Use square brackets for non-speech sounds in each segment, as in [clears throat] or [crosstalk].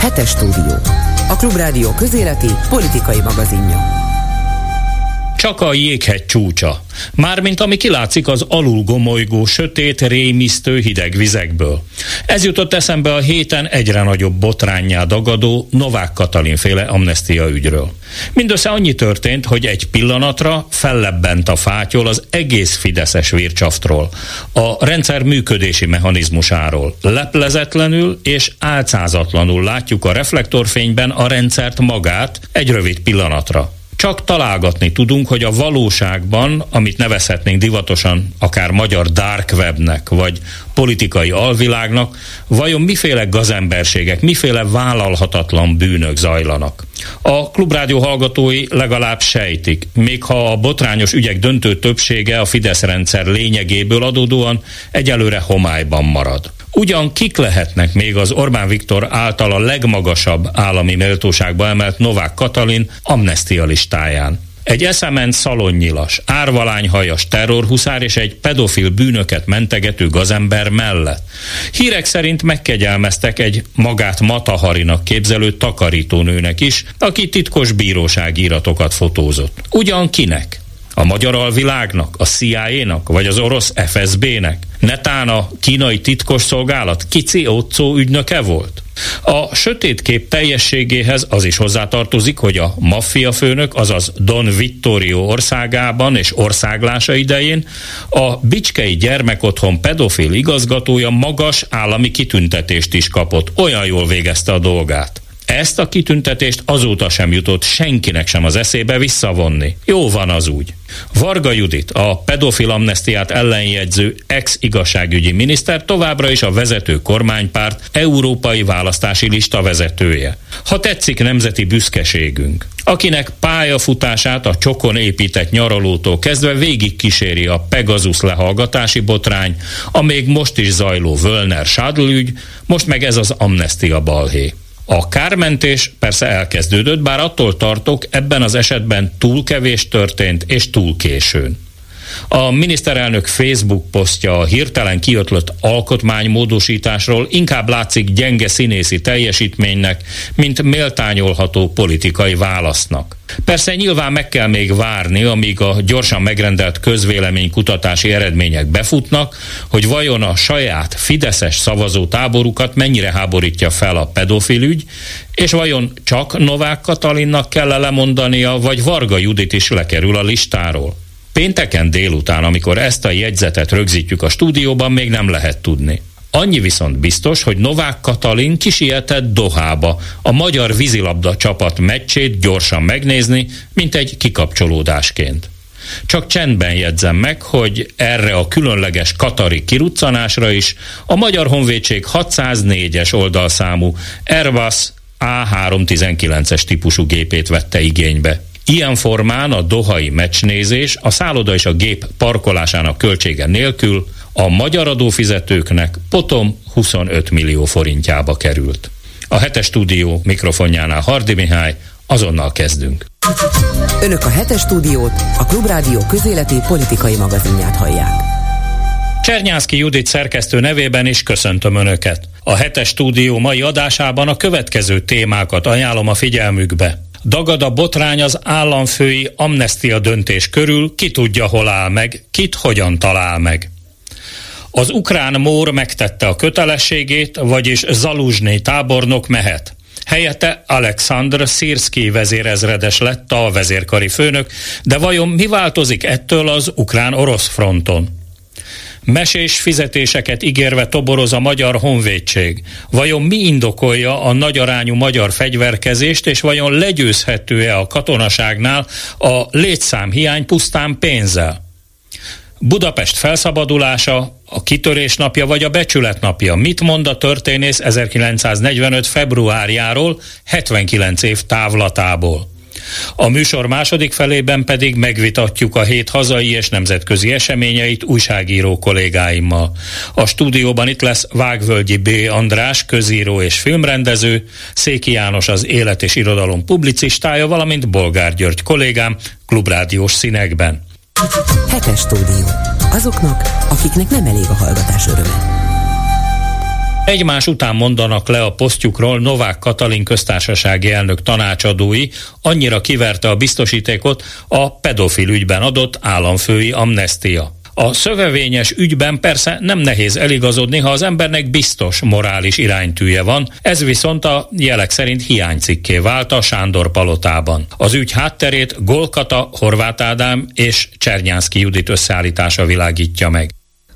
Hetes stúdió. A Klubrádió közéleti politikai magazinja csak a jéghegy csúcsa. Mármint ami kilátszik az alul gomolygó, sötét, rémisztő hideg vizekből. Ez jutott eszembe a héten egyre nagyobb botrányá dagadó Novák Katalin féle amnestia ügyről. Mindössze annyi történt, hogy egy pillanatra fellebbent a fátyol az egész Fideszes vircsaftról, a rendszer működési mechanizmusáról. Leplezetlenül és álcázatlanul látjuk a reflektorfényben a rendszert magát egy rövid pillanatra csak találgatni tudunk, hogy a valóságban, amit nevezhetnénk divatosan akár magyar dark webnek, vagy politikai alvilágnak, vajon miféle gazemberségek, miféle vállalhatatlan bűnök zajlanak. A klubrádió hallgatói legalább sejtik, még ha a botrányos ügyek döntő többsége a Fidesz rendszer lényegéből adódóan egyelőre homályban marad. Ugyan kik lehetnek még az Orbán Viktor által a legmagasabb állami méltóságba emelt Novák Katalin amnestia listáján? Egy eszement szalonnyilas, árvalányhajas terrorhuszár és egy pedofil bűnöket mentegető gazember mellett. Hírek szerint megkegyelmeztek egy magát Mataharinak képzelő takarítónőnek is, aki titkos bíróságíratokat fotózott. Ugyan kinek? A magyar alvilágnak, a CIA-nak, vagy az orosz FSB-nek? Netán a kínai titkos szolgálat Kici Otcó ügynöke volt? A sötét kép teljességéhez az is hozzátartozik, hogy a maffia főnök, azaz Don Vittorio országában és országlása idején a Bicskei Gyermekotthon pedofil igazgatója magas állami kitüntetést is kapott. Olyan jól végezte a dolgát. Ezt a kitüntetést azóta sem jutott senkinek sem az eszébe visszavonni. Jó van az úgy. Varga Judit, a pedofil amnestiát ellenjegyző ex-igazságügyi miniszter továbbra is a vezető kormánypárt európai választási lista vezetője. Ha tetszik nemzeti büszkeségünk, akinek pályafutását a csokon épített nyaralótól kezdve végig kíséri a Pegasus lehallgatási botrány, a még most is zajló Völner Sádl most meg ez az amnestia balhé. A kármentés persze elkezdődött, bár attól tartok, ebben az esetben túl kevés történt, és túl későn. A miniszterelnök Facebook posztja a hirtelen kiötlött alkotmánymódosításról inkább látszik gyenge színészi teljesítménynek, mint méltányolható politikai válasznak. Persze nyilván meg kell még várni, amíg a gyorsan megrendelt közvéleménykutatási eredmények befutnak, hogy vajon a saját fideszes szavazó táborukat mennyire háborítja fel a pedofil ügy, és vajon csak Novák Katalinnak kell -e lemondania, vagy Varga Judit is lekerül a listáról. Pénteken délután, amikor ezt a jegyzetet rögzítjük a stúdióban, még nem lehet tudni. Annyi viszont biztos, hogy Novák Katalin kisietett Dohába a magyar vízilabda csapat meccsét gyorsan megnézni, mint egy kikapcsolódásként. Csak csendben jegyzem meg, hogy erre a különleges katari kiruccanásra is a Magyar Honvédség 604-es oldalszámú Airbus A319-es típusú gépét vette igénybe. Ilyen formán a dohai meccsnézés a szálloda és a gép parkolásának költsége nélkül a magyar adófizetőknek potom 25 millió forintjába került. A hetes stúdió mikrofonjánál Hardi Mihály, azonnal kezdünk. Önök a hetes stúdiót, a Klubrádió közéleti politikai magazinját hallják. Csernyászki Judit szerkesztő nevében is köszöntöm Önöket. A hetes stúdió mai adásában a következő témákat ajánlom a figyelmükbe. Dagad a botrány az államfői amnestia döntés körül, ki tudja, hol áll meg, kit hogyan talál meg. Az ukrán mór megtette a kötelességét, vagyis Zaluzsné tábornok mehet. Helyette Alexandr Szirszki vezérezredes lett a vezérkari főnök, de vajon mi változik ettől az ukrán-orosz fronton? Mesés fizetéseket ígérve toboroz a magyar honvédség. Vajon mi indokolja a nagyarányú magyar fegyverkezést, és vajon legyőzhető-e a katonaságnál a létszámhiány pusztán pénzzel? Budapest felszabadulása, a kitörés napja vagy a becsület napja. Mit mond a történész 1945. februárjáról, 79 év távlatából? A műsor második felében pedig megvitatjuk a hét hazai és nemzetközi eseményeit újságíró kollégáimmal. A stúdióban itt lesz Vágvölgyi B. András, közíró és filmrendező, Széki János az élet és irodalom publicistája, valamint Bolgár György kollégám, klubrádiós színekben. Hetes stúdió. Azoknak, akiknek nem elég a hallgatás öröme. Egymás után mondanak le a posztjukról Novák Katalin köztársasági elnök tanácsadói, annyira kiverte a biztosítékot a pedofil ügyben adott államfői amnestia. A szövevényes ügyben persze nem nehéz eligazodni, ha az embernek biztos morális iránytűje van, ez viszont a jelek szerint hiánycikké vált a Sándor palotában. Az ügy hátterét Golkata, Horváth Ádám és Csernyánszki Judit összeállítása világítja meg.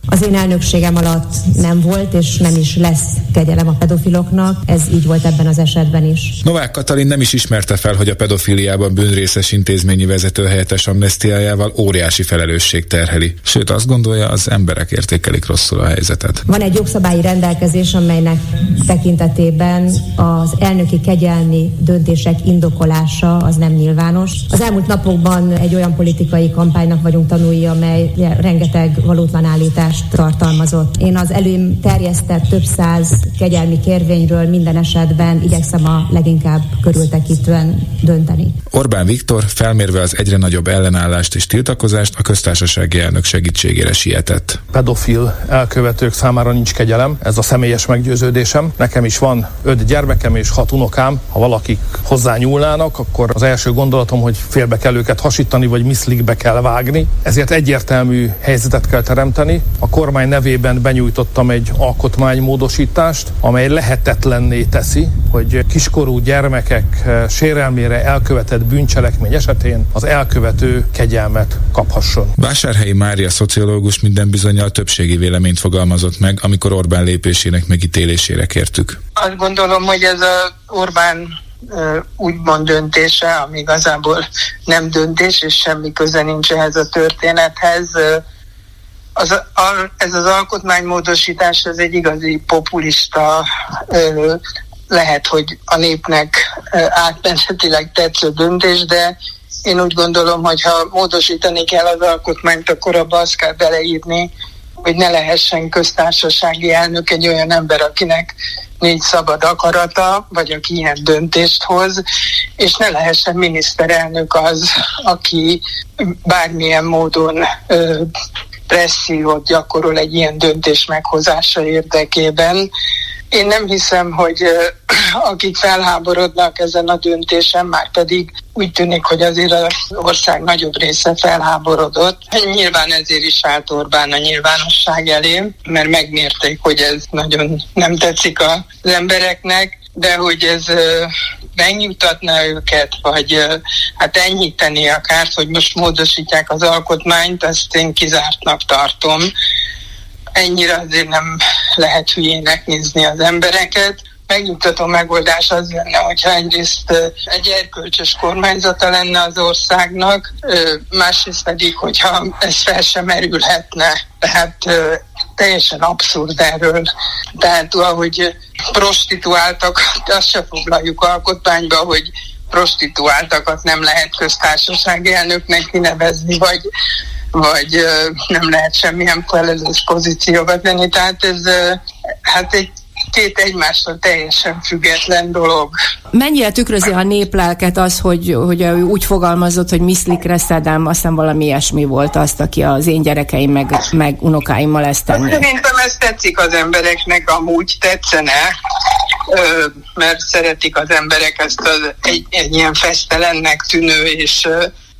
Az én elnökségem alatt nem volt, és nem is lesz kegyelem a pedofiloknak. Ez így volt ebben az esetben is. Novák Katalin nem is ismerte fel, hogy a pedofiliában bűnrészes intézményi vezető helyettes amnestiájával óriási felelősség terheli. Sőt, azt gondolja, az emberek értékelik rosszul a helyzetet. Van egy jogszabályi rendelkezés, amelynek tekintetében az elnöki kegyelmi döntések indokolása az nem nyilvános. Az elmúlt napokban egy olyan politikai kampánynak vagyunk tanulni, amely rengeteg valótlan állítás tiltást tartalmazott. Én az előm terjesztett több száz kegyelmi kérvényről minden esetben igyekszem a leginkább körültekintően dönteni. Orbán Viktor felmérve az egyre nagyobb ellenállást és tiltakozást a köztársasági elnök segítségére sietett. Pedofil elkövetők számára nincs kegyelem, ez a személyes meggyőződésem. Nekem is van öt gyermekem és hat unokám. Ha valakik hozzányúlnának, akkor az első gondolatom, hogy félbe kell őket hasítani, vagy miszlikbe kell vágni. Ezért egyértelmű helyzetet kell teremteni, a kormány nevében benyújtottam egy alkotmánymódosítást, amely lehetetlenné teszi, hogy kiskorú gyermekek eh, sérelmére elkövetett bűncselekmény esetén az elkövető kegyelmet kaphasson. Vásárhelyi Mária szociológus minden bizonyal többségi véleményt fogalmazott meg, amikor Orbán lépésének megítélésére kértük. Azt gondolom, hogy ez a Orbán eh, úgymond döntése, ami igazából nem döntés, és semmi köze nincs ehhez a történethez, eh, az, a, ez az alkotmánymódosítás ez egy igazi populista ö, lehet, hogy a népnek átmenetileg tetsző döntés, de én úgy gondolom, hogy ha módosítani kell az alkotmányt, akkor abba azt kell beleírni, hogy ne lehessen köztársasági elnök egy olyan ember, akinek nincs szabad akarata, vagy aki ilyen döntést hoz, és ne lehessen miniszterelnök az, aki bármilyen módon ö, pressziót gyakorol egy ilyen döntés meghozása érdekében. Én nem hiszem, hogy [clears throat] akik felháborodnak ezen a döntésen, már pedig úgy tűnik, hogy azért az ország nagyobb része felháborodott. Nyilván ezért is állt Orbán a nyilvánosság elé, mert megmérték, hogy ez nagyon nem tetszik az embereknek, de hogy ez megnyugtatna őket, vagy hát enyhíteni a kárt, hogy most módosítják az alkotmányt, azt én kizártnak tartom. Ennyire azért nem lehet hülyének nézni az embereket megnyugtató megoldás az lenne, hogyha egyrészt egy erkölcsös kormányzata lenne az országnak, másrészt pedig, hogyha ez fel sem merülhetne. Tehát teljesen abszurd erről. Tehát ahogy prostituáltak, azt se foglaljuk alkotmányba, hogy prostituáltakat nem lehet köztársasági elnöknek kinevezni, vagy vagy nem lehet semmilyen felelős pozícióba tenni. Tehát ez hát egy két egymástól teljesen független dolog. Mennyire tükrözi a néplelket az, hogy, hogy úgy fogalmazott, hogy miszlikre szedem, aztán valami ilyesmi volt azt, aki az én gyerekeim meg, meg unokáimmal ezt tenni? Szerintem ez tetszik az embereknek, amúgy tetszene, mert szeretik az emberek ezt az egy, egy ilyen fesztelennek tűnő és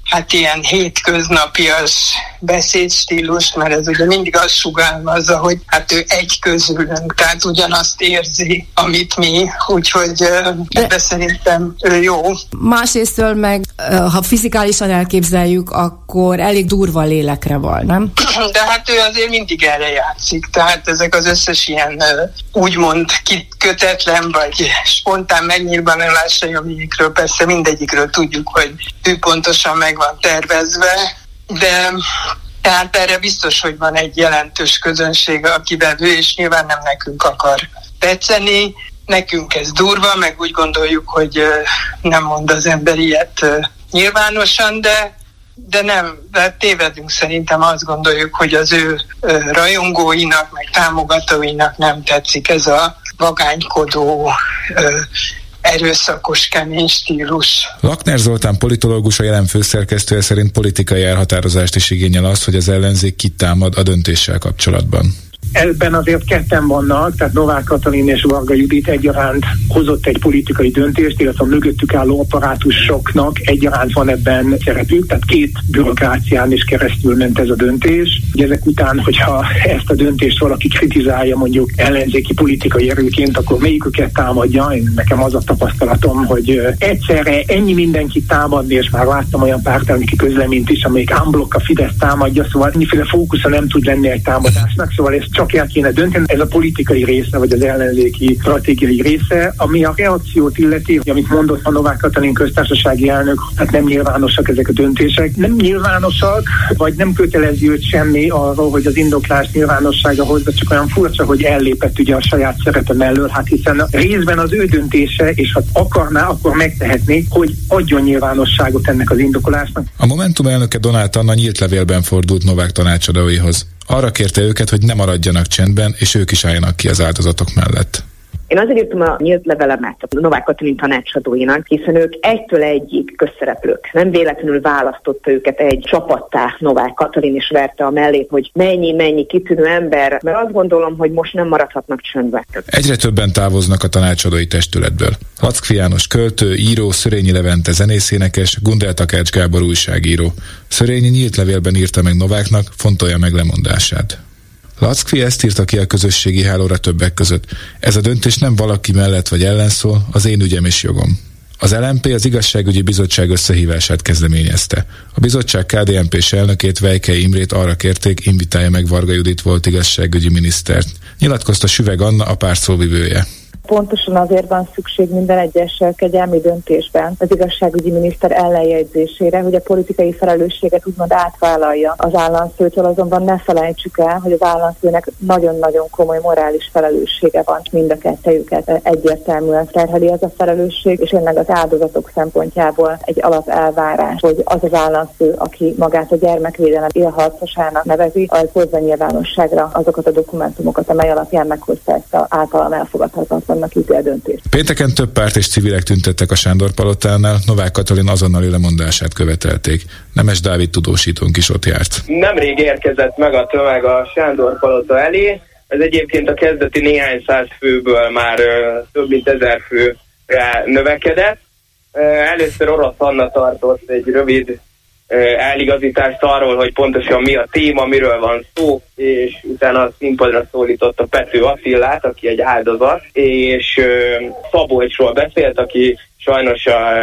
hát ilyen hétköznapias beszédstílus, mert ez ugye mindig azt sugalmazza, hogy hát ő egy közülünk, tehát ugyanazt érzi, amit mi, úgyhogy ebbe szerintem ő jó. Másrésztől meg, ha fizikálisan elképzeljük, akkor elég durva lélekre van, nem? [clears throat] De hát ő azért mindig erre játszik, tehát ezek az összes ilyen úgymond kötetlen vagy spontán megnyilvánulásai, amikről persze mindegyikről tudjuk, hogy ő pontosan meg van tervezve, de tehát erre biztos, hogy van egy jelentős közönség, aki vevő, és nyilván nem nekünk akar tetszeni. Nekünk ez durva, meg úgy gondoljuk, hogy nem mond az ember ilyet nyilvánosan, de de nem, de tévedünk szerintem azt gondoljuk, hogy az ő rajongóinak, meg támogatóinak nem tetszik ez a vagánykodó erőszakos, kemény stílus. Lakner Zoltán politológus, a jelen főszerkesztője szerint politikai elhatározást is igényel az, hogy az ellenzék kitámad a döntéssel kapcsolatban. Ebben azért ketten vannak, tehát Novák Katalin és Varga Judit egyaránt hozott egy politikai döntést, illetve a mögöttük álló apparátusoknak egyaránt van ebben szerepük, tehát két bürokrácián is keresztül ment ez a döntés. Ezek után, hogyha ezt a döntést valaki kritizálja mondjuk ellenzéki politikai erőként, akkor melyiküket támadja? Én nekem az a tapasztalatom, hogy egyszerre ennyi mindenkit támadni, és már láttam olyan pártelnöki közleményt is, amelyik ámblok a Fidesz támadja, szóval ennyiféle fókusza nem tud lenni egy támadásnak, szóval ezt csak el kéne dönteni. Ez a politikai része, vagy az ellenzéki stratégiai része, ami a reakciót illeti, amit mondott a Novák Katalin köztársasági elnök, hát nem nyilvánosak ezek a döntések. Nem nyilvánosak, vagy nem kötelező őt semmi arról, hogy az indoklás nyilvánossága hozza, csak olyan furcsa, hogy ellépett ugye a saját szerepe mellől, hát hiszen részben az ő döntése, és ha akarná, akkor megtehetné, hogy adjon nyilvánosságot ennek az indokolásnak. A Momentum elnöke Donát Anna nyílt levélben fordult Novák tanácsadóihoz. Arra kérte őket, hogy ne maradjanak csendben, és ők is álljanak ki az áldozatok mellett. Én azért írtam a nyílt levelemet a Novák Katalin tanácsadóinak, hiszen ők egytől egyik közszereplők. Nem véletlenül választotta őket egy csapattá Novák Katalin is verte a mellé, hogy mennyi-mennyi kitűnő ember, mert azt gondolom, hogy most nem maradhatnak csöndbe. Egyre többen távoznak a tanácsadói testületből. Lackfi János költő, író, Szörényi Levente zenészénekes, Gundel Takács Gábor újságíró. Szörényi nyílt levélben írta meg Nováknak, fontolja meg lemondását. Lackfi ezt írta ki a közösségi hálóra többek között. Ez a döntés nem valaki mellett vagy ellen az én ügyem és jogom. Az LMP az igazságügyi bizottság összehívását kezdeményezte. A bizottság KDNP-s elnökét Vejke Imrét arra kérték, invitálja meg Varga Judit volt igazságügyi minisztert. Nyilatkozta Süveg Anna, a párt szóvivője. Pontosan azért van szükség minden egyes kegyelmi döntésben az igazságügyi miniszter ellenjegyzésére, hogy a politikai felelősséget úgymond átvállalja az államfőtől, azonban ne felejtsük el, hogy az államfőnek nagyon-nagyon komoly morális felelőssége van, mind a kettejüket egyértelműen terheli ez a felelősség, és ennek az áldozatok szempontjából egy alapelvárás, hogy az az államfő, aki magát a gyermekvédelem élharcosának nevezi, az hozza nyilvánosságra azokat a dokumentumokat, amely alapján meghozta ezt a általam elfogadhatatlan annak ítél döntést. Pénteken több párt és civilek tüntettek a Sándor palotánál, Novák Katalin azonnali lemondását követelték. Nemes Dávid tudósítónk is ott járt. Nemrég érkezett meg a tömeg a Sándor palota elé, ez egyébként a kezdeti néhány száz főből már ö, több mint ezer főre növekedett. Először Orosz Anna tartott egy rövid eligazítást arról, hogy pontosan mi a téma, miről van szó, és utána a színpadra szólította Pető Attillát, aki egy áldozat, és Szabolcsról beszélt, aki sajnos a,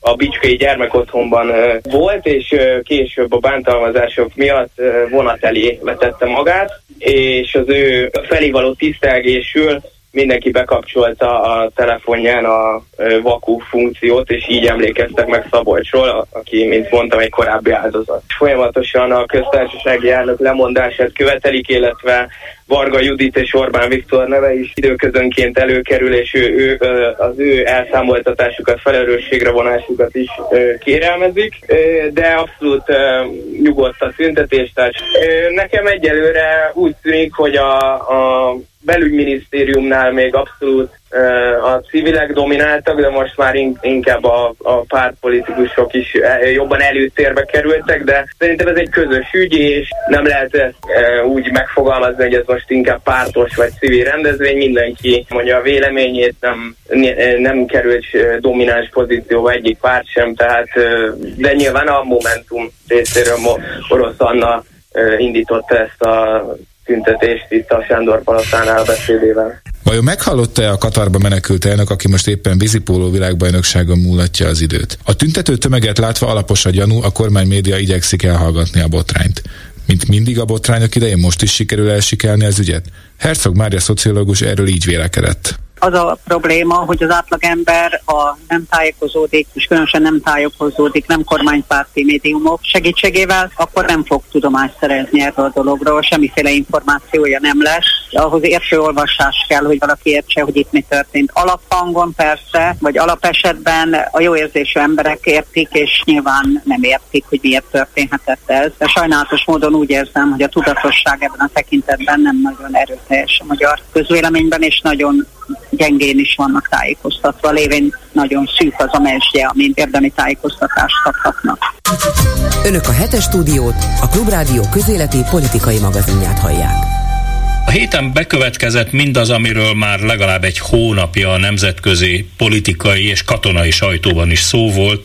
a Bicskei gyermekotthonban volt, és később a bántalmazások miatt vonat elé vetette magát, és az ő felé való tisztelgésül mindenki bekapcsolta a telefonján a vakú funkciót, és így emlékeztek meg Szabolcsról, aki, mint mondtam, egy korábbi áldozat. Folyamatosan a köztársasági elnök lemondását követelik, illetve Varga Judit és Orbán Viktor neve is időközönként előkerül, és ő, ő, az ő elszámoltatásukat, felelősségre vonásukat is kérelmezik, de abszolút nyugodt a szüntetés. Tehát nekem egyelőre úgy tűnik, hogy a, a belügyminisztériumnál még abszolút a civilek domináltak, de most már inkább a, a pártpolitikusok is jobban előtérbe kerültek, de szerintem ez egy közös ügy, és nem lehet ezt úgy megfogalmazni, hogy ez most inkább pártos vagy civil rendezvény, mindenki mondja a véleményét, nem, nem került domináns pozícióba egyik párt sem, tehát de nyilván a Momentum részéről Orosz Anna indította ezt a tüntetést itt a Sándor Palotánál beszédével. Vajon meghallotta-e a Katarba menekült elnök, aki most éppen vízipóló világbajnokságon múlatja az időt? A tüntető tömeget látva alapos a gyanú, a kormány média igyekszik elhallgatni a botrányt. Mint mindig a botrányok idején most is sikerül elsikelni az ügyet? Herzog Mária szociológus erről így vélekedett. Az a probléma, hogy az átlagember, ha nem tájékozódik, és különösen nem tájékozódik, nem kormánypárti médiumok segítségével, akkor nem fog tudomást szerezni erről a dologról, semmiféle információja nem lesz. Ahhoz értő olvasás kell, hogy valaki értse, hogy itt mi történt. Alaphangon persze, vagy alapesetben a jó érzésű emberek értik, és nyilván nem értik, hogy miért történhetett ez. De sajnálatos módon úgy érzem, hogy a tudatosság ebben a tekintetben nem nagyon erőteljes a magyar közvéleményben, és nagyon gyengén is vannak tájékoztatva, lévén nagyon szűk az a mesdje, amin érdemi tájékoztatást kaphatnak. Önök a hetes stúdiót, a Klubrádió közéleti politikai magazinját hallják. A héten bekövetkezett mindaz, amiről már legalább egy hónapja a nemzetközi politikai és katonai sajtóban is szó volt,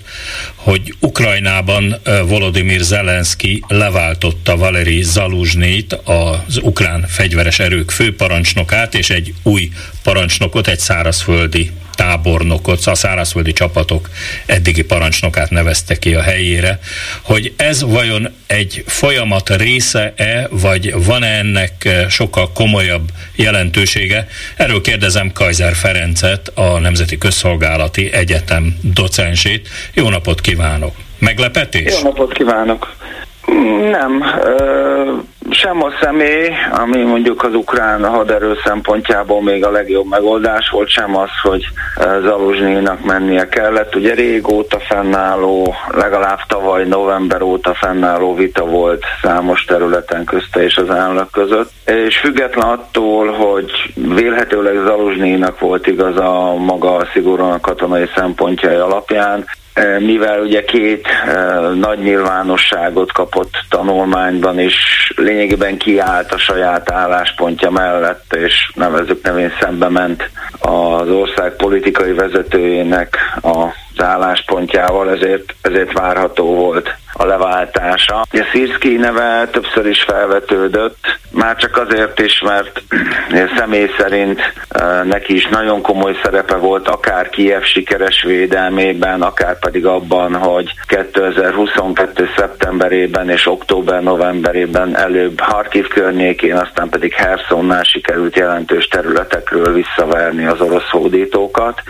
hogy Ukrajnában Volodymyr Zelenszky leváltotta Valeri Zaluzsnit, az ukrán fegyveres erők főparancsnokát, és egy új parancsnokot, egy szárazföldi tábornokot, a szárazföldi csapatok eddigi parancsnokát nevezte ki a helyére, hogy ez vajon egy folyamat része-e, vagy van-e ennek sokkal komolyabb jelentősége? Erről kérdezem Kajzer Ferencet, a Nemzeti Közszolgálati Egyetem docensét. Jó napot kívánok! Meglepetés? Jó napot kívánok! Nem, sem a személy, ami mondjuk az ukrán haderő szempontjából még a legjobb megoldás volt, sem az, hogy Zaluzsnyénak mennie kellett. Ugye régóta fennálló, legalább tavaly november óta fennálló vita volt számos területen közte és az elnök között. És független attól, hogy vélhetőleg Zaluzsnyénak volt igaz a maga szigorúan katonai szempontjai alapján, Eh, mivel ugye két eh, nagy nyilvánosságot kapott tanulmányban, és lényegében kiállt a saját álláspontja mellett, és nevezük nevén szembe ment az ország politikai vezetőjének az álláspontjával, ezért, ezért várható volt a leváltása. A Szirszki neve többször is felvetődött, már csak azért is, mert [clears throat] személy szerint neki is nagyon komoly szerepe volt, akár Kiev sikeres védelmében, akár pedig abban, hogy 2022. szeptemberében és október-novemberében előbb Harkiv környékén, aztán pedig Hersonnál sikerült jelentős területekről visszaverni az orosz hódítókat.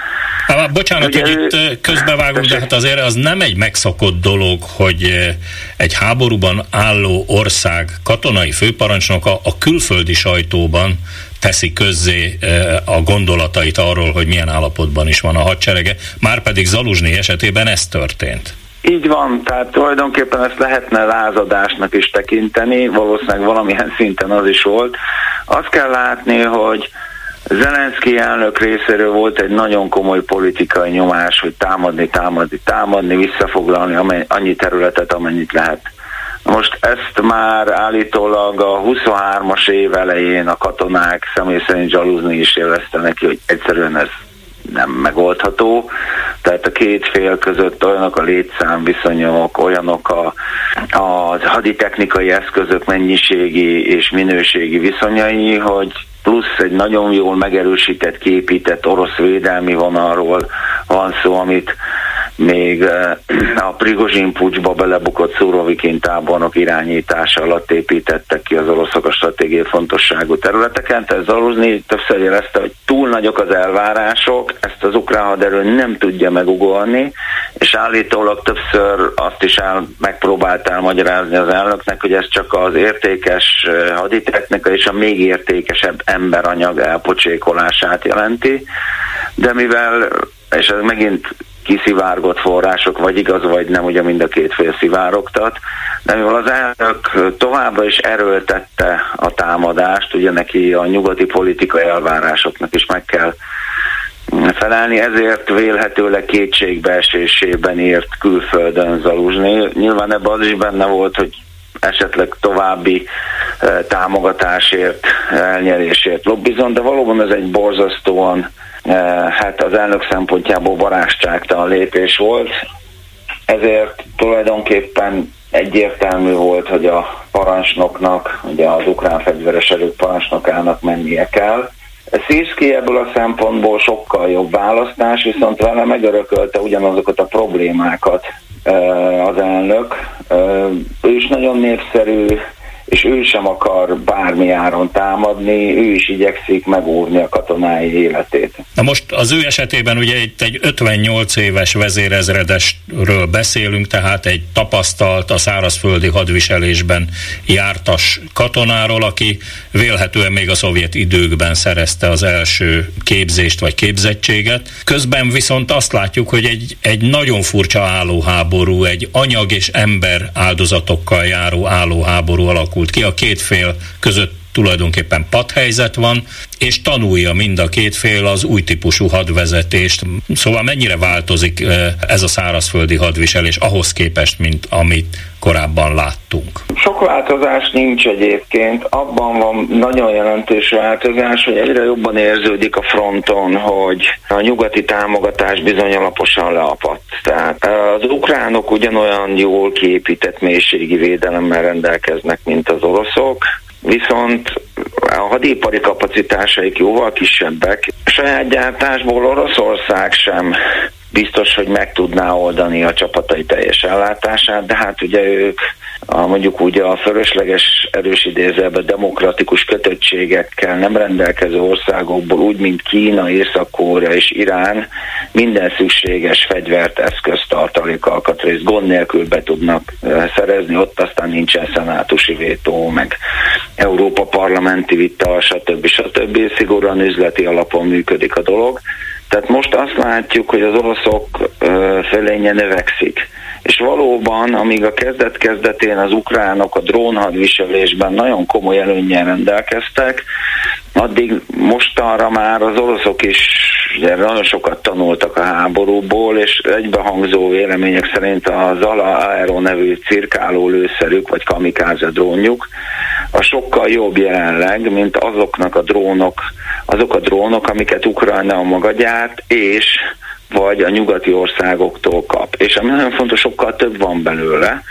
Há, bocsánat, Ugye, hogy itt közbevágunk, de hát azért az nem egy megszokott dolog, hogy egy háborúban álló ország katonai főparancsnoka a külföldi sajtóban teszi közzé a gondolatait arról, hogy milyen állapotban is van a hadserege, már pedig Zaluzsni esetében ez történt. Így van, tehát tulajdonképpen ezt lehetne lázadásnak is tekinteni, valószínűleg valamilyen szinten az is volt. Azt kell látni, hogy Zelenszky elnök részéről volt egy nagyon komoly politikai nyomás, hogy támadni, támadni, támadni, visszafoglalni annyi területet, amennyit lehet. Most ezt már állítólag a 23-as év elején a katonák személy szerint zsalúzni is érezte neki, hogy egyszerűen ez nem megoldható. Tehát a két fél között olyanok a létszám viszonyok, olyanok a, a haditechnikai eszközök mennyiségi és minőségi viszonyai, hogy plusz egy nagyon jól megerősített, képített orosz védelmi vonalról van szó, amit még eh, a Prigozsin pucsba belebukott Szurovikin tábornok irányítása alatt építettek ki az oroszok a stratégiai fontosságú területeken. Tehát Zaluzny többször jelezte, hogy túl nagyok az elvárások, ezt az ukrán haderő nem tudja megugolni, és állítólag többször azt is el, megpróbáltál magyarázni az elnöknek, hogy ez csak az értékes eh, haditechnika és a még értékesebb emberanyag elpocsékolását jelenti, de mivel és ez megint kiszivárgott források, vagy igaz, vagy nem, ugye mind a két fél szivárogtat, de mivel az elnök továbbra is erőltette a támadást, ugye neki a nyugati politikai elvárásoknak is meg kell felelni, ezért vélhetőleg kétségbeesésében írt külföldön Zaluzsni. Nyilván ebben az is benne volt, hogy esetleg további eh, támogatásért, elnyerésért lobbizon, de valóban ez egy borzasztóan hát az elnök szempontjából barátságtalan lépés volt, ezért tulajdonképpen egyértelmű volt, hogy a parancsnoknak, ugye az ukrán fegyveres erők parancsnokának mennie kell. Szirszki ebből a szempontból sokkal jobb választás, viszont vele megörökölte ugyanazokat a problémákat eh, az elnök. Eh, ő is nagyon népszerű, és ő sem akar bármi áron támadni, ő is igyekszik megóvni a katonái életét. Na most az ő esetében ugye itt egy 58 éves vezérezredesről beszélünk, tehát egy tapasztalt a szárazföldi hadviselésben jártas katonáról, aki vélhetően még a szovjet időkben szerezte az első képzést vagy képzettséget. Közben viszont azt látjuk, hogy egy, egy nagyon furcsa állóháború, egy anyag és ember áldozatokkal járó állóháború alakult alakult ki a két fél között tulajdonképpen padhelyzet van, és tanulja mind a két fél az új típusú hadvezetést. Szóval mennyire változik ez a szárazföldi hadviselés ahhoz képest, mint amit korábban láttunk? Sok változás nincs egyébként. Abban van nagyon jelentős változás, hogy egyre jobban érződik a fronton, hogy a nyugati támogatás bizony alaposan leapadt. Tehát az ukránok ugyanolyan jól kiépített mélységi védelemmel rendelkeznek, mint az oroszok, viszont a hadipari kapacitásaik jóval kisebbek. Saját gyártásból Oroszország sem biztos, hogy meg tudná oldani a csapatai teljes ellátását, de hát ugye ők a, mondjuk úgy a fölösleges erős idézelbe demokratikus kötöttségekkel nem rendelkező országokból, úgy mint Kína, Észak-Korea és Irán minden szükséges fegyvert, eszközt, tartalék, alkatrészt gond nélkül be tudnak szerezni, ott aztán nincsen szenátusi vétó, meg Európa parlamenti vita, stb. stb. Szigorúan üzleti alapon működik a dolog. Tehát most azt látjuk, hogy az oroszok fölénye növekszik. És valóban, amíg a kezdet-kezdetén az ukránok a drónhadviselésben nagyon komoly előnyel rendelkeztek, addig mostanra már az oroszok is ugye, nagyon sokat tanultak a háborúból, és egybehangzó vélemények szerint az Ala Aero nevű cirkáló lőszerük, vagy kamikáze drónjuk, a sokkal jobb jelenleg, mint azoknak a drónok, azok a drónok, amiket Ukrajna maga gyárt, és vagy a nyugati országoktól kap. És ami nagyon fontos, sokkal több van belőle.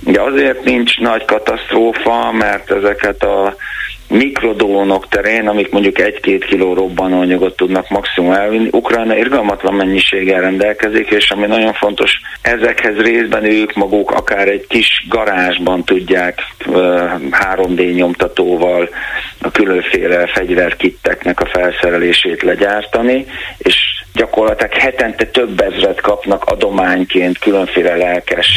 De azért nincs nagy katasztrófa, mert ezeket a mikrodónok terén, amik mondjuk egy-két kiló robbanóanyagot tudnak maximum elvinni, Ukrajna irgalmatlan mennyiséggel rendelkezik, és ami nagyon fontos, ezekhez részben ők maguk akár egy kis garázsban tudják 3D nyomtatóval a különféle fegyverkitteknek a felszerelését legyártani, és gyakorlatilag hetente több ezret kapnak adományként különféle lelkes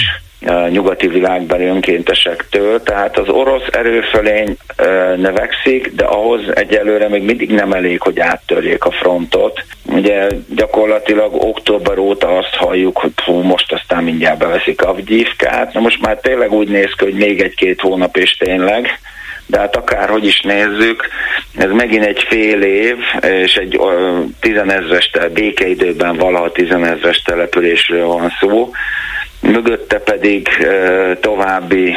nyugati világbeli önkéntesektől, tehát az orosz erőfölény növekszik, de ahhoz egyelőre még mindig nem elég, hogy áttörjék a frontot. Ugye gyakorlatilag október óta azt halljuk, hogy hú, most aztán mindjárt beveszik Avgyívkát, na most már tényleg úgy néz ki, hogy még egy-két hónap és tényleg, de hát akárhogy is nézzük, ez megint egy fél év, és egy tizenezres békeidőben valaha tizenezres településről van szó, mögötte pedig további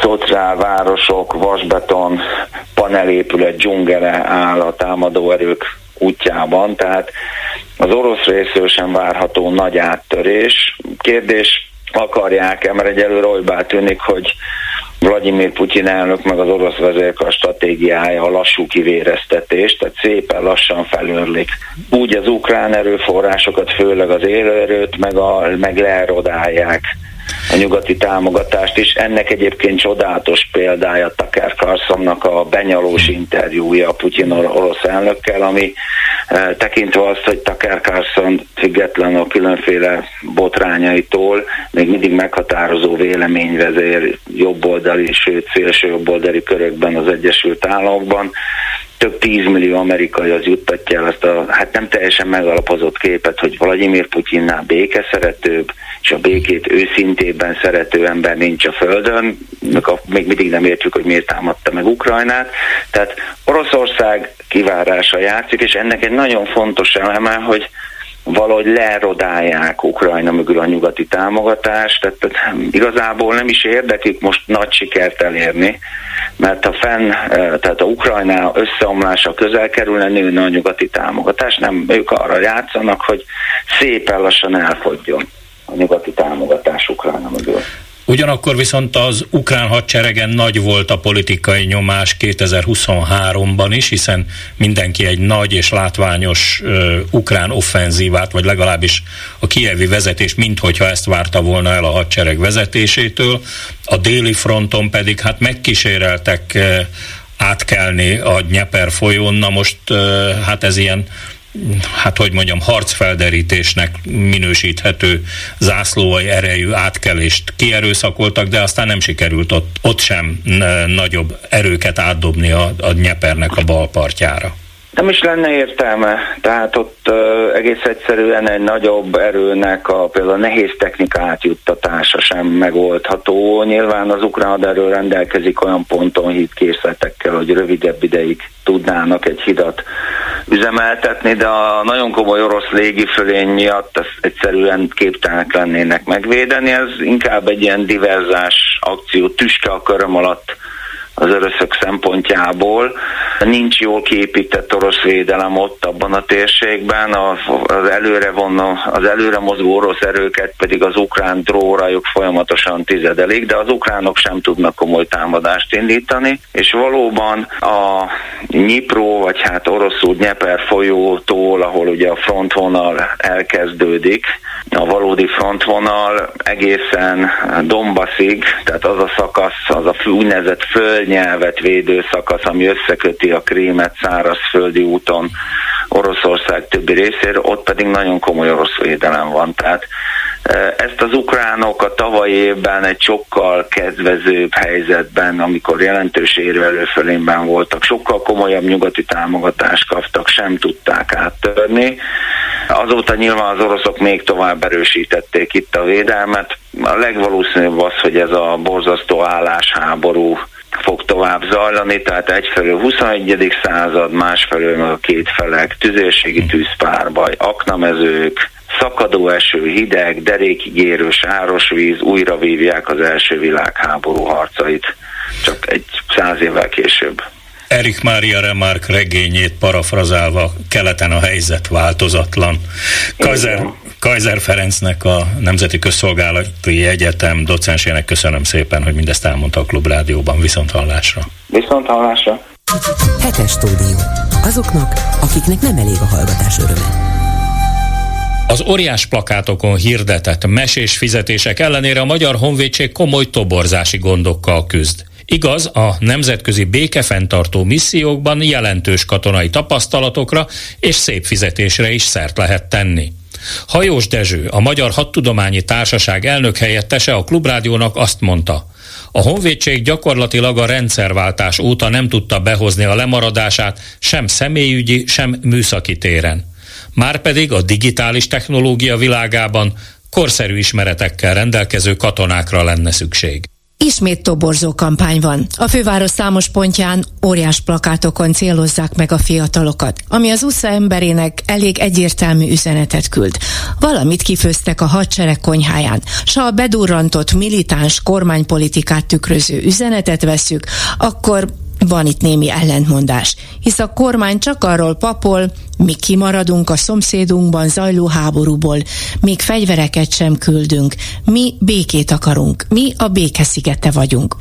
szociál városok, vasbeton, panelépület, dzsungele áll a támadó erők útjában, tehát az orosz részről sem várható nagy áttörés. Kérdés, akarják-e, mert egyelőre olybá tűnik, hogy Vladimir Putyin elnök meg az orosz vezérkar stratégiája a lassú kivéreztetés, tehát szépen lassan felőrlik. Úgy az ukrán erőforrásokat, főleg az élőerőt, meg, a, meg lerodálják a nyugati támogatást is. Ennek egyébként csodálatos példája Tucker Carlsonnak a benyalós interjúja a Putyin orosz elnökkel, ami e, tekintve azt, hogy Tucker Carlson független a különféle botrányaitól, még mindig meghatározó véleményvezér jobboldali, sőt szélső jobboldali körökben az Egyesült Államokban, több tízmillió amerikai az juttatja el azt a, hát nem teljesen megalapozott képet, hogy Vladimir Putyinnál békeszeretőbb, és a békét őszintében szerető ember nincs a Földön, még mindig nem értjük, hogy miért támadta meg Ukrajnát. Tehát Oroszország kivárása játszik, és ennek egy nagyon fontos eleme, hogy valahogy lerodálják Ukrajna mögül a nyugati támogatást, tehát, tehát igazából nem is érdekük most nagy sikert elérni, mert a fenn, eh, tehát a Ukrajna összeomlása közel kerülne, nőne a nyugati támogatás, nem, ők arra játszanak, hogy szépen lassan elfogjon a nyugati támogatás Ukrajna mögül. Ugyanakkor viszont az ukrán hadseregen nagy volt a politikai nyomás 2023-ban is, hiszen mindenki egy nagy és látványos uh, ukrán offenzívát, vagy legalábbis a kievi vezetés, minthogyha ezt várta volna el a hadsereg vezetésétől. A déli fronton pedig hát megkíséreltek uh, átkelni a Nyeper folyón, na most uh, hát ez ilyen hát hogy mondjam, harcfelderítésnek minősíthető zászlóai erejű átkelést kierőszakoltak, de aztán nem sikerült ott, ott sem nagyobb erőket átdobni a, a Nyepernek a bal partjára. Nem is lenne értelme, tehát ott uh, egész egyszerűen egy nagyobb erőnek a például a nehéz technika átjuttatása sem megoldható. Nyilván az ukrán erő rendelkezik olyan ponton hídkészletekkel, hogy rövidebb ideig tudnának egy hidat üzemeltetni, de a nagyon komoly orosz légifölény miatt ezt egyszerűen képtelenek lennének megvédeni. Ez inkább egy ilyen diverzás akció, tüske a köröm alatt az öröszök szempontjából. Nincs jól kiépített orosz védelem ott abban a térségben, az előre, vonno, az előre mozgó orosz erőket pedig az ukrán drórajuk folyamatosan tizedelik, de az ukránok sem tudnak komoly támadást indítani, és valóban a Nyipró, vagy hát oroszul Nyeper folyótól, ahol ugye a frontvonal elkezdődik, a valódi frontvonal egészen Dombaszig, tehát az a szakasz, az a úgynevezett földnyelvet védő szakasz, ami összeköti a krímet szárazföldi úton Oroszország többi részére, ott pedig nagyon komoly orosz védelem van. Tehát e, ezt az ukránok a tavaly évben egy sokkal kedvezőbb helyzetben, amikor jelentős érvelőfölényben voltak, sokkal komolyabb nyugati támogatást kaptak, sem tudták áttörni. Azóta nyilván az oroszok még tovább erősítették itt a védelmet. A legvalószínűbb az, hogy ez a borzasztó állásháború fog tovább zajlani, tehát egyfelől 21. század, másfelől meg a két felek, tüzérségi tűzpárbaj, aknamezők, szakadó eső, hideg, derékigérő, sáros víz, újra vívják az első világháború harcait, csak egy száz évvel később. Erik Mária Remark regényét parafrazálva, keleten a helyzet változatlan. Kaiser, Kaiser Ferencnek a Nemzeti Közszolgálati Egyetem docensének köszönöm szépen, hogy mindezt elmondta a Klubrádióban. Viszont hallásra. Viszont hallásra. Hetes stúdió. Azoknak, akiknek nem elég a hallgatás öröme. Az óriás plakátokon hirdetett mesés fizetések ellenére a Magyar Honvédség komoly toborzási gondokkal küzd. Igaz, a nemzetközi békefenntartó missziókban jelentős katonai tapasztalatokra és szép fizetésre is szert lehet tenni. Hajós Dezső, a Magyar Hadtudományi Társaság elnök helyettese a Klubrádiónak azt mondta, a honvédség gyakorlatilag a rendszerváltás óta nem tudta behozni a lemaradását sem személyügyi, sem műszaki téren. Márpedig a digitális technológia világában korszerű ismeretekkel rendelkező katonákra lenne szükség. Ismét toborzó kampány van. A főváros számos pontján óriás plakátokon célozzák meg a fiatalokat, ami az USA emberének elég egyértelmű üzenetet küld. Valamit kifőztek a hadsereg konyháján, s ha a bedurrantott militáns kormánypolitikát tükröző üzenetet veszük, akkor van itt némi ellentmondás, hisz a kormány csak arról papol, mi kimaradunk a szomszédunkban zajló háborúból, még fegyvereket sem küldünk, mi békét akarunk, mi a békeszigete vagyunk.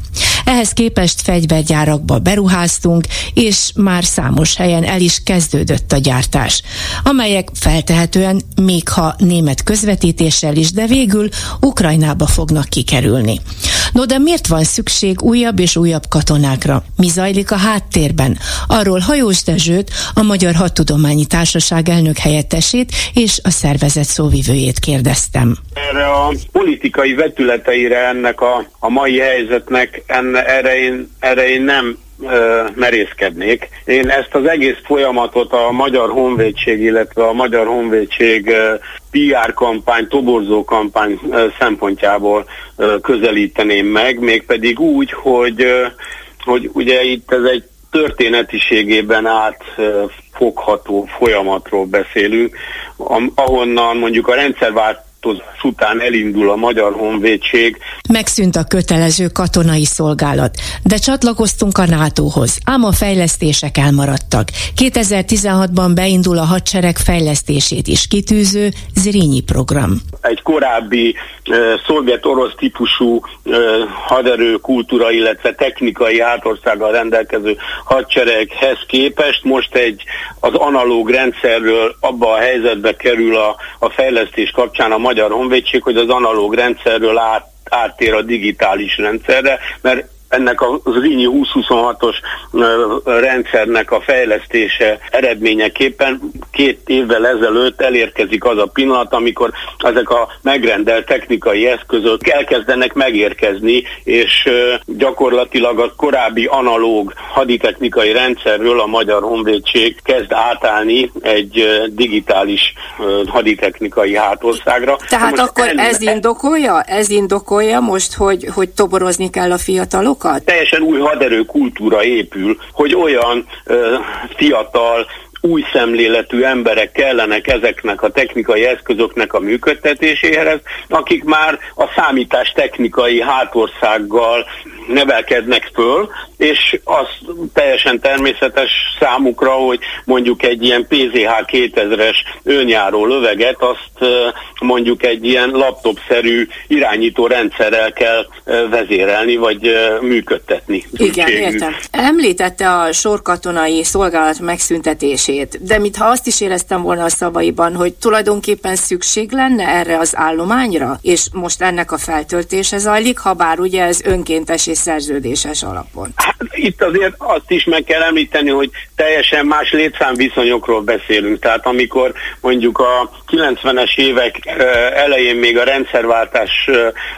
Ehhez képest fegyvergyárakba beruháztunk, és már számos helyen el is kezdődött a gyártás, amelyek feltehetően, még ha német közvetítéssel is, de végül Ukrajnába fognak kikerülni. No de miért van szükség újabb és újabb katonákra? Mi zajlik a háttérben? Arról Hajós Dezsőt, a Magyar Hadtudományi Társaság elnök helyettesét és a szervezet szóvivőjét kérdeztem. Erre a politikai vetületeire ennek a, a mai helyzetnek, erre, én, erre én nem merészkednék. Én ezt az egész folyamatot a Magyar Honvédség, illetve a Magyar Honvédség PR kampány, toborzó kampány szempontjából közelíteném meg, mégpedig úgy, hogy, hogy ugye itt ez egy történetiségében átfogható folyamatról beszélünk, ahonnan mondjuk a rendszervált változás után elindul a Magyar Honvédség. Megszűnt a kötelező katonai szolgálat, de csatlakoztunk a NATO-hoz, ám a fejlesztések elmaradtak. 2016-ban beindul a hadsereg fejlesztését is kitűző Zrínyi program. Egy korábbi uh, szovjet-orosz típusú uh, haderő kultúra, illetve technikai hátországgal rendelkező hadsereghez képest most egy az analóg rendszerről abba a helyzetbe kerül a, a fejlesztés kapcsán a Magyar Honvédség, hogy az analóg rendszerről át, áttér a digitális rendszerre, mert ennek az Rinyi 2026-os rendszernek a fejlesztése eredményeképpen két évvel ezelőtt elérkezik az a pillanat, amikor ezek a megrendelt technikai eszközök elkezdenek megérkezni, és gyakorlatilag a korábbi analóg haditechnikai rendszerről a Magyar Honvédség kezd átállni egy digitális haditechnikai hátországra. Tehát akkor ez indokolja? Ez indokolja most, hogy, hogy toborozni kell a fiatalokat? Teljesen új haderő kultúra épül, hogy olyan ö, fiatal, új szemléletű emberek kellenek ezeknek a technikai eszközöknek a működtetéséhez, akik már a számítás technikai hátországgal nevelkednek föl, és az teljesen természetes számukra, hogy mondjuk egy ilyen PZH 2000-es önjáró löveget, azt mondjuk egy ilyen laptopszerű irányító rendszerrel kell vezérelni, vagy működtetni. Igen, értem. Említette a sorkatonai szolgálat megszüntetését, de mintha azt is éreztem volna a szavaiban, hogy tulajdonképpen szükség lenne erre az állományra, és most ennek a feltöltése zajlik, ha bár ugye ez önkéntes és szerződéses alapon. Hát, itt azért azt is meg kell említeni, hogy teljesen más létszámviszonyokról beszélünk. Tehát amikor mondjuk a 90-es évek elején, még a rendszerváltás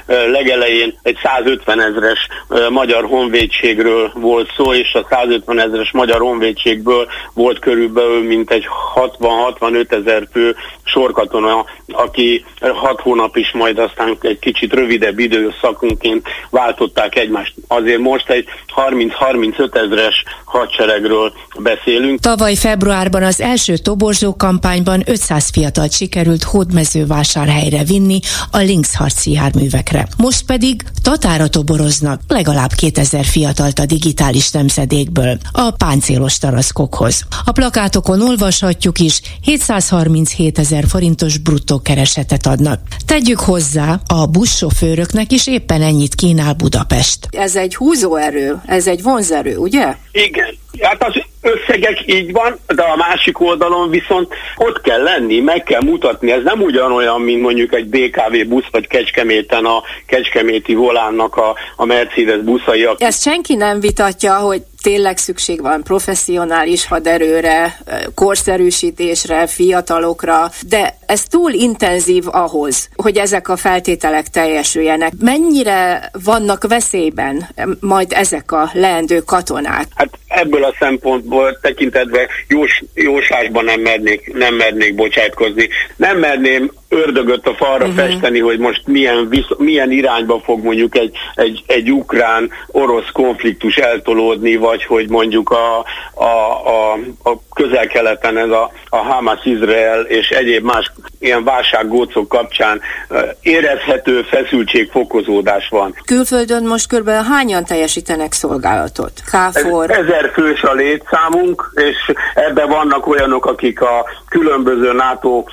legelején egy 150 ezres magyar honvédségről volt szó, és a 150 ezres magyar honvédségből volt körülbelül mint egy 60-65 ezer fő sorkatona, aki 6 hónap is majd aztán egy kicsit rövidebb időszakunként váltották egymást. Azért most egy 30-35 ezres hadseregről beszélünk. Tavaly februárban az első toborzó kampányban 500 fiatalt sikerült hódmezővásárhelyre vinni a Lynx harci járművekre. Most pedig Tatára toboroznak legalább 2000 fiatalt a digitális nemzedékből a páncélos taraszkokhoz. A plakátokon olvashatjuk is, 737 ezer forintos bruttó keresetet adnak. Tegyük hozzá, a buszsofőröknek is éppen ennyit kínál Budapest. Ez egy húzóerő, ez egy vonzerő, ugye? Igen. Hát az összegek így van, de a másik oldalon viszont ott kell lenni, meg kell mutatni. Ez nem ugyanolyan, mint mondjuk egy BKV busz, vagy Kecskeméten a Kecskeméti volánnak a, a Mercedes buszai. Ezt senki nem vitatja, hogy tényleg szükség van professzionális haderőre, korszerűsítésre, fiatalokra, de ez túl intenzív ahhoz, hogy ezek a feltételek teljesüljenek. Mennyire vannak veszélyben majd ezek a leendő katonák? Hát ebből a szempontból tekintetve jós, jóslásban nem mernék, nem mernék bocsátkozni. Nem merném ördögöt a falra uh-huh. festeni, hogy most milyen, visz, milyen irányba fog mondjuk egy, egy, egy ukrán-orosz konfliktus eltolódni, vagy hogy mondjuk a, a, a, a közel-keleten ez a, a Hamas-Izrael és egyéb más ilyen válsággócok kapcsán érezhető feszültségfokozódás van. Külföldön most kb. hányan teljesítenek szolgálatot? KFOR? Ez, ezer fős a létszámunk, és ebben vannak olyanok, akik a különböző NATO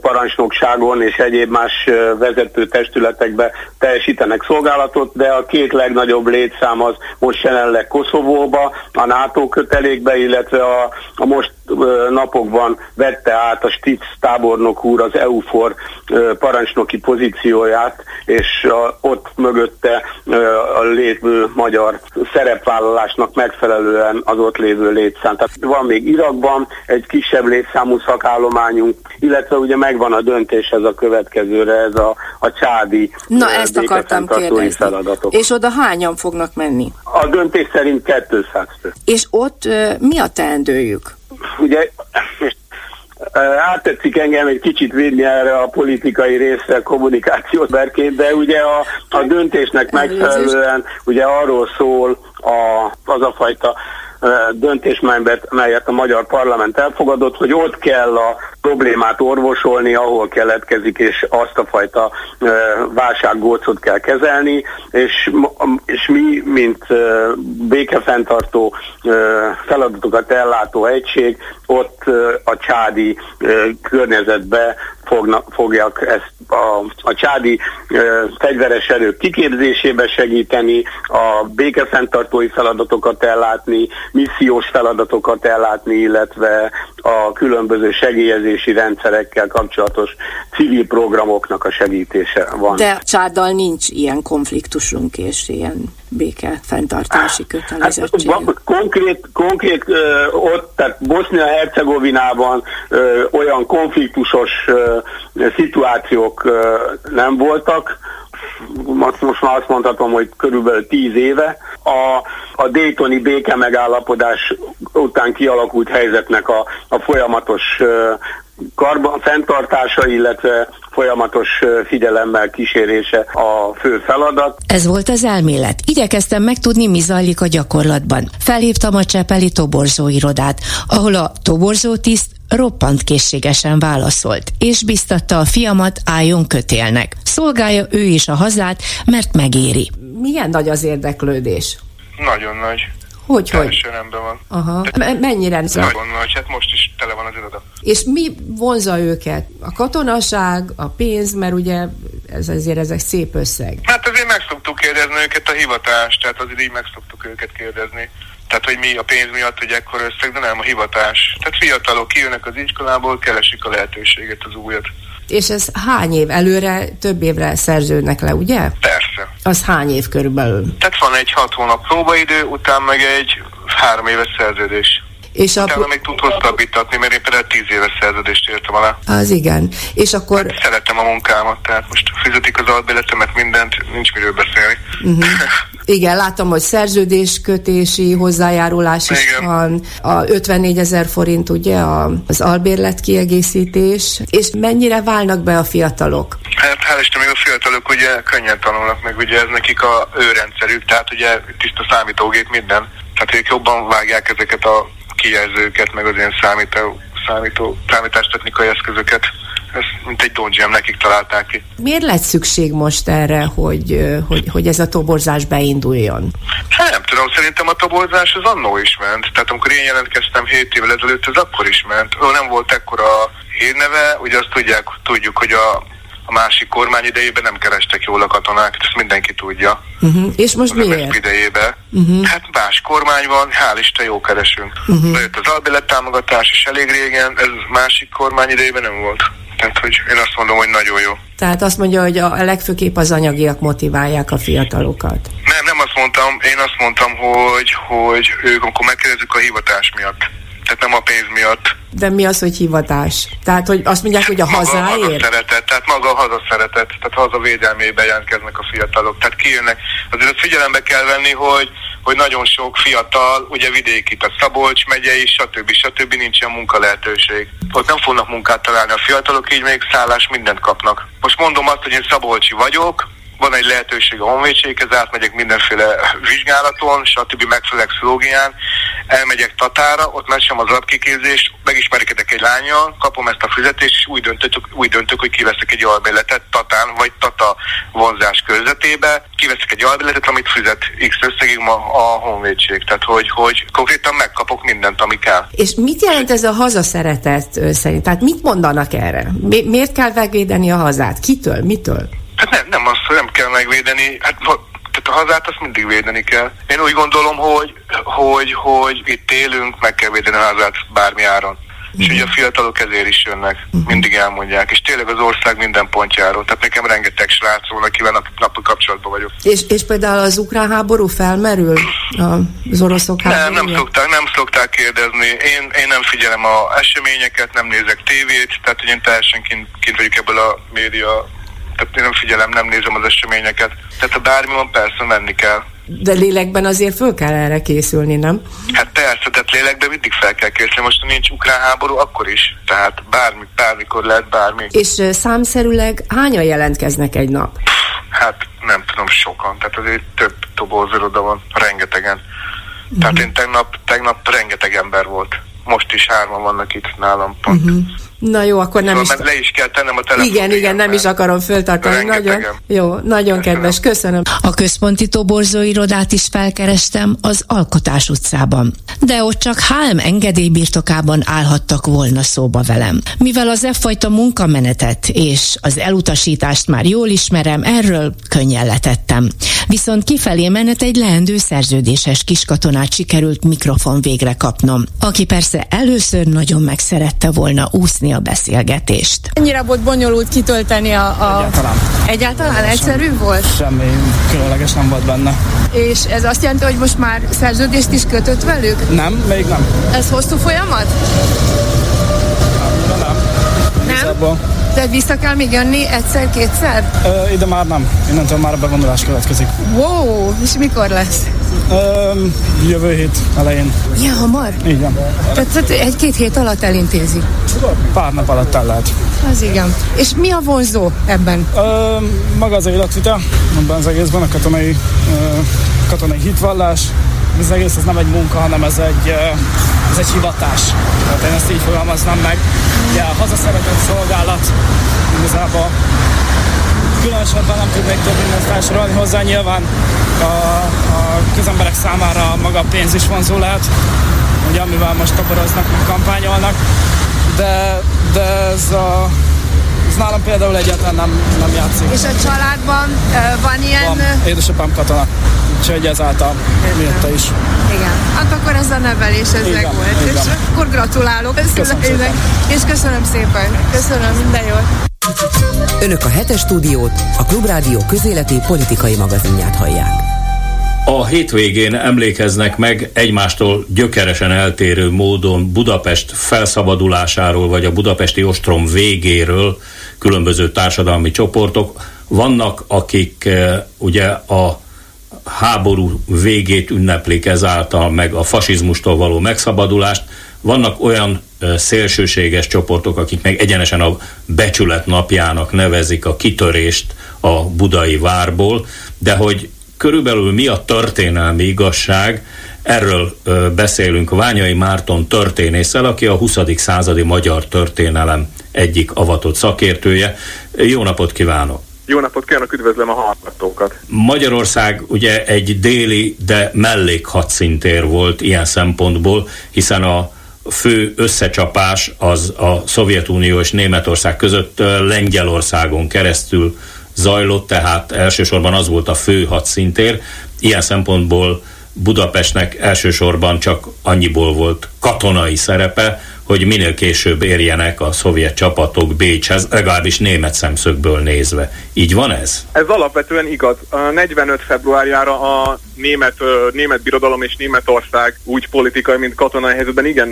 parancsnokságon és egyéb más vezető testületekbe teljesítenek szolgálatot, de a két legnagyobb létszám az most jelenleg Koszovóba, a NATO kötelékbe, illetve a, a most napokban vette át a Stitz tábornok úr az EUFOR parancsnoki pozícióját, és ott mögötte a lévő magyar szerepvállalásnak megfelelően az ott lévő létszám. Tehát van még Irakban egy kisebb létszámú szakállományunk, illetve ugye megvan a döntés ez a következőre, ez a, a csádi Na ezt akartam kérdezni. Feladatok. És oda hányan fognak menni? A döntés szerint 200 fő. És ott mi a teendőjük? Ugye áttetszik engem egy kicsit vinni erre a politikai részre kommunikációt berként, de ugye a, a döntésnek megfelelően ugye arról szól a, az a fajta döntés, melyet a magyar parlament elfogadott, hogy ott kell a problémát orvosolni, ahol keletkezik, és azt a fajta válsággócot kell kezelni, és, és mi, mint békefenntartó feladatokat ellátó egység, ott a csádi környezetbe fognak, fogják ezt a, a csádi e, fegyveres erők kiképzésébe segíteni, a békefenntartói feladatokat ellátni, missziós feladatokat ellátni, illetve a különböző segélyezés képzési rendszerekkel kapcsolatos civil programoknak a segítése van. De csárdal nincs ilyen konfliktusunk és ilyen béke fenntartási kötelezettség. Hát, konkrét, konkrét ö, ott, tehát Bosznia-Hercegovinában ö, olyan konfliktusos ö, szituációk ö, nem voltak, most már azt mondhatom, hogy körülbelül tíz éve. A, a Daytoni béke megállapodás után kialakult helyzetnek a, a folyamatos karban fenntartása, illetve folyamatos figyelemmel kísérése a fő feladat. Ez volt az elmélet. Igyekeztem megtudni, mi zajlik a gyakorlatban. Felhívtam a Csepeli toborzó irodát, ahol a toborzó tiszt roppant készségesen válaszolt, és biztatta a fiamat álljon kötélnek. Szolgálja ő is a hazát, mert megéri. Milyen nagy az érdeklődés? Nagyon nagy. Hogy, hogy? rendben van. Aha. M- mennyire? Nagyon nagy, hát most is tele van az iroda. És mi vonza őket? A katonaság, a pénz, mert ugye ez azért ezek szép összeg. Hát azért meg szoktuk kérdezni őket a hivatást, tehát azért így meg szoktuk őket kérdezni. Tehát, hogy mi a pénz miatt, hogy ekkor összeg, de nem a hivatás. Tehát fiatalok kijönnek az iskolából, keresik a lehetőséget, az újat. És ez hány év? Előre több évre szerződnek le, ugye? Persze. Az hány év körülbelül? Tehát van egy hat hónap próbaidő, után meg egy három éves szerződés. És Utána a... még tud hosszabbítatni, mert én például tíz éves szerződést értem alá. Az igen. És akkor... Hát szeretem a munkámat, tehát most fizetik az albéletemet, mindent, nincs miről beszélni. Uh-huh. [laughs] Igen, látom, hogy szerződéskötési hozzájárulás is Igen. van, a 54 ezer forint ugye az albérlet kiegészítés, és mennyire válnak be a fiatalok? Hát hál' még a fiatalok ugye könnyen tanulnak meg, ugye ez nekik a ő rendszerük, tehát ugye tiszta számítógép minden. Tehát ők jobban vágják ezeket a kijelzőket, meg az ilyen számító, számító, számítástechnikai eszközöket. Ezt mint egy donjem nekik találták ki. Miért lett szükség most erre, hogy, hogy, hogy ez a toborzás beinduljon? Hát nem tudom, szerintem a toborzás az annó is ment. Tehát amikor én jelentkeztem 7 évvel ezelőtt, ez akkor is ment. Ó, nem volt ekkora hírneve, ugye azt tudják, tudjuk, hogy a a másik kormány idejében nem kerestek jól a katonák, ezt mindenki tudja. Uh-huh. És most az miért? idejében. Uh-huh. Hát más kormány van, hál' Isten jó keresünk. Uh-huh. Bejött az albélet támogatás is elég régen, ez másik kormány idejében nem volt. Tehát, hogy én azt mondom, hogy nagyon jó. Tehát azt mondja, hogy a legfőképp az anyagiak motiválják a fiatalokat. Nem, nem azt mondtam, én azt mondtam, hogy, hogy ők akkor megkérdezzük a hivatás miatt. Tehát nem a pénz miatt. De mi az, hogy hivatás? Tehát, hogy azt mondják, hogy a hazáért? Maga szeretet, tehát maga a hazaszeretet, tehát haza védelmébe jelentkeznek a fiatalok. Tehát kijönnek. Azért figyelembe kell venni, hogy hogy nagyon sok fiatal, ugye vidéki, tehát Szabolcs megye is, stb. stb. nincsen munka lehetőség. Ott nem fognak munkát találni a fiatalok, így még szállás mindent kapnak. Most mondom azt, hogy én Szabolcsi vagyok, van egy lehetőség a honvédséghez, átmegyek mindenféle vizsgálaton, stb. megfelelek pszichológián, elmegyek Tatára, ott mesem az alapkiképzést, megismerkedek egy lányjal, kapom ezt a fizetést, és úgy döntök, úgy döntök hogy kiveszek egy albéletet Tatán, vagy Tata vonzás körzetébe, kiveszek egy albéletet, amit fizet X összegig ma a honvédség. Tehát, hogy, hogy konkrétan megkapok mindent, ami kell. És mit jelent ez a hazaszeretet szerint? Tehát mit mondanak erre? Mi, miért kell megvédeni a hazát? Kitől? Mitől? Hát nem, nem azt, hogy nem kell megvédeni, hát tehát a hazát azt mindig védeni kell. Én úgy gondolom, hogy, hogy, hogy itt élünk, meg kell védeni a hazát bármi áron. Uh-huh. És ugye a fiatalok ezért is jönnek, uh-huh. mindig elmondják, és tényleg az ország minden pontjáról. Tehát nekem rengeteg srác van, akivel nap, napi kapcsolatban vagyok. És, és például az ukrán háború felmerül az oroszok háború? Nem, nem szokták, nem szokták kérdezni. Én, én nem figyelem a eseményeket, nem nézek tévét, tehát hogy én teljesen kint, kint vagyok ebből a média tehát én nem figyelem, nem nézem az eseményeket. Tehát ha bármi van, persze menni kell. De lélekben azért föl kell erre készülni, nem? Hát persze, tehát lélekben mindig fel kell készülni. Most nincs ukrán háború, akkor is. Tehát bármi, bármikor lehet bármi. És számszerűleg hányan jelentkeznek egy nap? Hát nem tudom, sokan. Tehát azért több tobolziroda van, rengetegen. Uh-huh. Tehát én tegnap, tegnap rengeteg ember volt. Most is hárman vannak itt nálam pont. Uh-huh. Na jó, akkor nem szóval is... le is kell tennem a telefon. Igen, igen, nem is akarom föltartani. Nagyon, jó, nagyon kedves, köszönöm. A központi toborzóirodát is felkerestem az Alkotás utcában. De ott csak Hálm engedély birtokában állhattak volna szóba velem. Mivel az e-fajta munkamenetet és az elutasítást már jól ismerem, erről könnyen letettem. Viszont kifelé menet egy leendő szerződéses kiskatonát sikerült mikrofon végre kapnom, aki persze először nagyon megszerette volna úszni folytatni a beszélgetést. Ennyire volt bonyolult kitölteni a... a... Egyáltalán. Egyáltalán egyszerű volt? Semmi különleges nem volt benne. És ez azt jelenti, hogy most már szerződést is kötött velük? Nem, még nem. Ez hosszú folyamat? Nem, nem. Nem? Tehát vissza kell még jönni egyszer-kétszer? Uh, ide már nem. Innentől már a bevonulás következik. Wow, és mikor lesz? Um, jövő hét elején. Ja, hamar? Így van. Tehát, tehát egy-két hét alatt elintézik? Pár nap alatt el lehet. Az igen. És mi a vonzó ebben? Um, maga az életvita, abban az egészben a katonai, uh, katonai hitvallás, ez egész ez nem egy munka, hanem ez egy, ez egy hivatás. Tehát én ezt így fogalmaznám meg. Ugye a hazaszeretett szolgálat igazából különösebben nem tudnék több mindent felsorolni hozzá. Nyilván a, a közemberek számára maga a pénz is vonzó lehet, ugye, amivel most toboroznak, meg kampányolnak, de, de ez a nálam például egyáltalán nem, nem játszik. És a családban uh, van ilyen... Van. Édesapám katona, úgyhogy ezáltal miatta is. Igen, hát akkor ez a nevelés, ez meg volt. Igen. És akkor gratulálok köszönöm és köszönöm szépen. Köszönöm, minden jót. Önök a hetes stúdiót, a Klubrádió közéleti politikai magazinját hallják. A hétvégén emlékeznek meg egymástól gyökeresen eltérő módon Budapest felszabadulásáról, vagy a budapesti ostrom végéről különböző társadalmi csoportok. Vannak, akik e, ugye a háború végét ünneplik ezáltal, meg a fasizmustól való megszabadulást. Vannak olyan e, szélsőséges csoportok, akik meg egyenesen a becsület napjának nevezik a kitörést a budai várból, de hogy körülbelül mi a történelmi igazság, erről ö, beszélünk Ványai Márton történésszel, aki a 20. századi magyar történelem egyik avatott szakértője. Jó napot kívánok! Jó napot kívánok, üdvözlöm a hallgatókat! Magyarország ugye egy déli, de mellékhadszintér volt ilyen szempontból, hiszen a fő összecsapás az a Szovjetunió és Németország között Lengyelországon keresztül zajlott, tehát elsősorban az volt a fő hadszintér. Ilyen szempontból Budapestnek elsősorban csak annyiból volt katonai szerepe, hogy minél később érjenek a szovjet csapatok Bécshez, legalábbis német szemszögből nézve. Így van ez? Ez alapvetően igaz. A 45 februárjára a német, német birodalom és Németország úgy politikai, mint katonai helyzetben igen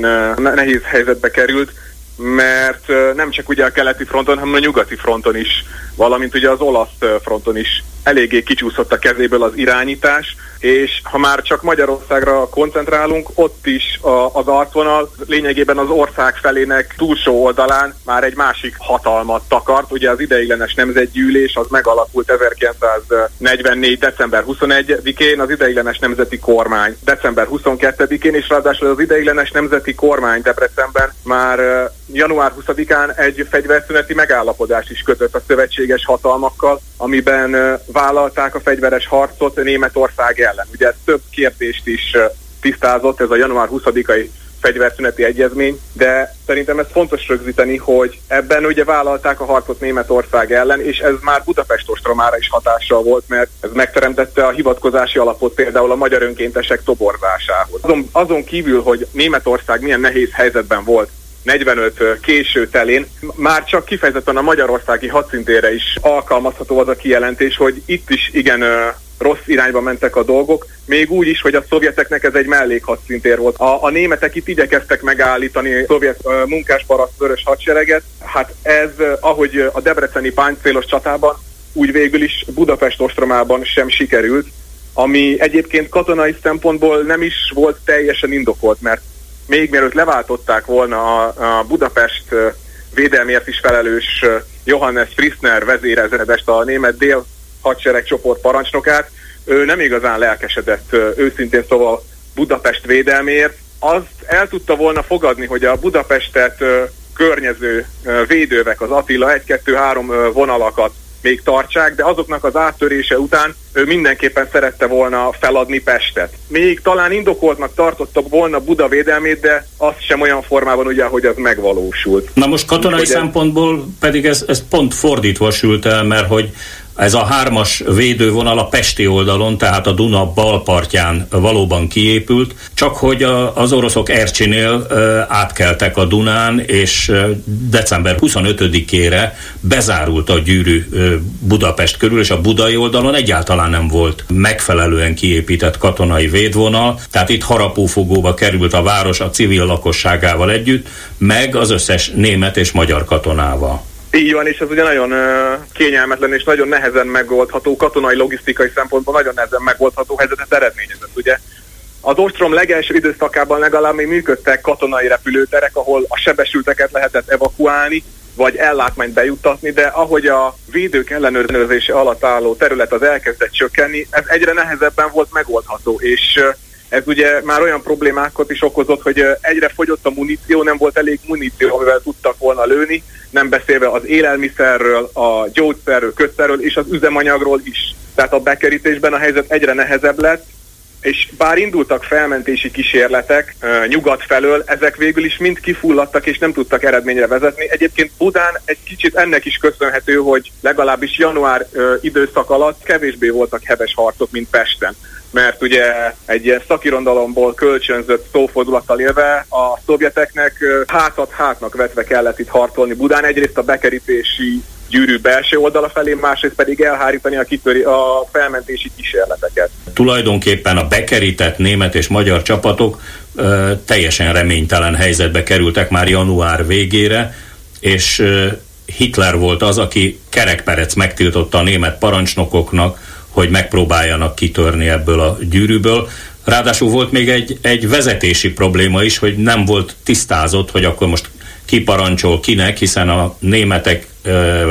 nehéz helyzetbe került, mert nem csak ugye a keleti fronton, hanem a nyugati fronton is, valamint ugye az olasz fronton is eléggé kicsúszott a kezéből az irányítás, és ha már csak Magyarországra koncentrálunk, ott is a, az arcvonal lényegében az ország felének túlsó oldalán már egy másik hatalmat takart. Ugye az ideiglenes nemzetgyűlés az megalakult 1944. december 21-én, az ideiglenes nemzeti kormány december 22-én, és ráadásul az ideiglenes nemzeti kormány Debrecenben már január 20-án egy fegyverszüneti megállapodást is kötött a szövetséges hatalmakkal, amiben vállalták a fegyveres harcot Németország ellen. Ugye több kérdést is tisztázott ez a január 20-ai fegyverszüneti egyezmény, de szerintem ez fontos rögzíteni, hogy ebben ugye vállalták a harcot Németország ellen, és ez már Budapest ostromára is hatással volt, mert ez megteremtette a hivatkozási alapot például a magyar önkéntesek toborzásához. Azon, azon kívül, hogy Németország milyen nehéz helyzetben volt 45 késő telén, már csak kifejezetten a magyarországi hadszintére is alkalmazható az a kijelentés, hogy itt is igen rossz irányba mentek a dolgok, még úgy is, hogy a szovjeteknek ez egy mellékhadszintér volt. A, a németek itt igyekeztek megállítani a szovjet uh, munkásparaszt vörös hadsereget, hát ez, ahogy a debreceni páncélos csatában, úgy végül is Budapest ostromában sem sikerült, ami egyébként katonai szempontból nem is volt teljesen indokolt, mert még mielőtt leváltották volna a, a Budapest védelmért is felelős Johannes Friszner vezérezredest, a német dél hadsereg csoport parancsnokát, ő nem igazán lelkesedett őszintén szóval Budapest védelmért. Azt el tudta volna fogadni, hogy a Budapestet környező védővek, az Attila 1-2-3 vonalakat még tartsák, de azoknak az áttörése után ő mindenképpen szerette volna feladni Pestet. Még talán indokoltnak tartotta volna Buda védelmét, de az sem olyan formában ugye, hogy az megvalósult. Na most katonai hogy szempontból pedig ez, ez pont fordítva sült el, mert hogy Ez a hármas védővonal a Pesti oldalon, tehát a Duna bal partján valóban kiépült, csak hogy az oroszok Ercsinél átkeltek a Dunán, és december 25-ére bezárult a gyűrű Budapest körül, és a budai oldalon egyáltalán nem volt megfelelően kiépített katonai védvonal, tehát itt harapófogóba került a város a civil lakosságával együtt, meg az összes német és magyar katonával. Így van, és ez ugye nagyon kényelmetlen és nagyon nehezen megoldható, katonai logisztikai szempontból nagyon nehezen megoldható helyzetet eredményezett, ugye. Az ostrom legelső időszakában legalább még működtek katonai repülőterek, ahol a sebesülteket lehetett evakuálni, vagy ellátmányt bejuttatni, de ahogy a védők ellenőrzése alatt álló terület az elkezdett csökkenni, ez egyre nehezebben volt megoldható, és ez ugye már olyan problémákat is okozott, hogy egyre fogyott a muníció, nem volt elég muníció, amivel tudtak volna lőni, nem beszélve az élelmiszerről, a gyógyszerről, kötszerről és az üzemanyagról is. Tehát a bekerítésben a helyzet egyre nehezebb lett, és bár indultak felmentési kísérletek uh, nyugat felől, ezek végül is mind kifulladtak és nem tudtak eredményre vezetni. Egyébként Budán egy kicsit ennek is köszönhető, hogy legalábbis január uh, időszak alatt kevésbé voltak heves harcok, mint Pesten mert ugye egy ilyen szakirondalomból kölcsönzött szófordulattal élve a szovjeteknek hátat hátnak vetve kellett itt harcolni Budán. Egyrészt a bekerítési gyűrű belső oldala felé, másrészt pedig elhárítani a, kitöri, a felmentési kísérleteket. Tulajdonképpen a bekerített német és magyar csapatok ö, teljesen reménytelen helyzetbe kerültek már január végére, és ö, Hitler volt az, aki kerekperec megtiltotta a német parancsnokoknak, hogy megpróbáljanak kitörni ebből a gyűrűből. Ráadásul volt még egy, egy vezetési probléma is, hogy nem volt tisztázott, hogy akkor most ki parancsol kinek, hiszen a németek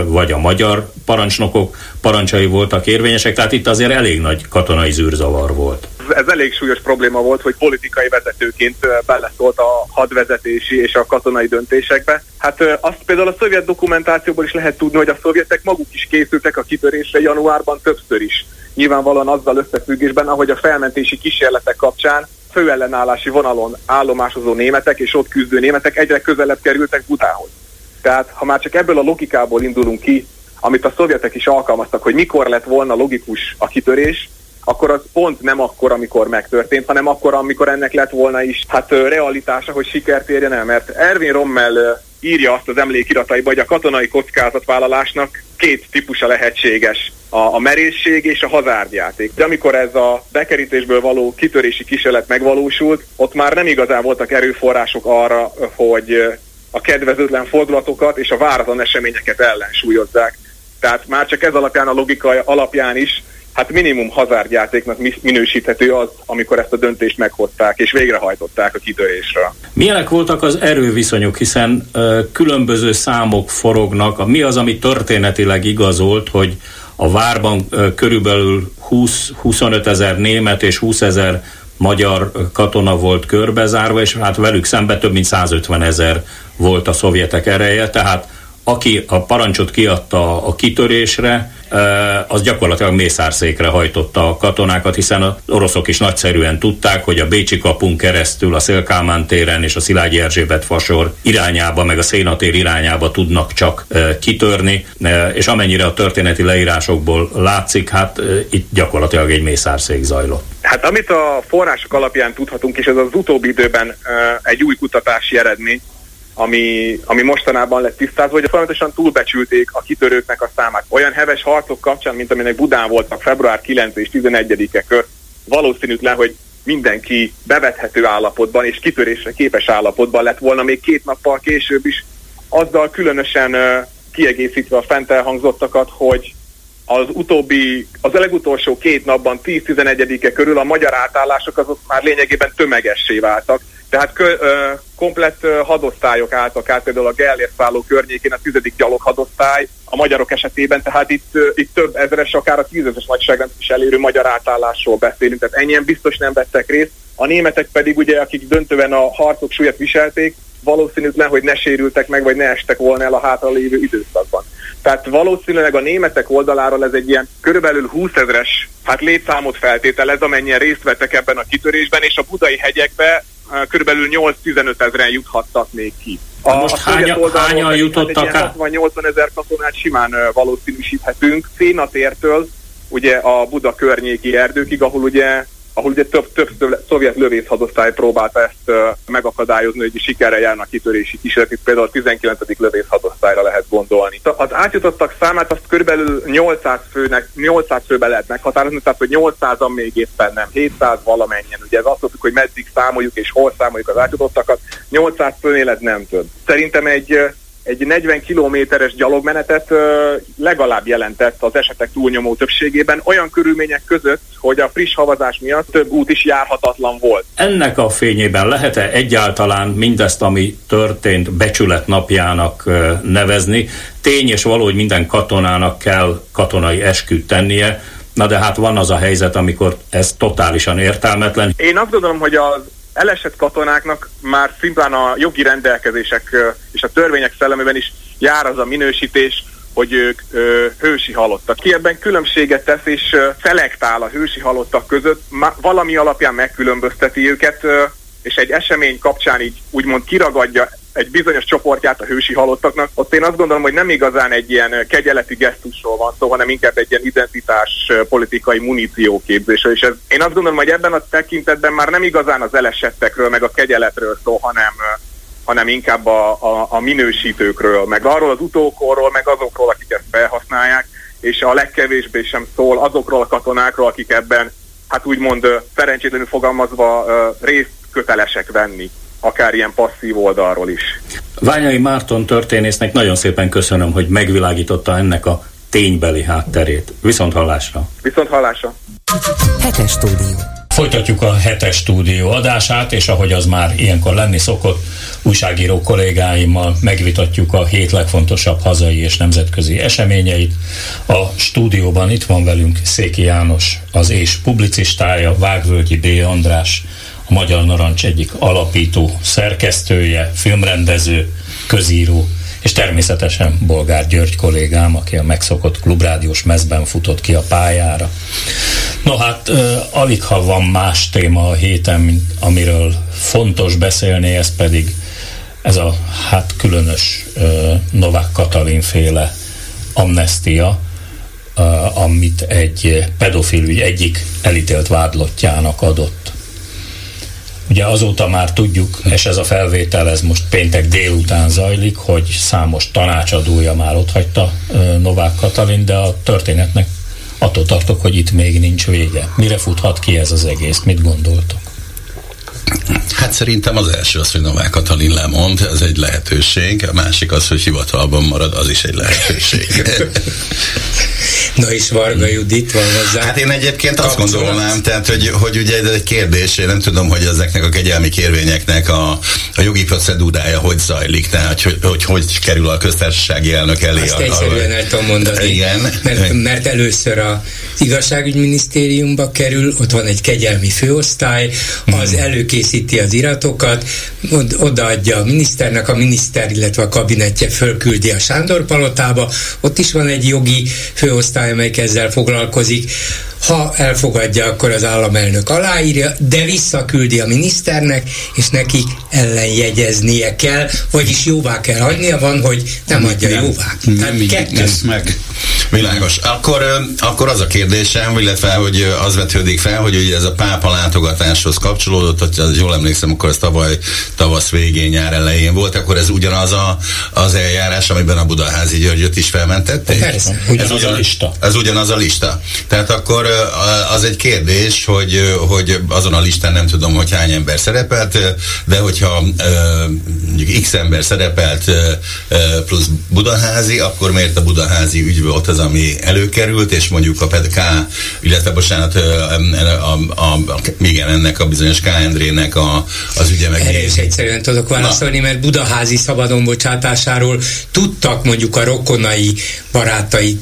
vagy a magyar parancsnokok parancsai voltak érvényesek, tehát itt azért elég nagy katonai zűrzavar volt. Ez elég súlyos probléma volt, hogy politikai vezetőként beleszólt a hadvezetési és a katonai döntésekbe. Hát azt például a szovjet dokumentációból is lehet tudni, hogy a szovjetek maguk is készültek a kitörésre januárban többször is. Nyilvánvalóan azzal összefüggésben, ahogy a felmentési kísérletek kapcsán főellenállási vonalon állomásozó németek és ott küzdő németek egyre közelebb kerültek Budához. Tehát ha már csak ebből a logikából indulunk ki, amit a szovjetek is alkalmaztak, hogy mikor lett volna logikus a kitörés, akkor az pont nem akkor, amikor megtörtént, hanem akkor, amikor ennek lett volna is hát realitása, hogy sikert érjen el. Mert Erwin Rommel írja azt az emlékirataiba, hogy a katonai kockázatvállalásnak két típusa lehetséges, a merészség és a hazárdjáték. De amikor ez a bekerítésből való kitörési kísérlet megvalósult, ott már nem igazán voltak erőforrások arra, hogy a kedvezőtlen fordulatokat és a váratlan eseményeket ellensúlyozzák. Tehát már csak ez alapján a logika alapján is hát minimum hazárdjátéknak minősíthető az, amikor ezt a döntést meghozták és végrehajtották a kitörésre. Milyenek voltak az erőviszonyok, hiszen ö, különböző számok forognak. Mi az, ami történetileg igazolt, hogy a várban ö, körülbelül 20-25 ezer német és 20 ezer magyar katona volt körbezárva, és hát velük szemben több mint 150 ezer volt a szovjetek ereje, tehát aki a parancsot kiadta a kitörésre, az gyakorlatilag mészárszékre hajtotta a katonákat, hiszen az oroszok is nagyszerűen tudták, hogy a Bécsi kapunk keresztül a Szélkámán téren és a Szilágyi Erzsébet fasor irányába, meg a Szénatér irányába tudnak csak kitörni, és amennyire a történeti leírásokból látszik, hát itt gyakorlatilag egy mészárszék zajlott. Hát amit a források alapján tudhatunk, és ez az utóbbi időben egy új kutatási eredmény, ami, ami mostanában lett tisztázva, hogy folyamatosan túlbecsülték a kitörőknek a számát. Olyan heves harcok kapcsán, mint aminek Budán voltak február 9 és 11-e kör, valószínűtlen, hogy mindenki bevethető állapotban és kitörésre képes állapotban lett volna még két nappal később is, azzal különösen kiegészítve a fent elhangzottakat, hogy az utóbbi, az legutolsó két napban 10-11-e körül a magyar átállások azok már lényegében tömegessé váltak. Tehát kö, ö, komplett ö, hadosztályok álltak át, például a Gellért szálló környékén a tizedik gyaloghadosztály, a magyarok esetében, tehát itt, ö, itt több ezeres, akár a tízezes nagyságrendet is elérő magyar átállásról beszélünk, tehát ennyien biztos nem vettek részt. A németek pedig ugye, akik döntően a harcok súlyát viselték, valószínűtlen, hogy ne sérültek meg, vagy ne estek volna el a hátra lévő időszakban. Tehát valószínűleg a németek oldaláról ez egy ilyen körülbelül 20 ezres hát létszámot feltételez, amennyien részt vettek ebben a kitörésben, és a budai hegyekbe körülbelül 8-15 ezeren juthattak még ki. A, most a hánya, hányan jutottak át? 60-80 ezer katonát simán valószínűsíthetünk. Szénatértől ugye a Buda környéki erdőkig, ahol ugye ahol ugye több, több szovjet lövészhadosztály próbálta ezt megakadályozni, hogy sikerre járnak kitörési kísérletek, például a 19. lövészhadosztályra lehet gondolni. Az átjutottak számát azt körülbelül 800 főnek, 800 főbe lehet meghatározni, tehát hogy 800-an még éppen nem, 700 valamennyien. Ugye ez azt mondjuk, hogy meddig számoljuk és hol számoljuk az átjutottakat, 800 főnél ez nem több. Szerintem egy egy 40 kilométeres gyalogmenetet legalább jelentett az esetek túlnyomó többségében, olyan körülmények között, hogy a friss havazás miatt több út is járhatatlan volt. Ennek a fényében lehet-e egyáltalán mindezt, ami történt becsület napjának nevezni? Tény és való, hogy minden katonának kell katonai esküt tennie, Na de hát van az a helyzet, amikor ez totálisan értelmetlen. Én azt gondolom, hogy az elesett katonáknak már szimplán a jogi rendelkezések és a törvények szellemében is jár az a minősítés, hogy ők ö, hősi halottak. Ki ebben különbséget tesz és ö, szelektál a hősi halottak között, ma, valami alapján megkülönbözteti őket, ö, és egy esemény kapcsán így úgymond kiragadja egy bizonyos csoportját a hősi halottaknak, ott én azt gondolom, hogy nem igazán egy ilyen kegyeleti gesztusról van szó, hanem inkább egy ilyen identitás politikai munícióképzésről. És ez, én azt gondolom, hogy ebben a tekintetben már nem igazán az elesettekről, meg a kegyeletről szó, hanem hanem inkább a, a, a minősítőkről, meg arról az utókorról, meg azokról, akik ezt felhasználják, és a legkevésbé sem szól azokról a katonákról, akik ebben, hát úgymond szerencsétlenül fogalmazva részt kötelesek venni akár ilyen passzív oldalról is. Ványai Márton történésznek nagyon szépen köszönöm, hogy megvilágította ennek a ténybeli hátterét. Viszont hallásra. Viszont hallásra. Hetes stúdió. Folytatjuk a hetes stúdió adását, és ahogy az már ilyenkor lenni szokott, újságíró kollégáimmal megvitatjuk a hét legfontosabb hazai és nemzetközi eseményeit. A stúdióban itt van velünk Széki János, az és publicistája, Vágvölgyi B. András, a Magyar Narancs egyik alapító szerkesztője, filmrendező, közíró, és természetesen Bolgár György kollégám, aki a megszokott klubrádiós mezben futott ki a pályára. No hát, alig ha van más téma a héten, amiről fontos beszélni, ez pedig ez a hát különös Novák Katalin féle amnestia, amit egy pedofil ügy egyik elítélt vádlottjának adott Ugye azóta már tudjuk, és ez a felvétel, ez most péntek délután zajlik, hogy számos tanácsadója már ott hagyta Novák Katalin, de a történetnek attól tartok, hogy itt még nincs vége. Mire futhat ki ez az egész? Mit gondoltok? Hát szerintem az első az, hogy Novák Katalin lemond, ez egy lehetőség. A másik az, hogy hivatalban marad, az is egy lehetőség. [laughs] Na és Varga Judit van hozzá. Hát én egyébként azt gondolnám, tehát, hogy, hogy ugye ez egy kérdés, én nem tudom, hogy ezeknek a kegyelmi kérvényeknek a, a jogi procedúrája hogy zajlik, tehát hogy hogy, hogy kerül a köztársasági elnök elé. Azt a, egyszerűen el tudom mondani. Igen. Mert, mert először a igazságügyminisztériumba kerül, ott van egy kegyelmi főosztály, az hmm. Előkészíti az iratokat, odaadja a miniszternek, a miniszter, illetve a kabinetje fölküldi a Sándor palotába, ott is van egy jogi főosztály, amelyik ezzel foglalkozik. Ha elfogadja, akkor az államelnök aláírja, de visszaküldi a miniszternek, és neki ellenjegyeznie kell, vagyis jóvá kell hagynia, van, hogy nem adja nem, jóvá. Nem, Tehát kettő. meg. Világos. Akkor, akkor az a kérdésem, illetve hogy az vetődik fel, hogy ugye ez a pápa látogatáshoz kapcsolódott, hogy az jól emlékszem, akkor ez tavaly tavasz végén, nyár elején volt, akkor ez ugyanaz a, az eljárás, amiben a Budaházi Györgyöt is felmentették? Persze. Ugyanaz ez a lista. Ez ugyanaz a lista. Tehát akkor az egy kérdés, hogy, hogy azon a listán nem tudom, hogy hány ember szerepelt, de hogyha mondjuk x ember szerepelt plusz Budaházi, akkor miért a Budaházi ügy volt az, ami előkerült, és mondjuk a PEDK, illetve bocsánat, a, a, a, a, igen, ennek a bizonyos K. Endrének a, az ügye meg... Erre is egyszerűen tudok válaszolni, Na. mert Budaházi szabadon bocsátásáról tudtak mondjuk a rokonai barátai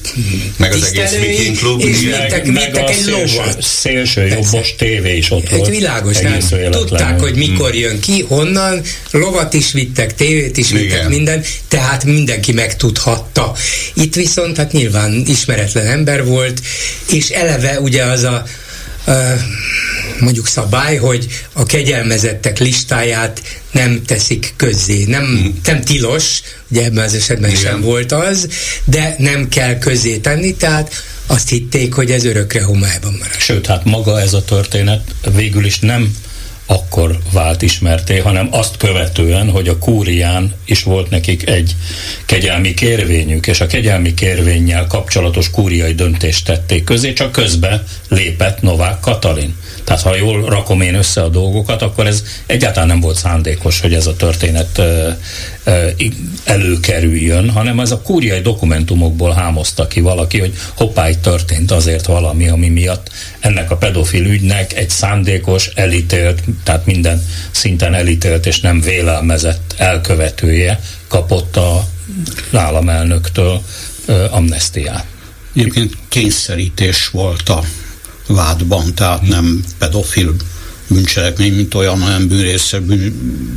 meg az egész Viking Klub, és vittek, vittek egy lovat. Szélső jobbos tévé is ott volt. Világos, nem? Tudták, hogy mikor hmm. jön ki, honnan, lovat is vittek, tévét is vittek, Igen. minden, tehát mindenki megtudhatta. Itt viszont hát nyilván ismeretlen ember volt, és eleve ugye az a mondjuk szabály, hogy a kegyelmezettek listáját nem teszik közzé. Nem, hmm. nem tilos, ugye ebben az esetben Igen. sem volt az, de nem kell közzé tenni, tehát azt hitték, hogy ez örökre homályban marad. Sőt, hát maga ez a történet végül is nem akkor vált ismerté, hanem azt követően, hogy a kúrián is volt nekik egy kegyelmi kérvényük, és a kegyelmi kérvényel kapcsolatos kúriai döntést tették közé, csak közbe lépett Novák Katalin. Tehát ha jól rakom én össze a dolgokat, akkor ez egyáltalán nem volt szándékos, hogy ez a történet előkerüljön, hanem ez a kúriai dokumentumokból hámozta ki valaki, hogy hoppá, itt történt azért valami, ami miatt ennek a pedofil ügynek egy szándékos, elítélt, tehát minden szinten elítélt és nem vélelmezett elkövetője kapott a államelnöktől ö, amnestiát. Egyébként kényszerítés volt a vádban, tehát nem pedofil bűncselekmény, mint olyan, hanem bűnrésze, bűn,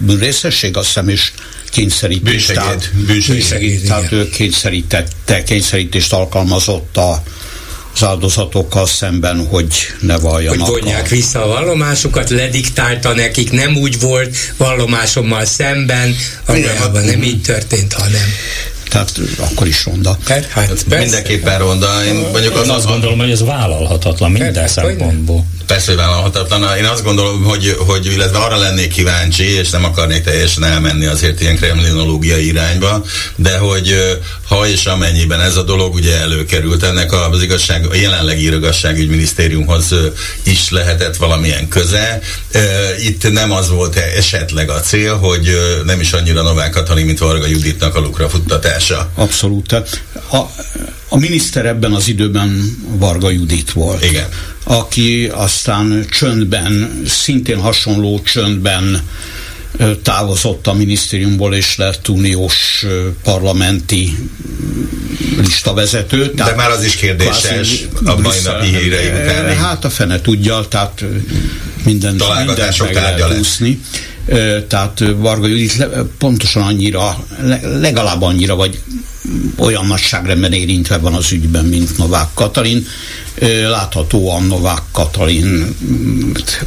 bűnrészesség, azt hiszem, és kényszerítés. Bűnsegéd. Tehát, bűnsegéd, bűnsegéd tehát ő kényszerítette, kényszerítést alkalmazott a az áldozatokkal szemben, hogy ne valljanak. Hogy vonják a... vissza a vallomásukat, lediktálta nekik, nem úgy volt vallomásommal szemben, valójában nem így történt, hanem tehát akkor is ronda. Hát, hát Mindenképpen ronda. Én mondjuk az, azt gondolom, hogy ez vállalhatatlan minden hát, szempontból. Persze, hogy vállalhatatlan. Én azt gondolom, hogy, hogy illetve arra lennék kíváncsi, és nem akarnék teljesen elmenni azért ilyen kremlinológiai irányba, de hogy ha és amennyiben ez a dolog ugye előkerült, ennek az igazság, a jelenlegi igazságügyminisztériumhoz is lehetett valamilyen köze. Itt nem az volt esetleg a cél, hogy nem is annyira Novák Katalin, mint Varga Juditnak a lukra futtatása. Abszolút. Tehát a, a miniszter ebben az időben Varga Judit volt. Igen aki aztán csöndben, szintén hasonló csöndben távozott a minisztériumból és lett uniós parlamenti listavezető. De már az is kérdéses a mai napi hírei után. Hát a fene tudja, tehát minden, mindent meg lehet úszni. Tehát Varga Judit pontosan annyira, legalább annyira, vagy olyan nagyságrendben érintve van az ügyben, mint Novák Katalin. Láthatóan Novák Katalin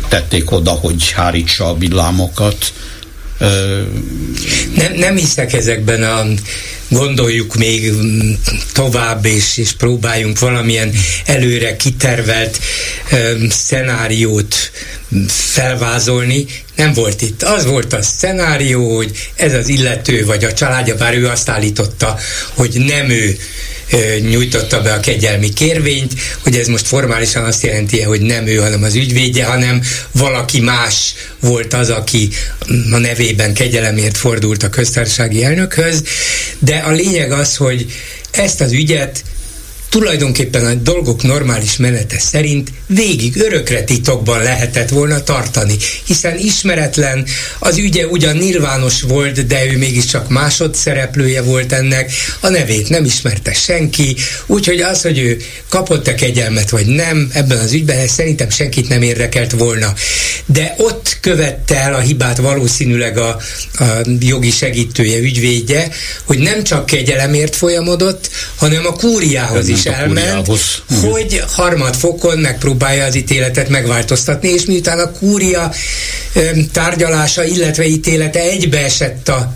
tették oda, hogy hárítsa a villámokat. Nem, nem hiszek ezekben a gondoljuk még tovább, és, és próbáljunk valamilyen előre kitervelt um, szenáriót felvázolni. Nem volt itt. Az volt a szenárió, hogy ez az illető, vagy a családja, bár ő azt állította, hogy nem ő nyújtotta be a kegyelmi kérvényt, hogy ez most formálisan azt jelenti, hogy nem ő, hanem az ügyvédje, hanem valaki más volt az, aki a nevében kegyelemért fordult a köztársasági elnökhöz, de a lényeg az, hogy ezt az ügyet tulajdonképpen a dolgok normális menete szerint végig örökre titokban lehetett volna tartani, hiszen ismeretlen, az ügye ugyan nyilvános volt, de ő mégiscsak másodszereplője volt ennek, a nevét nem ismerte senki, úgyhogy az, hogy ő kapott-e kegyelmet vagy nem, ebben az ügyben ez szerintem senkit nem érdekelt volna. De ott követte el a hibát valószínűleg a, a jogi segítője, ügyvédje, hogy nem csak kegyelemért folyamodott, hanem a kúriához is elment, hogy harmadfokon megpróbálja az ítéletet megváltoztatni, és miután a kúria tárgyalása, illetve ítélete egybeesett a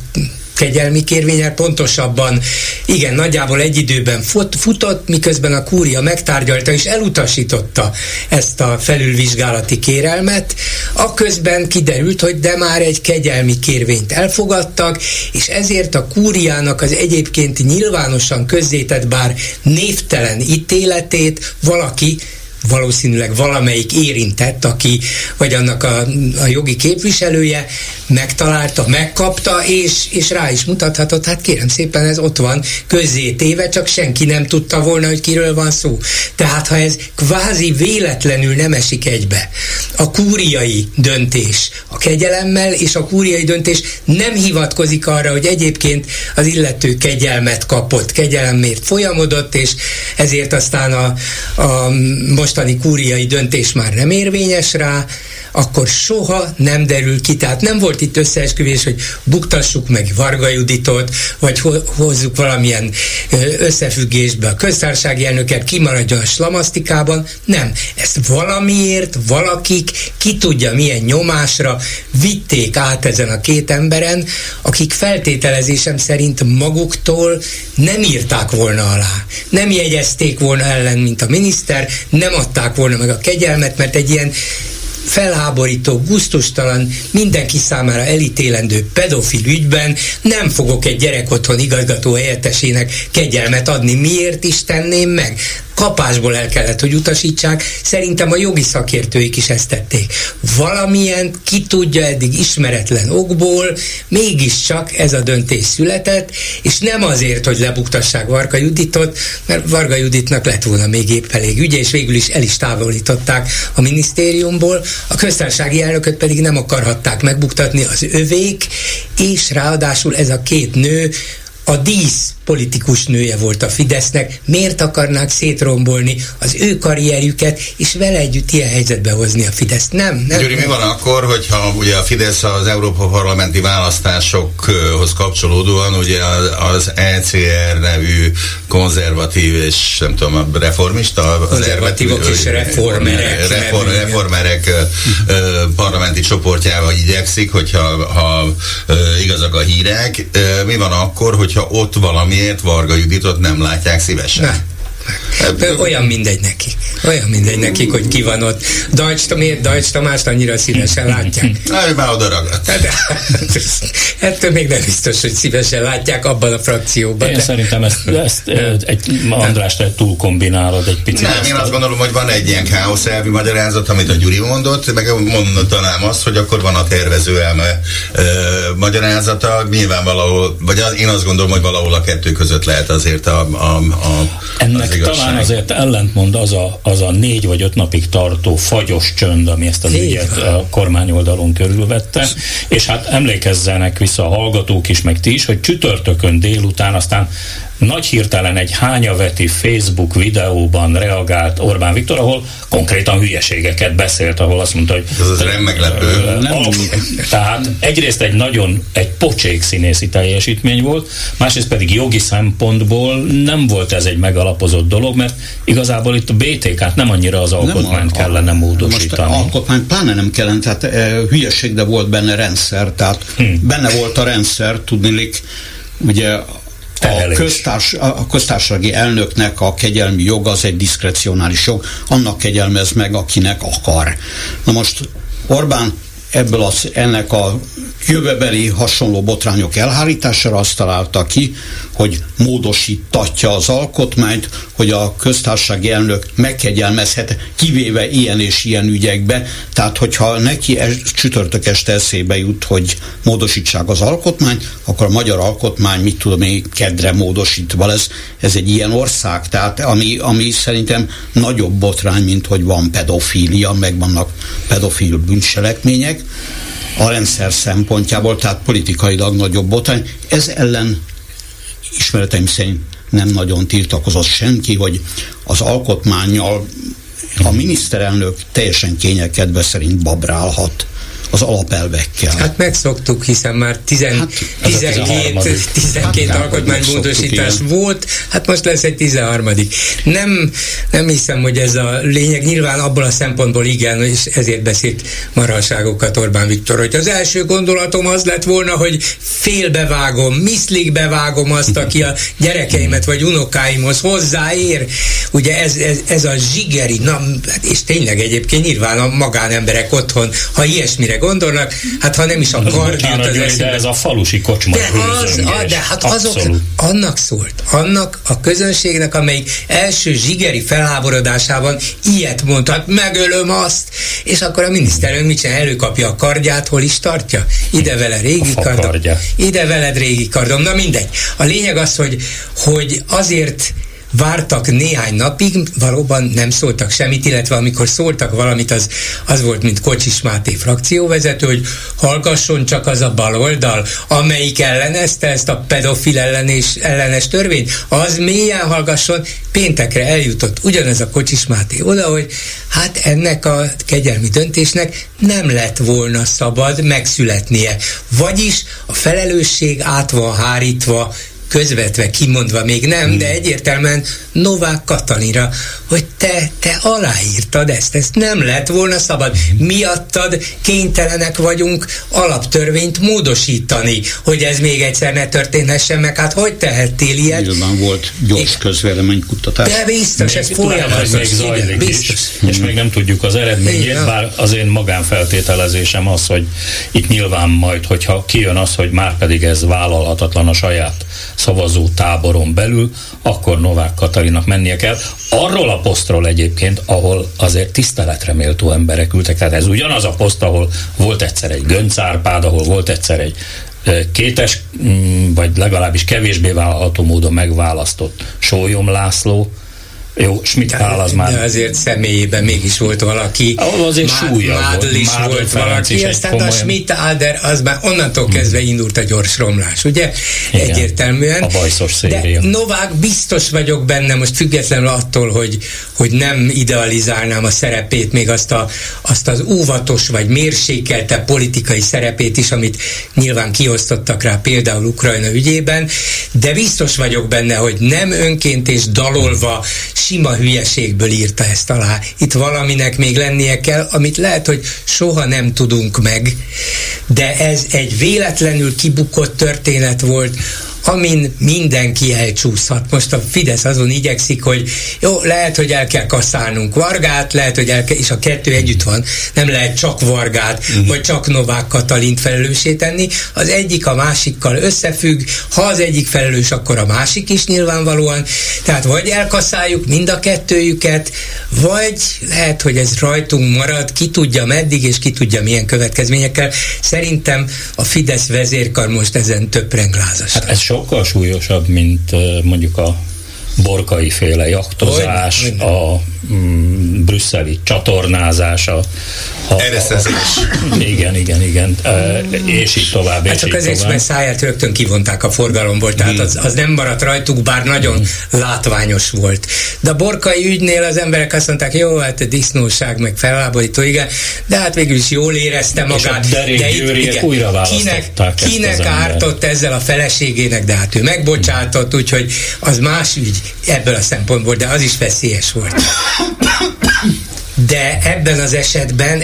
kegyelmi kérvényel pontosabban, igen, nagyjából egy időben fut, futott, miközben a kúria megtárgyalta és elutasította ezt a felülvizsgálati kérelmet, a közben kiderült, hogy de már egy kegyelmi kérvényt elfogadtak, és ezért a kúriának az egyébként nyilvánosan közzétett, bár névtelen ítéletét valaki valószínűleg valamelyik érintett, aki, vagy annak a, a jogi képviselője megtalálta, megkapta, és, és rá is mutathatott, hát kérem szépen ez ott van, téve, csak senki nem tudta volna, hogy kiről van szó. Tehát ha ez kvázi véletlenül nem esik egybe, a kúriai döntés a kegyelemmel, és a kúriai döntés nem hivatkozik arra, hogy egyébként az illető kegyelmet kapott, kegyelemmért folyamodott, és ezért aztán a, a most mostani kúriai döntés már nem érvényes rá, akkor soha nem derül ki. Tehát nem volt itt összeesküvés, hogy buktassuk meg Varga Juditot, vagy hozzuk valamilyen összefüggésbe a köztársasági elnöket, kimaradjon a slamasztikában. Nem. Ezt valamiért valakik, ki tudja milyen nyomásra vitték át ezen a két emberen, akik feltételezésem szerint maguktól nem írták volna alá. Nem jegyezték volna ellen, mint a miniszter, nem adták volna meg a kegyelmet, mert egy ilyen felháborító, guztustalan, mindenki számára elítélendő pedofil ügyben nem fogok egy gyerek otthon igazgató helyettesének kegyelmet adni. Miért is tenném meg? Kapásból el kellett, hogy utasítsák. Szerintem a jogi szakértőik is ezt tették. Valamilyen, ki tudja eddig ismeretlen okból, mégiscsak ez a döntés született, és nem azért, hogy lebuktassák Varga Juditot, mert Varga Juditnak lett volna még épp elég ügye, és végül is el is távolították a minisztériumból, a köztársasági elnököt pedig nem akarhatták megbuktatni az övék, és ráadásul ez a két nő a dísz politikus nője volt a Fidesznek, miért akarnák szétrombolni az ő karrierjüket, és vele együtt ilyen helyzetbe hozni a Fidesz? Nem, nem. Gyuri, nem. mi van akkor, hogyha ugye a Fidesz az Európa parlamenti választásokhoz kapcsolódóan ugye az ECR nevű konzervatív és nem tudom, reformista, az konzervatívok és reformerek, reform, reformerek parlamenti csoportjával igyekszik, hogyha ha, igazak a hírek. Mi van akkor, hogyha ott valami valamiért Varga Juditot nem látják szívesen. Ne. Hát, olyan mindegy nekik. Olyan mindegy nekik, hogy ki van ott. Dajcs, miért Dajcs Tamást annyira szívesen látják? Na, ő már oda ragadt. Hát, ettől még nem biztos, hogy szívesen látják abban a frakcióban. Én de... szerintem ezt, ezt egy, András, te túl kombinálod egy picit. Nem, én azt gondolom, hogy van egy ilyen káosz elvi magyarázat, amit a Gyuri mondott, meg mondanám azt, hogy akkor van a tervező elme ö, magyarázata, nyilván valahol, vagy én azt gondolom, hogy valahol a kettő között lehet azért a, a, a Ennek az talán azért ellentmond az a, az a négy vagy öt napig tartó fagyos csönd, ami ezt az ügyet a kormány oldalon körülvette, és hát emlékezzenek vissza a hallgatók is, meg ti is, hogy csütörtökön délután aztán nagy hirtelen egy hányaveti Facebook videóban reagált Orbán Viktor, ahol konkrétan hülyeségeket beszélt, ahol azt mondta, hogy... Ez az nem meglepő. Nem. Tehát egyrészt egy nagyon, egy pocsék színészi teljesítmény volt, másrészt pedig jogi szempontból nem volt ez egy megalapozott dolog, mert igazából itt a BTK-t nem annyira az alkotmányt a, kellene módosítani. Most alkotmány pláne nem kellene, tehát e, hülyeség, de volt benne rendszer, tehát hmm. benne volt a rendszer, tudnilik, ugye a, köztárs, a köztársasági elnöknek a kegyelmi jog az egy diszkrecionális jog, annak kegyelmez meg, akinek akar. Na most Orbán ebből az, ennek a jövőbeli hasonló botrányok elhárítására azt találta ki, hogy módosítatja az alkotmányt, hogy a köztársasági elnök megkegyelmezhet, kivéve ilyen és ilyen ügyekbe. Tehát, hogyha neki es, csütörtök este eszébe jut, hogy módosítsák az alkotmányt, akkor a magyar alkotmány, mit tudom én, kedre módosítva lesz. Ez egy ilyen ország, tehát ami, ami szerintem nagyobb botrány, mint hogy van pedofília, meg vannak pedofil bűncselekmények a rendszer szempontjából, tehát politikailag nagyobb botrány. Ez ellen ismereteim szerint nem nagyon tiltakozott senki, hogy az alkotmányjal a miniszterelnök teljesen kényelkedve szerint babrálhat az alapelvekkel. Hát megszoktuk, hiszen már 10, hát, 12, 12 hát, alkotmánymódosítás volt, hát most lesz egy 13. Nem, nem hiszem, hogy ez a lényeg. Nyilván abból a szempontból igen, és ezért beszélt marhaságokat Orbán Viktor, hogy az első gondolatom az lett volna, hogy félbevágom, miszlik bevágom azt, aki a gyerekeimet vagy unokáimhoz hozzáér. Ugye ez, ez, ez a zsigeri, na, és tényleg egyébként nyilván a magánemberek otthon, ha ilyesmire gondolnak, hát ha nem is a kard jut az eszébe. ez a falusi kocsma de, az, a, de hát azok, annak szólt, annak a közönségnek, amelyik első zsigeri felháborodásában ilyet mondhat, megölöm azt, és akkor a miniszterünk mit csinál, előkapja a kardját, hol is tartja? Ide vele régi kardom. Ide veled régi kardom. Na mindegy. A lényeg az, hogy, hogy azért vártak néhány napig, valóban nem szóltak semmit, illetve amikor szóltak valamit, az, az volt, mint Kocsis Máté frakcióvezető, hogy hallgasson csak az a baloldal, amelyik ellenezte ezt a pedofil ellenés, ellenes törvényt, az mélyen hallgasson, péntekre eljutott ugyanez a Kocsis Máté oda, hogy hát ennek a kegyelmi döntésnek nem lett volna szabad megszületnie. Vagyis a felelősség át van hárítva közvetve kimondva még nem, hmm. de egyértelműen Novák Katalinra, hogy te, te aláírtad ezt, ezt nem lett volna szabad. Hmm. Miattad kénytelenek vagyunk alaptörvényt módosítani, hogy ez még egyszer ne történhessen meg. Hát hogy tehettél ilyet? Nyilván volt gyors közvéleménykutatás. De biztos, ez folyamatos. még zajlik biztos. Is, és még nem tudjuk az eredményét, bár az én magánfeltételezésem az, hogy itt nyilván majd, hogyha kijön az, hogy már pedig ez vállalhatatlan a saját szavazó táboron belül, akkor Novák Katalinak mennie kell. Arról a posztról egyébként, ahol azért tiszteletre méltó emberek ültek, tehát ez ugyanaz a poszt, ahol volt egyszer egy Göncárpád, ahol volt egyszer egy kétes, mm, vagy legalábbis kevésbé vállalható módon megválasztott Sólyom László, jó, Schmidt Pál az már... De azért személyében mégis volt valaki. Ahol azért súlya volt. is Mádl volt valaki, is aztán komolyan... a Schmidt Alder, az már onnantól hmm. kezdve indult a gyors romlás, ugye? Igen, Egyértelműen. A bajszos széria. De Novák biztos vagyok benne, most függetlenül attól, hogy, hogy nem idealizálnám a szerepét, még azt, a, azt az óvatos vagy mérsékelte politikai szerepét is, amit nyilván kiosztottak rá például Ukrajna ügyében, de biztos vagyok benne, hogy nem önként és dalolva sima hülyeségből írta ezt alá. Itt valaminek még lennie kell, amit lehet, hogy soha nem tudunk meg, de ez egy véletlenül kibukott történet volt, amin mindenki elcsúszhat. Most a Fidesz azon igyekszik, hogy jó, lehet, hogy el kell kaszálnunk Vargát, lehet, hogy el kell, és a kettő együtt van, nem lehet csak Vargát, uh-huh. vagy csak Novák Katalint felelőssé tenni, az egyik a másikkal összefügg, ha az egyik felelős, akkor a másik is nyilvánvalóan, tehát vagy elkaszáljuk mind a kettőjüket, vagy lehet, hogy ez rajtunk marad, ki tudja meddig, és ki tudja milyen következményekkel. Szerintem a Fidesz vezérkar most ezen több. Hát ez sokkal súlyosabb, mint mondjuk a borkai féle jaktozás, a mm, brüsszeli csatornázás, a, a, Ereszezés. Igen, igen, igen. E, és így tovább. Hát csak így azért, mert száját rögtön kivonták a forgalomból, tehát az, az nem maradt rajtuk, bár nagyon hmm. látványos volt. De a borkai ügynél az emberek azt mondták, jó, hát a disznóság, meg felháborító, igen, de hát végül is jól érezte magát. de itt, igen, újra kinek, kinek ártott ezzel a feleségének, de hát ő megbocsátott, úgyhogy az más ügy ebből a szempontból, de az is veszélyes volt. De ebben az esetben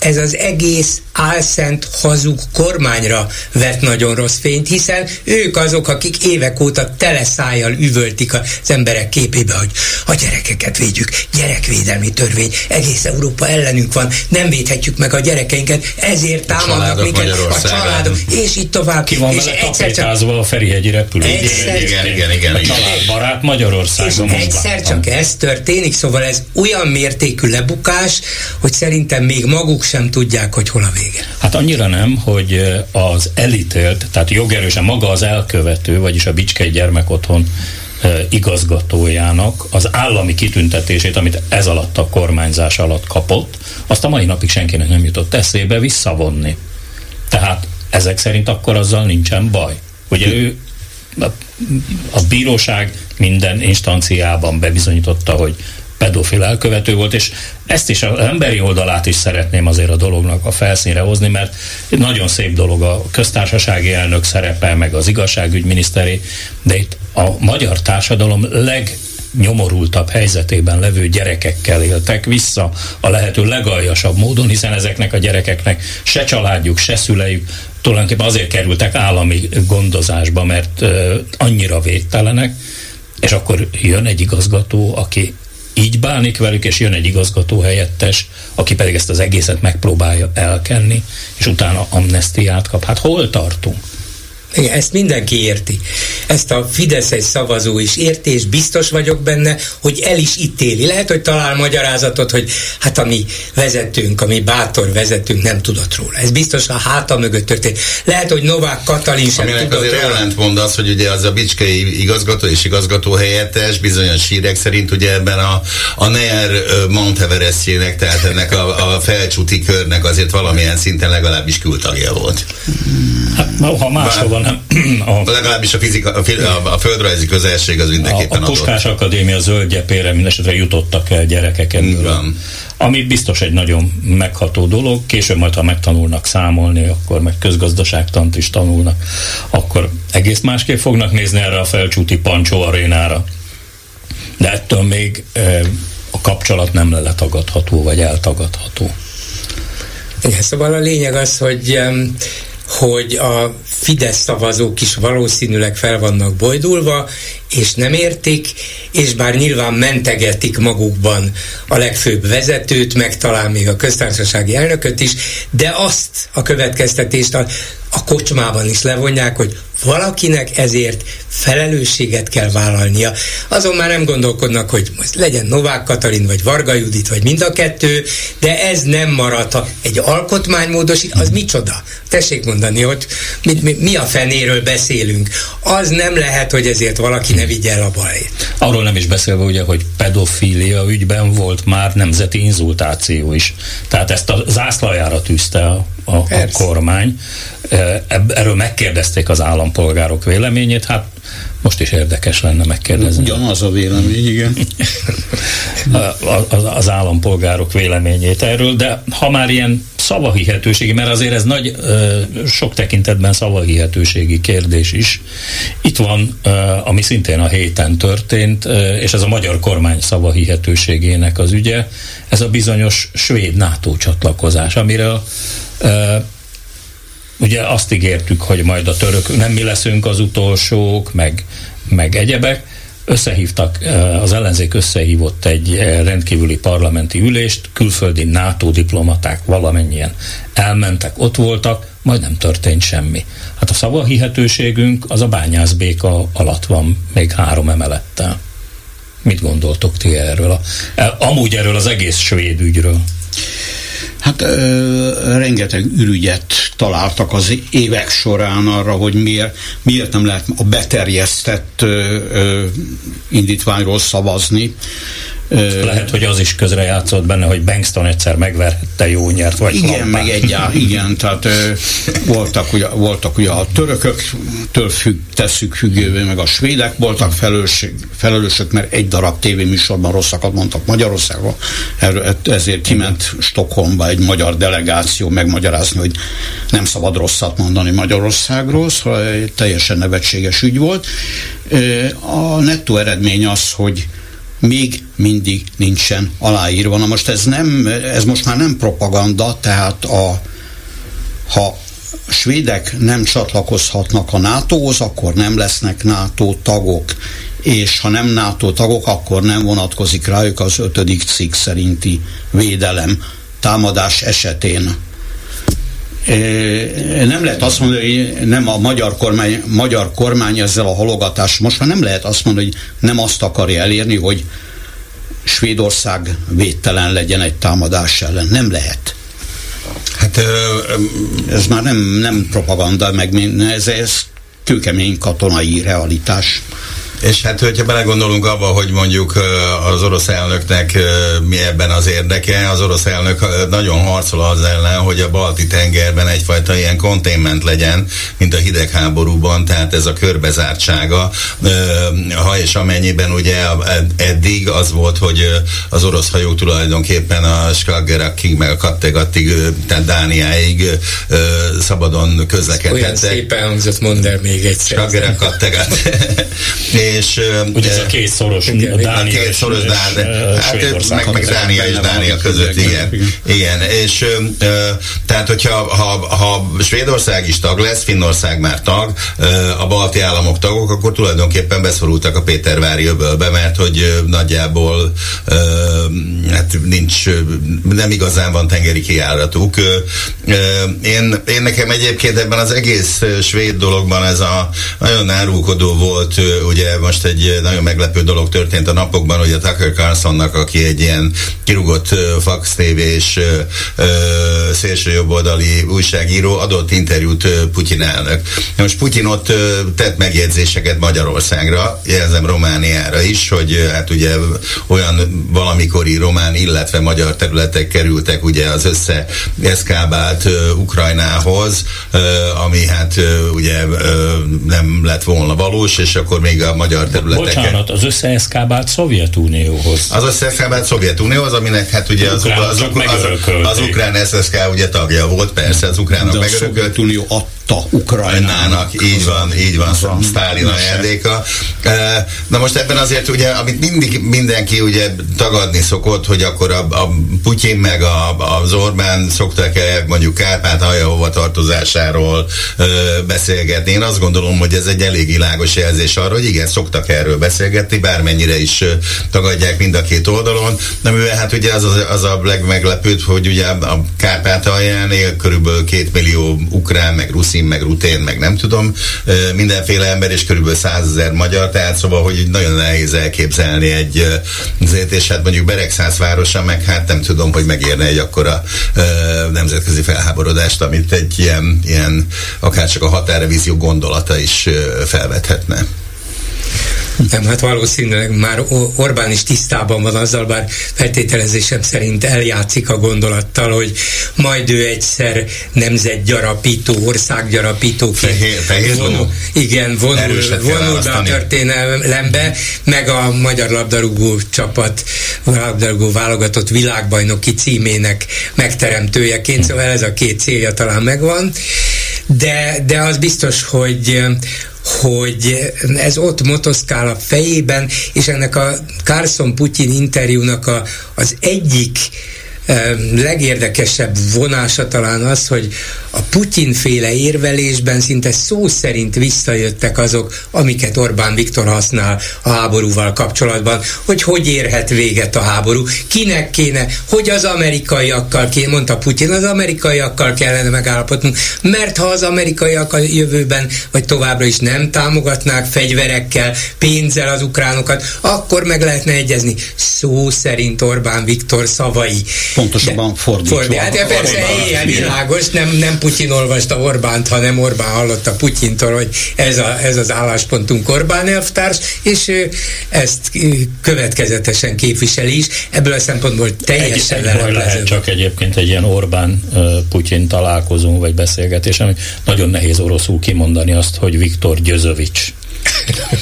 ez az egész álszent hazug kormányra vett nagyon rossz fényt, hiszen ők azok, akik évek óta teleszájjal üvöltik az emberek képébe, hogy a gyerekeket védjük, gyerekvédelmi törvény, egész Európa ellenünk van, nem védhetjük meg a gyerekeinket, ezért támadnak minket a családok, és így tovább. Ki van és egyszer csak... a Ferihegyi repülő. Egyszer, igen, igen, igen, igen. A családbarát Magyarországon. És egyszer csak ez történik, szóval ez olyan mértékű lebukás, hogy szerintem még maguk sem tudják, hogy hol a vége. Hát annyira nem, hogy az elítélt, tehát jogerősen maga az elkövető, vagyis a Bicskei Gyermekotthon igazgatójának az állami kitüntetését, amit ez alatt a kormányzás alatt kapott, azt a mai napig senkinek nem jutott eszébe visszavonni. Tehát ezek szerint akkor azzal nincsen baj. Ugye ő a bíróság minden instanciában bebizonyította, hogy pedofil elkövető volt, és ezt is az emberi oldalát is szeretném azért a dolognak a felszínre hozni, mert nagyon szép dolog a köztársasági elnök szerepe, meg az igazságügyminiszteri, de itt a magyar társadalom leg nyomorultabb helyzetében levő gyerekekkel éltek vissza a lehető legaljasabb módon, hiszen ezeknek a gyerekeknek se családjuk, se szüleik tulajdonképpen azért kerültek állami gondozásba, mert uh, annyira védtelenek, és akkor jön egy igazgató, aki így bánik velük, és jön egy igazgató helyettes, aki pedig ezt az egészet megpróbálja elkenni, és utána amnestiát kap. Hát hol tartunk? Igen, ezt mindenki érti. Ezt a Fideszes szavazó is érti, és biztos vagyok benne, hogy el is ítéli. Lehet, hogy talál magyarázatot, hogy hát a mi vezetőnk, a mi bátor vezetőnk nem tudott róla. Ez biztos a háta mögött történt. Lehet, hogy Novák Katalin sem Aminek tudott azért róla. ellentmond az, hogy ugye az a bicskei igazgató és igazgató helyettes bizonyos hírek szerint ugye ebben a, a NER ö, Mount Everestjének, tehát ennek a, a felcsúti körnek azért valamilyen szinten legalábbis kültagja volt. Hát, ha máshova nem. A, legalábbis a, fizika, a, a, a földrajzi közelség az A, mindenképpen a adott. Puskás Akadémia zöldgyepére mindesetre jutottak el gyerekek ebből. Ami biztos egy nagyon megható dolog. Később majd, ha megtanulnak számolni, akkor meg közgazdaságtant is tanulnak, akkor egész másképp fognak nézni erre a felcsúti Pancsó arénára. De ettől még a kapcsolat nem letagadható, vagy eltagadható. Igen, szóval a lényeg az, hogy hogy a Fidesz szavazók is valószínűleg fel vannak bojdulva, és nem értik, és bár nyilván mentegetik magukban a legfőbb vezetőt, meg talán még a köztársasági elnököt is, de azt a következtetést a, a kocsmában is levonják, hogy valakinek ezért felelősséget kell vállalnia. Azon már nem gondolkodnak, hogy most legyen Novák Katalin, vagy Varga Judit, vagy mind a kettő, de ez nem maradhat. Egy alkotmánymódosít, az micsoda? Tessék mondani, hogy mi, mi, mi a fenéről beszélünk. Az nem lehet, hogy ezért valaki ne vigye el a balét. Arról nem is beszélve ugye, hogy pedofília ügyben volt már nemzeti inzultáció is. Tehát ezt a zászlajára tűzte a, a, a kormány. E, Erről megkérdezték az állampolgárok véleményét, hát most is érdekes lenne megkérdezni. Ugyanaz a vélemény, igen. [laughs] a- a- az állampolgárok véleményét erről, de ha már ilyen szavahihetőségi, mert azért ez nagy, sok tekintetben szavahihetőségi kérdés is. Itt van, ami szintén a héten történt, és ez a magyar kormány szavahihetőségének az ügye, ez a bizonyos svéd NATO csatlakozás, amiről ugye azt ígértük, hogy majd a török, nem mi leszünk az utolsók, meg, meg egyebek, összehívtak, eh, az ellenzék összehívott egy eh, rendkívüli parlamenti ülést, külföldi NATO diplomaták valamennyien elmentek, ott voltak, majd nem történt semmi. Hát a szavahihetőségünk az a bányászbéka alatt van, még három emelettel. Mit gondoltok ti erről? A, eh, amúgy erről az egész svéd ügyről. Hát ö, rengeteg ürügyet találtak az évek során arra, hogy miért, miért nem lehet a beterjesztett ö, ö, indítványról szavazni. Ö, Lehet, hogy az is közrejátszott benne, hogy Bankston egyszer megverhette jó nyert, vagy igen, kampány. meg egyáltalán, igen, tehát ö, voltak, ugye, voltak ugye a törököktől függ, tesszük függővé, meg a svédek voltak felelősök, felelősök, mert egy darab tévéműsorban rosszakat mondtak Magyarországról, Erről, ezért kiment Stockholmba egy magyar delegáció megmagyarázni, hogy nem szabad rosszat mondani Magyarországról, szóval teljesen nevetséges ügy volt. A nettó eredmény az, hogy még mindig nincsen aláírva. Na most ez nem, ez most már nem propaganda, tehát a, ha svédek nem csatlakozhatnak a NATO-hoz, akkor nem lesznek NATO tagok, és ha nem NATO tagok, akkor nem vonatkozik rájuk az ötödik cikk szerinti védelem támadás esetén. Nem lehet azt mondani, hogy nem a magyar kormány, magyar kormány ezzel a halogatás, most már nem lehet azt mondani, hogy nem azt akarja elérni, hogy Svédország védtelen legyen egy támadás ellen. Nem lehet. Hát ez már nem, nem propaganda, meg ez, ez kőkemény katonai realitás. És hát, hogyha belegondolunk abba, hogy mondjuk az orosz elnöknek mi ebben az érdeke, az orosz elnök nagyon harcol az ellen, hogy a balti tengerben egyfajta ilyen containment legyen, mint a hidegháborúban, tehát ez a körbezártsága. Ha és amennyiben ugye ed- eddig az volt, hogy az orosz hajók tulajdonképpen a Skagerrakig, meg a Kattegatig, ö, tehát Dániáig szabadon Olyan közlekedhettek. szépen hangzott, mondd el még egyszer. Skagerrak, Kattegat. [laughs] [laughs] [laughs] és Ugye ez a két szoros igen, Dánia két szoros és, hát, meg, meg. Dánia és Dánia között, igen. Igen, és tehát hogyha ha, ha Svédország is tag lesz, Finnország már tag, a balti államok tagok, akkor tulajdonképpen beszorultak a Pétervári öbölbe, mert hogy nagyjából hát hát nincs, nem igazán van tengeri kiállatuk. Én, én nekem egyébként ebben az egész svéd dologban ez a nagyon árulkodó volt, ugye most egy nagyon meglepő dolog történt a napokban, hogy a Tucker Carlsonnak, aki egy ilyen kirugott Fox TV és szélső jobboldali újságíró, adott interjút Putyin elnök. Most Putyin ott tett megjegyzéseket Magyarországra, jelzem Romániára is, hogy hát ugye olyan valamikori román, illetve magyar területek kerültek ugye az össze eszkábált Ukrajnához, ami hát ugye nem lett volna valós, és akkor még a magyar területek. Bocsánat, az összeeszkábált Szovjetunióhoz. Az összeeszkábált Szovjetunióhoz, aminek hát ugye az, az, az, az, az ukrán SSK ugye tagja volt, persze, az ukránok megörökölt. A Szovjetunió adta Ukrajnának. Így van, így van, van Sztálin ajándéka. Na most ebben azért ugye, amit mindig mindenki ugye tagadni szokott, hogy akkor a, a Putyin meg a, az Orbán szoktak -e mondjuk Kárpát hova tartozásáról beszélgetni. Én azt gondolom, hogy ez egy elég világos jelzés arra, hogy igen, szoktak erről beszélgetni, bármennyire is tagadják mind a két oldalon. De mivel hát ugye az, az, a legmeglepőbb, hogy ugye a Kárpátalján él körülbelül két millió ukrán, meg ruszin, meg rutén, meg nem tudom, mindenféle ember, és körülbelül százezer magyar, tehát szóval, hogy nagyon nehéz elképzelni egy azért, és hát mondjuk Beregszáz városa, meg hát nem tudom, hogy megérne egy akkora nemzetközi felháborodást, amit egy ilyen, ilyen akár csak a határrevízió gondolata is felvethetne. Nem, hát valószínűleg már Orbán is tisztában van azzal, bár feltételezésem szerint eljátszik a gondolattal, hogy majd ő egyszer nemzetgyarapító, országgyarapító. Fehér, fehér vonul, Igen, vonul, vonul be a történelembe, meg a magyar labdarúgó csapat, labdarúgó válogatott világbajnoki címének megteremtőjeként, szóval ez a két célja talán megvan. De, de az biztos, hogy hogy ez ott motoszkál a fejében, és ennek a Carson-Putyin interjúnak a, az egyik legérdekesebb vonása talán az, hogy a Putyin féle érvelésben szinte szó szerint visszajöttek azok, amiket Orbán Viktor használ a háborúval kapcsolatban, hogy hogy érhet véget a háború, kinek kéne, hogy az amerikaiakkal kéne, mondta Putyin, az amerikaiakkal kellene megállapodnunk, mert ha az amerikaiak a jövőben, vagy továbbra is nem támogatnák fegyverekkel, pénzzel az ukránokat, akkor meg lehetne egyezni. Szó szerint Orbán Viktor szavai. Pontosabban fordítva. Fordítva. Hát persze, ilyen világos, nem, nem Putyin olvasta Orbánt, hanem Orbán hallotta Putyintól, hogy ez, a, ez az álláspontunk Orbán elvtárs, és ő ezt következetesen képviseli is. Ebből a szempontból teljesen egy, lehet csak egyébként egy ilyen Orbán-Putyin találkozó vagy beszélgetés, ami nagyon nehéz oroszul kimondani azt, hogy Viktor Gyözövics.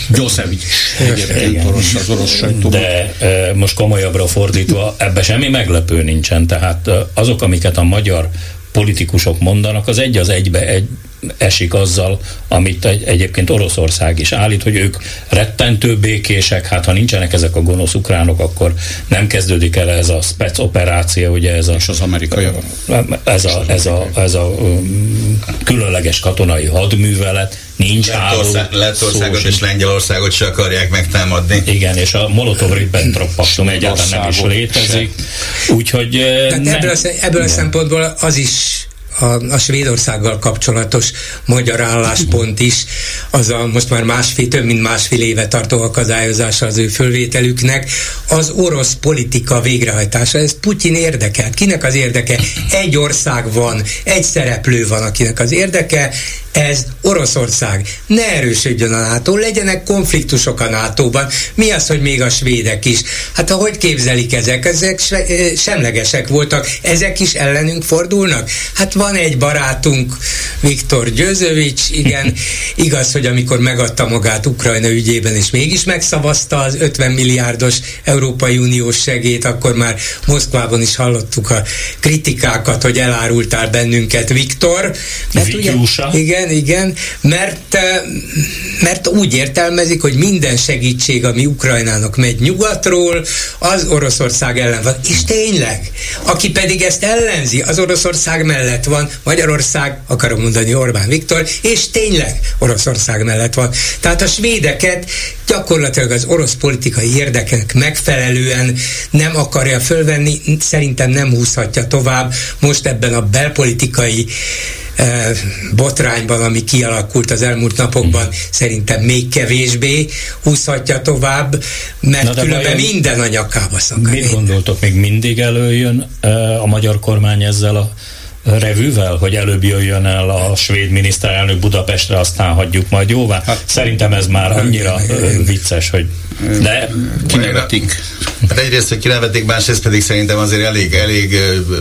Gyorszevics. Egyébként orosz, az orosz sajtóban. De e, most komolyabbra fordítva, ebbe semmi meglepő nincsen. Tehát azok, amiket a magyar politikusok mondanak, az egy az egybe egy, esik azzal, amit egy, egyébként Oroszország is állít, hogy ők rettentő békések, hát ha nincsenek ezek a gonosz ukránok, akkor nem kezdődik el ez a spec operáció, ugye ez a... És az amerikai. Ez a, ez a, ez a um, különleges katonai hadművelet, nincs Lettország, Lettországot és Lengyelországot se akarják megtámadni. Igen, és a Molotov-Ribbentrop paktum egyáltalán nem is létezik. Úgyhogy... ebből, a, ebből a szempontból az is a, a Svédországgal kapcsolatos magyar álláspont is, az a most már másfél, több mint másfél éve tartó akadályozása az ő fölvételüknek, az orosz politika végrehajtása. Ez Putyin érdekelt. Kinek az érdeke? Egy ország van, egy szereplő van, akinek az érdeke, ez Oroszország. Ne erősödjön a NATO, legyenek konfliktusok a NATO-ban. Mi az, hogy még a svédek is? Hát ahogy képzelik ezek? Ezek semlegesek voltak. Ezek is ellenünk fordulnak? Hát van egy barátunk, Viktor Győzövics, igen, [laughs] igaz, hogy amikor megadta magát Ukrajna ügyében, és mégis megszavazta az 50 milliárdos Európai Uniós segét, akkor már Moszkvában is hallottuk a kritikákat, hogy elárultál bennünket, Viktor. Mert ugye, igen, igen, igen, mert, mert úgy értelmezik, hogy minden segítség, ami Ukrajnának megy nyugatról, az Oroszország ellen van. És tényleg, aki pedig ezt ellenzi, az Oroszország mellett van, Magyarország, akarom mondani Orbán Viktor, és tényleg Oroszország mellett van. Tehát a svédeket gyakorlatilag az orosz politikai érdekek megfelelően nem akarja fölvenni, szerintem nem húzhatja tovább most ebben a belpolitikai botrányban, ami kialakult az elmúlt napokban, szerintem még kevésbé húzhatja tovább, mert Na különben minden a nyakába szakad. Mit gondoltok, még mindig előjön a magyar kormány ezzel a revűvel, hogy előbb jöjjön el a svéd miniszterelnök Budapestre, aztán hagyjuk majd jóvá. Hát, Szerintem ez már annyira vicces, hogy de kinevetik. Hát egyrészt, hogy kinevetik, másrészt pedig szerintem azért elég, elég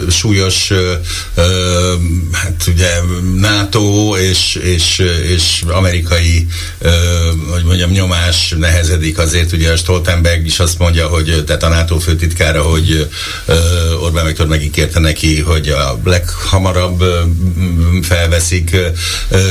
súlyos hát ugye NATO és, és, és amerikai hogy mondjam, nyomás nehezedik azért, ugye a Stoltenberg is azt mondja, hogy tehát a NATO főtitkára, hogy Orbán Viktor megígérte neki, hogy a leghamarabb uh, felveszik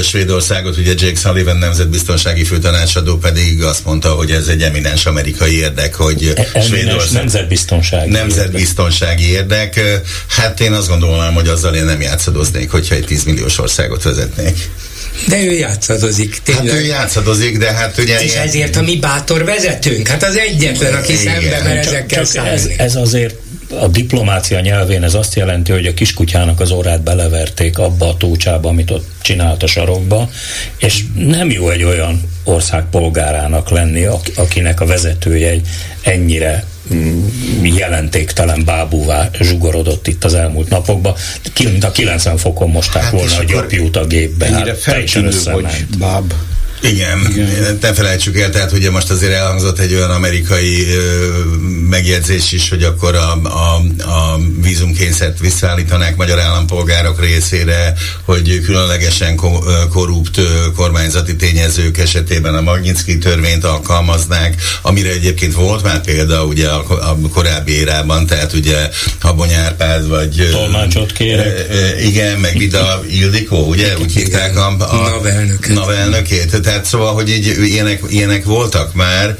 Svédországot, ugye Jake Sullivan nemzetbiztonsági főtanácsadó pedig azt mondta, hogy ez egy eminens eminens amerikai érdek, hogy e- Svédország... Nemzetbiztonsági Nemzetbiztonsági érdek. érdek. Hát én azt gondolom, hogy azzal én nem játszadoznék, hogyha egy 10 milliós országot vezetnék. De ő játszadozik, tényleg. Hát ő játszadozik, de hát ugye... És ilyen... ezért a mi bátor vezetőnk, hát az egyetlen, aki Igen. szembe mer ezekkel csak ez, ez azért a diplomácia nyelvén ez azt jelenti, hogy a kiskutyának az orrát beleverték abba a tócsába, amit ott csinált a sarokba, és nem jó egy olyan ország polgárának lenni, akinek a vezetője egy ennyire mm, jelentéktelen bábúvá zsugorodott itt az elmúlt napokban. Mint a 90 fokon mosták hát volna a gyapjút a gépbe. Ennyire hát, feltűnő, hogy báb. Igen, Igen, ne felejtsük el, tehát ugye most azért elhangzott egy olyan amerikai ö, megjegyzés is, hogy akkor a, a, a vízumkényszert visszaállítanák magyar állampolgárok részére, hogy különlegesen korrupt kormányzati tényezők esetében a Magnitsky törvényt alkalmaznák, amire egyébként volt már példa ugye a, a korábbi érában, tehát ugye Habony Árpád vagy... Tolmácsot kérek. Igen, meg Vida Ildikó, ugye? Úgy hívták a, a navelnökét. Tehát szóval, hogy így ilyenek, ilyenek voltak már.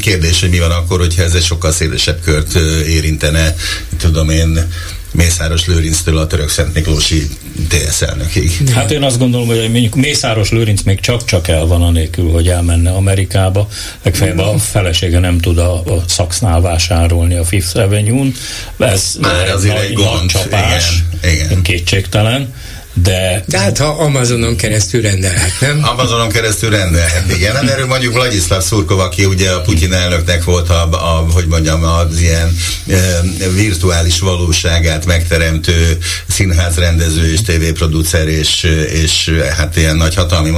Kérdés, hogy mi van akkor, hogyha ez egy sokkal szélesebb kört érintene, tudom én, Mészáros Lőrinctől a török Szent Miklósi TSZ elnökig. Hát én azt gondolom, hogy mondjuk Mészáros Lőrinc még csak-csak el van anélkül, hogy elmenne Amerikába. Legfeljebb a felesége nem tud a, a szaksznál vásárolni a Fifth Avenue-n. Ez Már azért egy gond, csapás, igen, igen. kétségtelen. De... de hát ha Amazonon keresztül rendelhet, nem? Amazonon keresztül rendelhet, igen. Hát erről mondjuk Vladislav Szurkov, aki ugye a Putyin elnöknek volt a, a hogy mondjam, az ilyen e, virtuális valóságát megteremtő színházrendező és tévéproducer és, és hát ilyen nagy hatalmi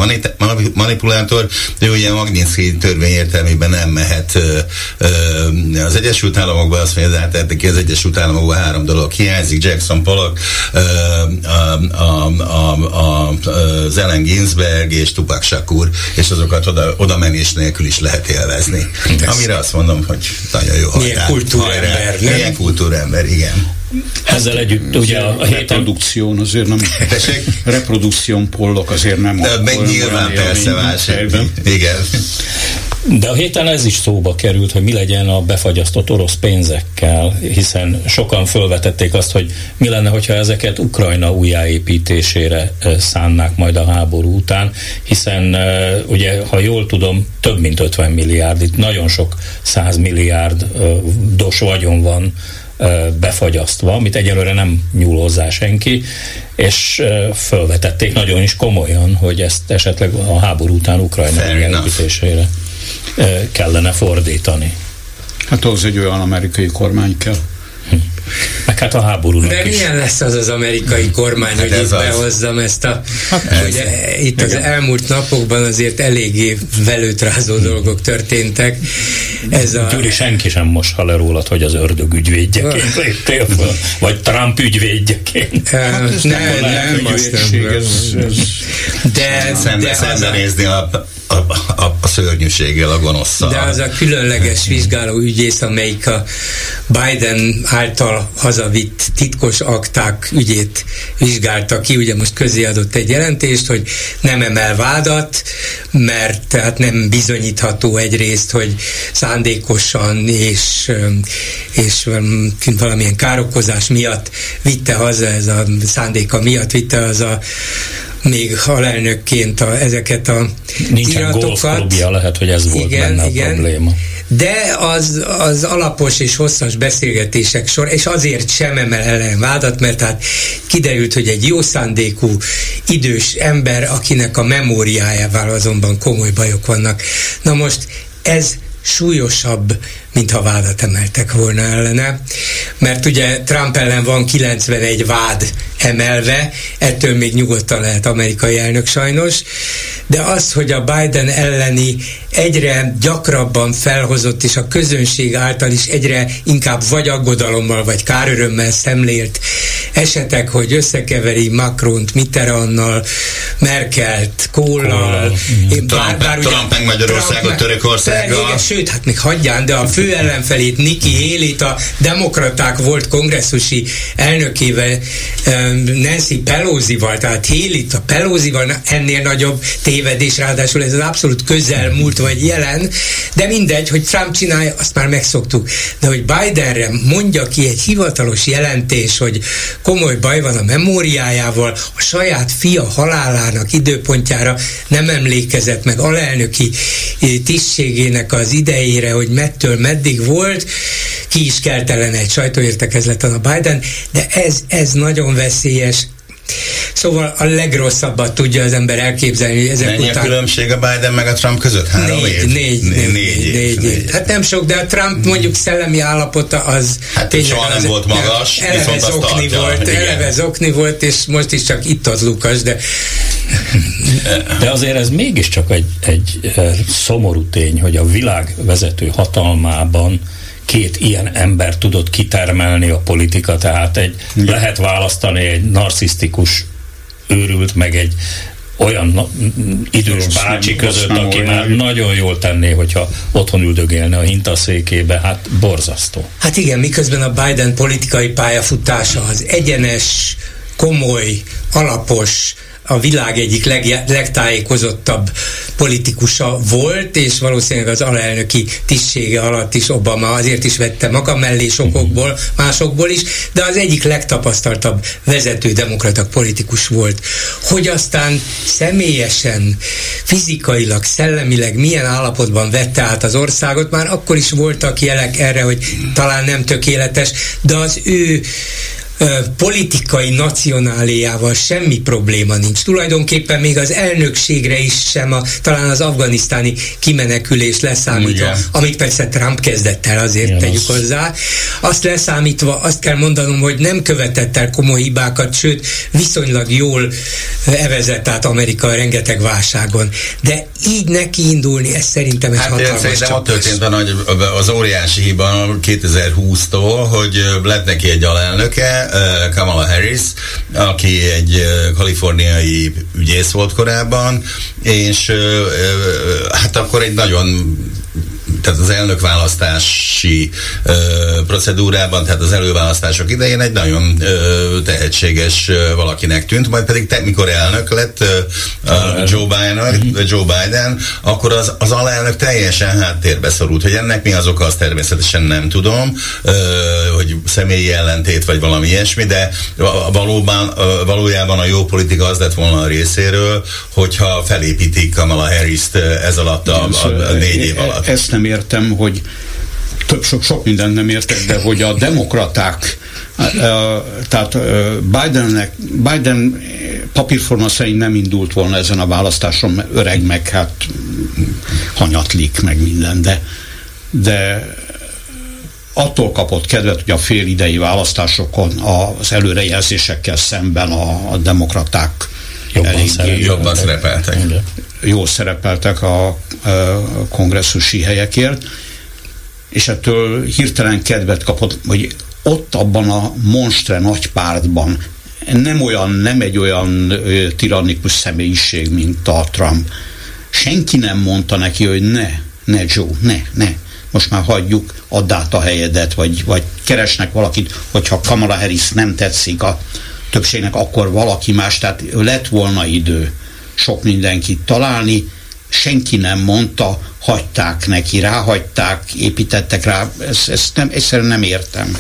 manipulátor. Ő ugye Magnitsky törvény értelmében nem mehet e, az Egyesült Államokba, azt mondja, hát ki az Egyesült Államokban három dolog hiányzik, Jackson Pollock, e, a, a a, a, az Ellen Ginsberg és Tupac Shakur, és azokat oda, oda menés nélkül is lehet élvezni. Desz. Amire azt mondom, hogy nagyon jó Milyen hajrá, kultúrember, hajrá. nem? Milyen kultúrember, igen. Ezzel együtt ugye a, a héten... Reprodukción azért nem... Reprodukción pollok azért nem... De meg nyilván persze más. Igen. De a héten ez is szóba került, hogy mi legyen a befagyasztott orosz pénzekkel, hiszen sokan felvetették azt, hogy mi lenne, hogyha ezeket Ukrajna újjáépítésére szánnák majd a háború után, hiszen ugye, ha jól tudom, több mint 50 milliárd, itt nagyon sok 100 milliárd dos vagyon van befagyasztva, amit egyelőre nem nyúl hozzá senki, és felvetették nagyon is komolyan, hogy ezt esetleg a háború után Ukrajna újjáépítésére kellene fordítani. Hát ahhoz egy olyan amerikai kormány kell. Meg hát a háborúnak De is. milyen lesz az az amerikai kormány, hát hogy itt behozzam ezt a... Hát ugye ez, itt igen. az elmúlt napokban azért eléggé velőtrázó dolgok történtek. Ez a... Gyuri, senki sem most le rólad, hogy az ördög ügyvédjeként léptél föl, vagy Trump ügyvédjeként. Hát nem, nem, nem, azt nem. Ez, ez, de, de, de, de, de, de, de, de, de, de, a, a, a szörnyűséggel, a gonoszszal. De az a különleges vizsgáló ügyész, amelyik a Biden által hazavitt titkos akták ügyét vizsgálta ki, ugye most közé adott egy jelentést, hogy nem emel vádat, mert tehát nem bizonyítható egyrészt, hogy szándékosan és, és valamilyen károkozás miatt vitte haza, ez a szándéka miatt vitte az a még alelnökként a, ezeket a Nincsen iratokat. lehet, hogy ez volt igen, benne igen. a probléma. De az, az alapos és hosszas beszélgetések sor, és azért sem emel ellen vádat, mert hát kiderült, hogy egy jó szándékú, idős ember, akinek a memóriájával azonban komoly bajok vannak. Na most ez súlyosabb, mintha vádat emeltek volna ellene, mert ugye Trump ellen van 91 vád emelve, ettől még nyugodtan lehet amerikai elnök sajnos, de az, hogy a Biden elleni egyre gyakrabban felhozott, és a közönség által is egyre inkább vagy aggodalommal, vagy kárörömmel szemlélt esetek, hogy összekeveri Macront, Mitterrandnal, Merkelt, Kollal, Trump, bár, bár Trump meg Magyarországot, Törökországgal. Sőt, hát még hagyján, de a fő ellenfelét Nikki Haley-t a demokraták volt kongresszusi elnökével Nancy Pelosi-val, tehát Haley-t a Pelosi-val ennél nagyobb tévedés, ráadásul ez az abszolút közel múlt vagy jelen, de mindegy, hogy Trump csinálja, azt már megszoktuk. De hogy Bidenre mondja ki egy hivatalos jelentés, hogy komoly baj van a memóriájával, a saját fia halálának időpontjára nem emlékezett meg alelnöki eh, tisztségének az idejére, hogy mettől meddig volt, ki is keltelen egy sajtóértekezleten a Biden, de ez, ez nagyon veszélyes, Szóval a legrosszabbat tudja az ember elképzelni, hogy ezek Mennyi után... a különbség a Biden meg a Trump között? Három négy, év? Négy, négy, négy, négy, négy, négy. Hát nem sok, de a Trump mondjuk szellemi állapota az... Hát tényleg soha nem az, volt magas, eleve viszont zokni tartja. Volt, igen. eleve zokni volt, és most is csak itt az Lukas, de... De azért ez mégiscsak egy, egy szomorú tény, hogy a világ vezető hatalmában két ilyen ember tudott kitermelni a politika, tehát egy, lehet választani egy narcisztikus őrült, meg egy olyan idős rossz bácsi nem, között, aki már olyan. nagyon jól tenné, hogyha otthon üldögélne a hintaszékébe, hát borzasztó. Hát igen, miközben a Biden politikai pályafutása az egyenes, komoly, alapos, a világ egyik leg, legtájékozottabb politikusa volt, és valószínűleg az alelnöki tisztsége alatt is Obama azért is vette maga mellé sokokból, másokból is, de az egyik legtapasztaltabb vezető demokrata politikus volt. Hogy aztán személyesen, fizikailag, szellemileg milyen állapotban vette át az országot, már akkor is voltak jelek erre, hogy talán nem tökéletes, de az ő politikai nacionáléjával semmi probléma nincs. Tulajdonképpen még az elnökségre is sem, a, talán az afganisztáni kimenekülés leszámítva, Igen. amit persze Trump kezdett el, azért Igen, tegyük az... hozzá. Azt leszámítva azt kell mondanom, hogy nem követett el komoly hibákat, sőt viszonylag jól evezett át Amerika rengeteg válságon. De így neki indulni, ez szerintem egy hát hatalmas Szerintem ott történt az óriási hiba 2020-tól, hogy lett neki egy alelnöke, Kamala Harris, aki egy kaliforniai ügyész volt korábban, és hát akkor egy nagyon tehát az elnökválasztási ö, procedúrában, tehát az előválasztások idején egy nagyon ö, tehetséges ö, valakinek tűnt, majd pedig te, mikor elnök lett ö, Joe, Biden, mhm. Joe Biden, akkor az, az alelnök teljesen háttérbe szorult. Hogy ennek mi az oka, azt természetesen nem tudom, ö, hogy személyi ellentét vagy valami ilyesmi, de valóban, ö, valójában a jó politika az lett volna a részéről, hogyha felépítik Kamala Harris-t ez alatt a, a, a négy év alatt. Ezt nem értem, hogy több, sok, sok mindent nem értek, de hogy a demokraták, tehát Bidennek, Biden papírforma szerint nem indult volna ezen a választáson, öreg meg hát hanyatlik meg minden, de, de attól kapott kedvet, hogy a fél idei választásokon az előrejelzésekkel szemben a, a demokraták jobban, eléggé, jobban szerepeltek. Jó szerepeltek a, kongresszusi helyekért, és ettől hirtelen kedvet kapott, hogy ott abban a monstre nagy pártban nem olyan, nem egy olyan ö, tiranikus személyiség, mint a Trump. senki nem mondta neki, hogy ne, ne Joe, ne, ne, most már hagyjuk, add át a helyedet, vagy, vagy keresnek valakit, hogyha Kamala Harris nem tetszik a többségnek, akkor valaki más, tehát lett volna idő sok mindenkit találni, senki nem mondta, hagyták neki, ráhagyták, építettek rá, ezt, ezt nem, egyszerűen nem értem.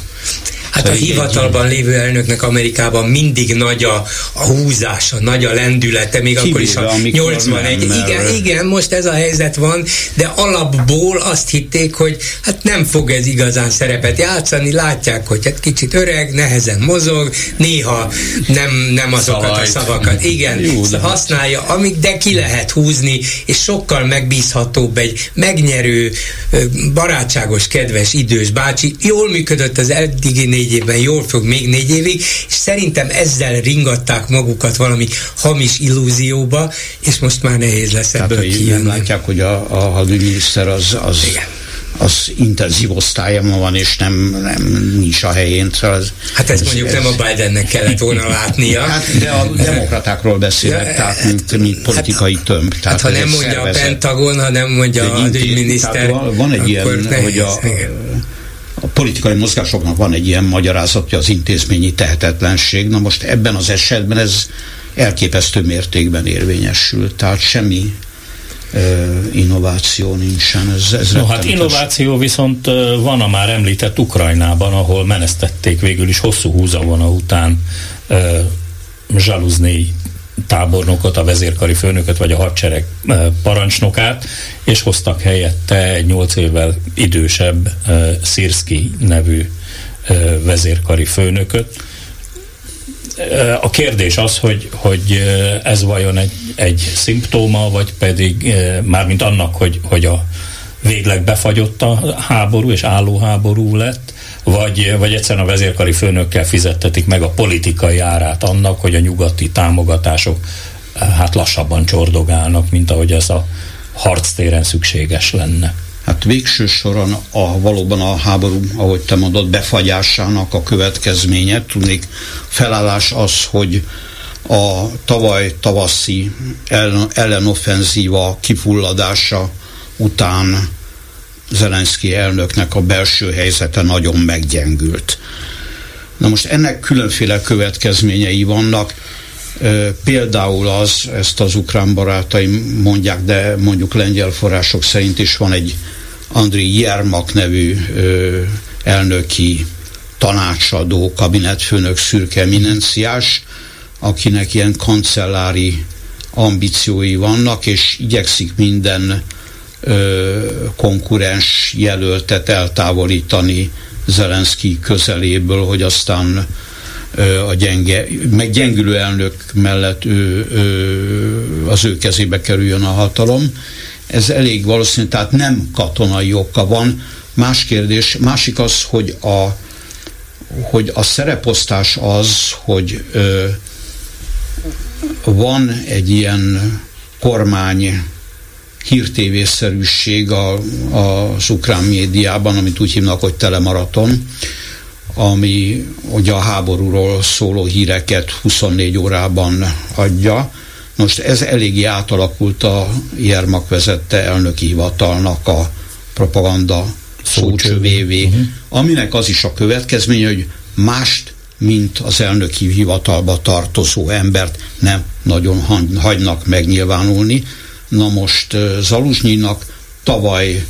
Hát a hivatalban lévő elnöknek Amerikában mindig nagy a, a húzása, nagy a lendülete, még Kivéve, akkor is a 81. Nem, igen, igen, most ez a helyzet van, de alapból azt hitték, hogy hát nem fog ez igazán szerepet játszani, látják, hogy hát kicsit öreg, nehezen mozog, néha nem, nem azokat Szavajt. a szavakat. Igen, Jó, használja, amíg de ki lehet húzni, és sokkal megbízhatóbb egy megnyerő, barátságos, kedves, idős bácsi. Jól működött az eddigi négy évben, jól fog még négy évig, és szerintem ezzel ringatták magukat valami hamis illúzióba, és most már nehéz lesz Tehát, ebből kijönni. Nem látják, hogy a, a hadügyminiszter az, az Igen az intenzív osztályban van, és nem, nem nincs a helyén. Szóval az, hát ezt ez, mondjuk ez, nem a Bidennek kellett volna [laughs] látnia. Hát, de a demokratákról beszélek, tehát mint, mint politikai hát, tömb. Tehát hát ha nem mondja szervezet. a Pentagon, ha nem mondja a hadügyminiszter, van, van egy ilyen, hogy a politikai mozgásoknak van egy ilyen magyarázatja, az intézményi tehetetlenség. Na most ebben az esetben ez elképesztő mértékben érvényesül, tehát semmi innováció nincsen. Ez, ez no, hát innováció viszont van a már említett Ukrajnában, ahol menesztették végül is hosszú húzavona után Zsaluzni tábornokot, a vezérkari főnököt, vagy a hadsereg parancsnokát, és hoztak helyette egy nyolc évvel idősebb Szirszki nevű vezérkari főnököt. A kérdés az, hogy, hogy ez vajon egy, egy szimptóma, vagy pedig mármint annak, hogy, hogy a végleg befagyott a háború, és álló háború lett, vagy, vagy egyszerűen a vezérkari főnökkel fizettetik meg a politikai árát annak, hogy a nyugati támogatások eh, hát lassabban csordogálnak, mint ahogy ez a harctéren szükséges lenne. Hát végső soron a, valóban a háború, ahogy te mondod, befagyásának a következménye, tudnék felállás az, hogy a tavaly tavaszi ellen, ellenoffenzíva kifulladása után Zelenszky elnöknek a belső helyzete nagyon meggyengült. Na most ennek különféle következményei vannak, Például az, ezt az ukrán barátaim mondják, de mondjuk lengyel források szerint is van egy Andri Jermak nevű elnöki tanácsadó, kabinetfőnök szürke eminenciás, akinek ilyen kancellári ambíciói vannak, és igyekszik minden konkurens jelöltet eltávolítani Zelenszky közeléből, hogy aztán a gyenge, meg gyengülő elnök mellett ő, ő, az ő kezébe kerüljön a hatalom. Ez elég valószínű, tehát nem katonai oka van. Más kérdés, másik az, hogy a, hogy a szereposztás az, hogy ö, van egy ilyen kormány hírtévészerűség a, a, az ukrán médiában, amit úgy hívnak, hogy telemaraton, ami ugye a háborúról szóló híreket 24 órában adja. Most ez eléggé átalakult a Jermak vezette elnöki hivatalnak a propaganda szócsövévé, uh-huh. aminek az is a következménye, hogy mást, mint az elnöki hivatalba tartozó embert nem nagyon hagynak megnyilvánulni, Na most Zaluzsnyinak tavaly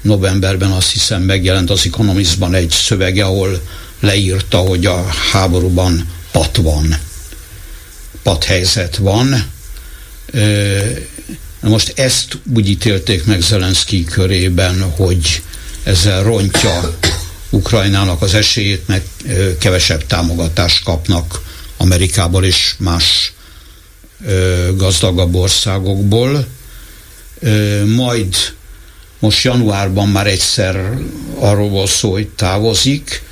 novemberben azt hiszem megjelent az Economistban egy szövege, ahol leírta, hogy a háborúban pat van, helyzet van. Most ezt úgy ítélték meg Zelenszky körében, hogy ezzel rontja Ukrajnának az esélyét, meg kevesebb támogatást kapnak Amerikából és más gazdagabb országokból, majd most januárban már egyszer arról volt szó, hogy távozik,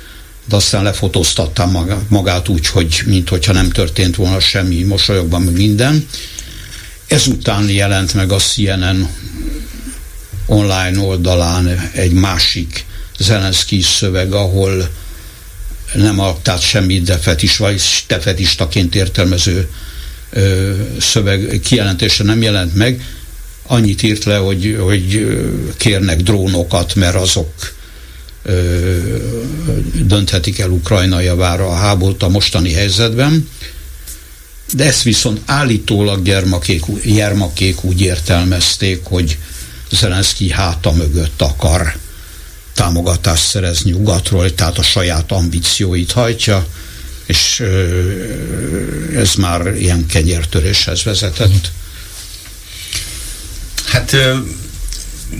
de aztán lefotóztatta magát úgy, hogy mintha nem történt volna semmi, mosolyogban minden. Ezután jelent meg a CNN online oldalán egy másik Zelenszky szöveg, ahol nem a, tehát semmi defetis, vagy defetistaként értelmező szöveg kijelentése nem jelent meg, annyit írt le, hogy, hogy kérnek drónokat, mert azok ö, dönthetik el Ukrajna javára a háborút a mostani helyzetben, de ezt viszont állítólag gyermakék, gyermakék úgy értelmezték, hogy Zelenszky háta mögött akar támogatást szerezni nyugatról, tehát a saját ambícióit hajtja, és ez már ilyen kenyértöréshez vezetett. Hát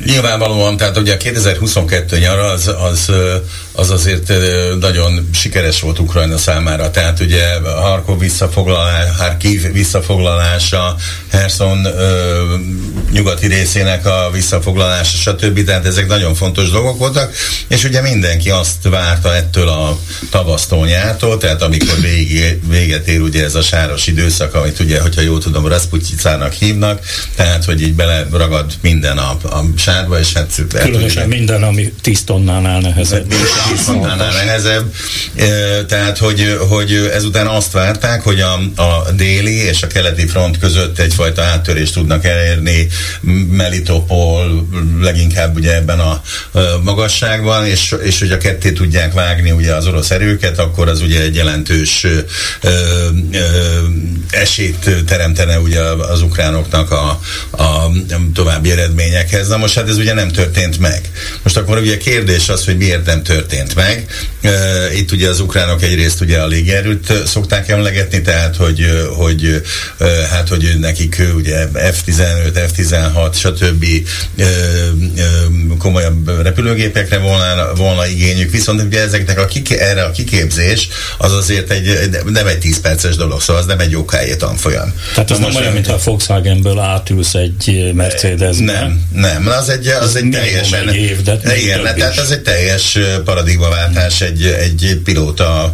nyilvánvalóan, tehát ugye a 2022 nyara az, az az azért nagyon sikeres volt Ukrajna számára. Tehát ugye Harkov visszafoglalása, Harkiv visszafoglalása, Herson ö, nyugati részének a visszafoglalása, stb. Tehát ezek nagyon fontos dolgok voltak, és ugye mindenki azt várta ettől a tavasztól nyártól, tehát amikor végé, véget ér ugye ez a sáros időszak, amit ugye, hogyha jól tudom, Rasputyicának hívnak, tehát hogy így beleragad minden a, a sárba, és hát... Különösen minden, ami 10 tonnánál nehezebb annál nehezebb. Tehát, hogy, hogy ezután azt várták, hogy a, a déli és a keleti front között egyfajta áttörést tudnak elérni Melitopol leginkább ugye ebben a magasságban, és, és hogy a ketté tudják vágni ugye az orosz erőket, akkor az ugye egy jelentős ö, ö, esélyt teremtene ugye az ukránoknak a, a további eredményekhez. Na most hát ez ugye nem történt meg. Most akkor ugye kérdés az, hogy miért nem történt történt meg. Itt ugye az ukránok egyrészt ugye a légierőt szokták emlegetni, tehát hogy, hogy hát hogy nekik ugye F-15, F-16, stb. komolyabb repülőgépekre volna, volna igényük, viszont ugye ezeknek a kiké, erre a kiképzés az azért egy, nem egy 10 perces dolog, szóval az nem egy okájé tanfolyam. Tehát az nem olyan, mintha a Volkswagenből átülsz egy Mercedes. Nem, nem, az egy, az egy teljesen... Egy év, de igen, tehát az egy teljes paradigma paradigmaváltás egy, egy pilóta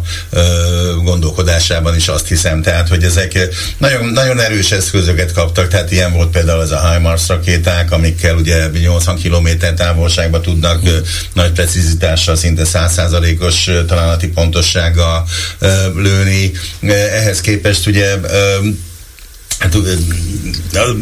gondolkodásában is azt hiszem, tehát hogy ezek nagyon, nagyon erős eszközöket kaptak, tehát ilyen volt például ez a HIMARS rakéták, amikkel ugye 80 km távolságba tudnak nagy precizitással, szinte 100%-os találati pontossággal lőni. Ehhez képest ugye Hát,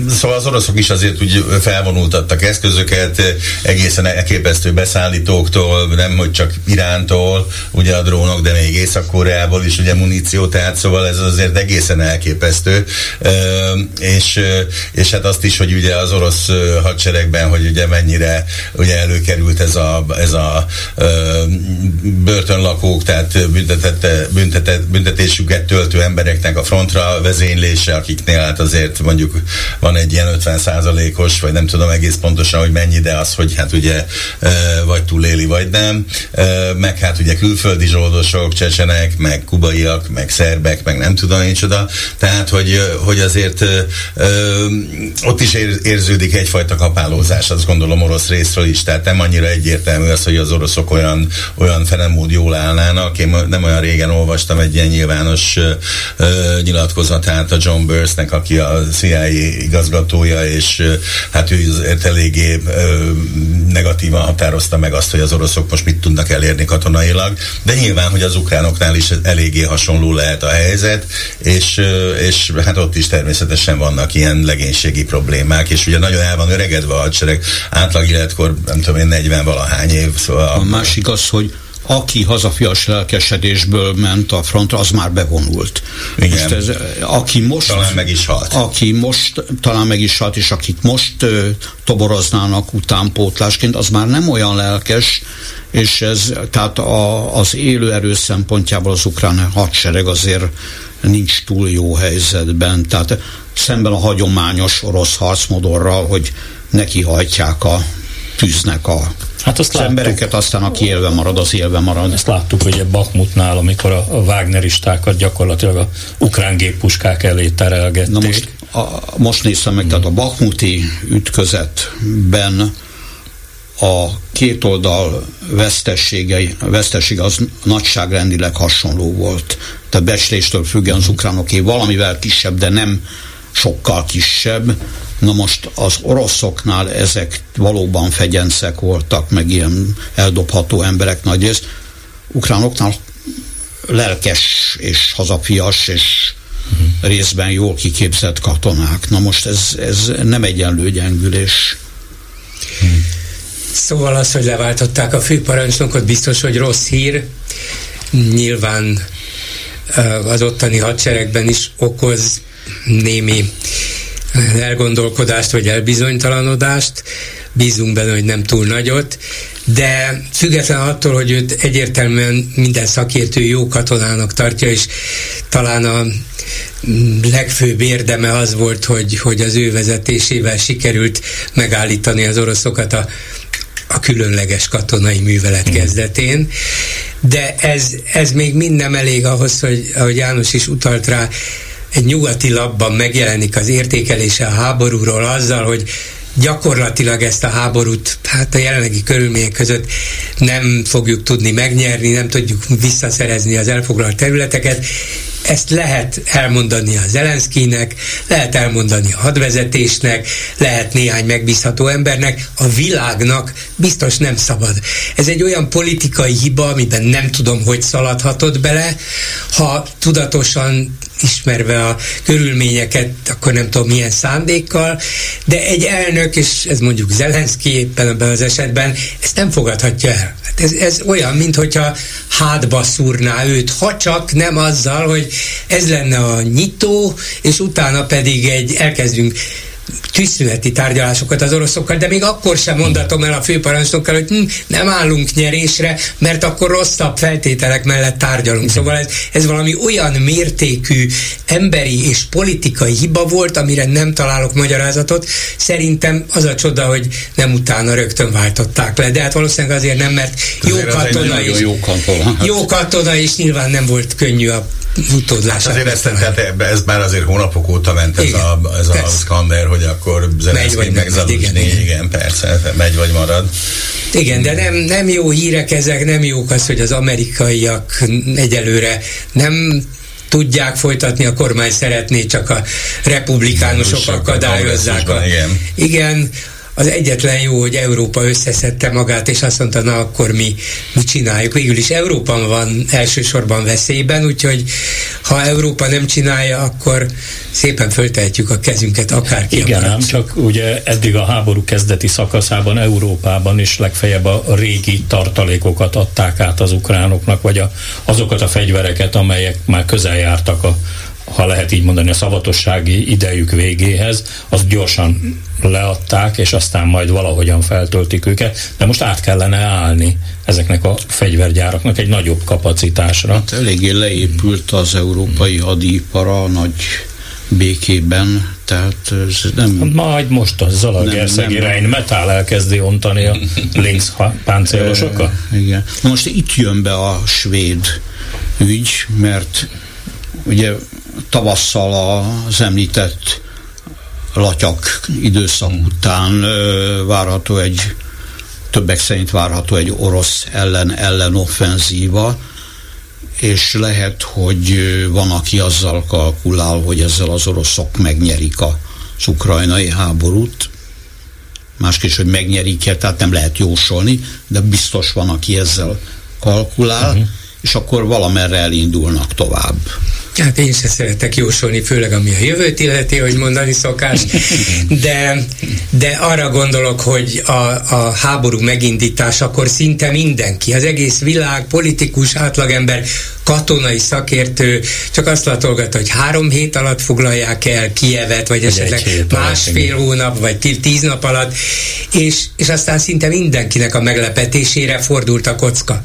szóval az oroszok is azért úgy felvonultattak eszközöket, egészen elképesztő beszállítóktól, nem hogy csak Irántól, ugye a drónok, de még Észak-Koreából is ugye muníció, tehát szóval ez azért egészen elképesztő. És, és hát azt is, hogy ugye az orosz hadseregben, hogy ugye mennyire ugye előkerült ez a, ez a börtönlakók, tehát büntetett, büntetett, büntetésüket töltő embereknek a frontra vezénylése, akiknél tehát azért mondjuk van egy ilyen 50 százalékos, vagy nem tudom egész pontosan, hogy mennyi, de az, hogy hát ugye vagy túléli, vagy nem, meg hát ugye külföldi zsoldosok, csecsenek, meg kubaiak, meg szerbek, meg nem tudom én csoda, tehát hogy, hogy azért ott is érződik egyfajta kapálózás, azt gondolom orosz részről is, tehát nem annyira egyértelmű az, hogy az oroszok olyan, olyan felemód jól állnának. Én nem olyan régen olvastam egy ilyen nyilvános nyilatkozatát a John Burstnek, aki a CIA igazgatója, és hát ő eléggé negatívan határozta meg azt, hogy az oroszok most mit tudnak elérni katonailag, de nyilván, hogy az ukránoknál is eléggé hasonló lehet a helyzet, és, és hát ott is természetesen vannak ilyen legénységi problémák, és ugye nagyon el van öregedve a hadsereg, átlag életkor, nem tudom én, 40 valahány év. Szóval a másik az, hogy aki hazafias lelkesedésből ment a frontra, az már bevonult. Igen. Most ez, aki most, talán meg is halt. Aki most, talán meg is halt, és akik most ö, toboroznának utánpótlásként, az már nem olyan lelkes, és ez, tehát a, az élő erő szempontjából az ukrán hadsereg azért nincs túl jó helyzetben. Tehát szemben a hagyományos orosz harcmodorral, hogy neki hajtják a tűznek a Hát azt az láttuk. embereket, aztán aki élve marad, az élve marad. Ezt láttuk, hogy Bakmutnál, amikor a Wagneristákat gyakorlatilag a ukrán géppuskák elé terelgették. Na most, a, most néztem meg, tehát a Bakmuti ütközetben a két oldal vesztességei, vesztesség az nagyságrendileg hasonló volt. Tehát becsléstől függően az ukránoké valamivel kisebb, de nem sokkal kisebb. Na most az oroszoknál ezek valóban fegyencek voltak, meg ilyen eldobható emberek nagyrészt. Ukránoknál lelkes és hazafias és részben jól kiképzett katonák. Na most ez, ez nem egyenlő gyengülés. Hmm. Szóval az, hogy leváltották a főparancsnokot, biztos, hogy rossz hír. Nyilván az ottani hadseregben is okoz némi elgondolkodást vagy elbizonytalanodást, bízunk benne, hogy nem túl nagyot, de független attól, hogy őt egyértelműen minden szakértő jó katonának tartja, és talán a legfőbb érdeme az volt, hogy, hogy az ő vezetésével sikerült megállítani az oroszokat a, a különleges katonai művelet kezdetén. De ez, ez még mind nem elég ahhoz, hogy ahogy János is utalt rá, egy nyugati labban megjelenik az értékelése a háborúról azzal, hogy gyakorlatilag ezt a háborút hát a jelenlegi körülmények között nem fogjuk tudni megnyerni, nem tudjuk visszaszerezni az elfoglalt területeket, ezt lehet elmondani a Zelenszkinek, lehet elmondani a hadvezetésnek, lehet néhány megbízható embernek, a világnak biztos nem szabad. Ez egy olyan politikai hiba, amiben nem tudom, hogy szaladhatott bele, ha tudatosan ismerve a körülményeket, akkor nem tudom milyen szándékkal, de egy elnök, és ez mondjuk Zelenszky éppen ebben az esetben, ezt nem fogadhatja el. Hát ez, ez olyan, mintha hátba szúrná őt, ha csak nem azzal, hogy ez lenne a nyitó, és utána pedig egy elkezdünk tűzszüneti tárgyalásokat az oroszokkal, de még akkor sem mondatom el a főparancsnokkal, hogy hm, nem állunk nyerésre, mert akkor rosszabb feltételek mellett tárgyalunk. Szóval ez, ez valami olyan mértékű emberi és politikai hiba volt, amire nem találok magyarázatot. Szerintem az a csoda, hogy nem utána rögtön váltották le, de hát valószínűleg azért nem, mert jó katona, és, jó jó katona, és nyilván nem volt könnyű a utódlás. Hát azért ezt, tehát ez már azért hónapok óta ment ez igen, a, ez a szkander, hogy akkor Zelenszky meg igen, igen. igen, persze, megy vagy marad. Igen, de nem, nem jó hírek ezek, nem jók az, hogy az amerikaiak egyelőre nem tudják folytatni, a kormány szeretné, csak a republikánusok akadályozzák. A, igen. igen, az egyetlen jó, hogy Európa összeszedte magát, és azt mondta, na akkor mi, mi csináljuk. Végül is Európa van elsősorban veszélyben, úgyhogy ha Európa nem csinálja, akkor szépen föltehetjük a kezünket akárki. Igen, ám csak ugye eddig a háború kezdeti szakaszában Európában is legfeljebb a régi tartalékokat adták át az ukránoknak, vagy a, azokat a fegyvereket, amelyek már közel jártak a ha lehet így mondani, a szavatossági idejük végéhez, azt gyorsan leadták, és aztán majd valahogyan feltöltik őket, de most át kellene állni ezeknek a fegyvergyáraknak egy nagyobb kapacitásra. Hát eléggé leépült az európai hadipara nagy békében, tehát ez nem... Hát majd most a Zalagerszegi Rein Metal elkezdi ontani a [laughs] Lynx páncélosokat? Igen. Na most itt jön be a svéd ügy, mert ugye tavasszal az említett latyak időszak után várható egy többek szerint várható egy orosz ellen ellen offenzíva, és lehet, hogy van, aki azzal kalkulál, hogy ezzel az oroszok megnyerik a ukrajnai háborút, másképp, hogy megnyerik-e, tehát nem lehet jósolni, de biztos van, aki ezzel kalkulál, uh-huh. És akkor valamerre elindulnak tovább. Hát én sem szeretek jósolni, főleg ami a jövőt illeti, hogy mondani szokás, de, de arra gondolok, hogy a, a háború megindításakor szinte mindenki, az egész világ, politikus, átlagember katonai szakértő csak azt latolgatta, hogy három hét alatt foglalják el Kievet, vagy esetleg másfél hónap, vagy tíz nap alatt, és, és aztán szinte mindenkinek a meglepetésére fordult a kocka.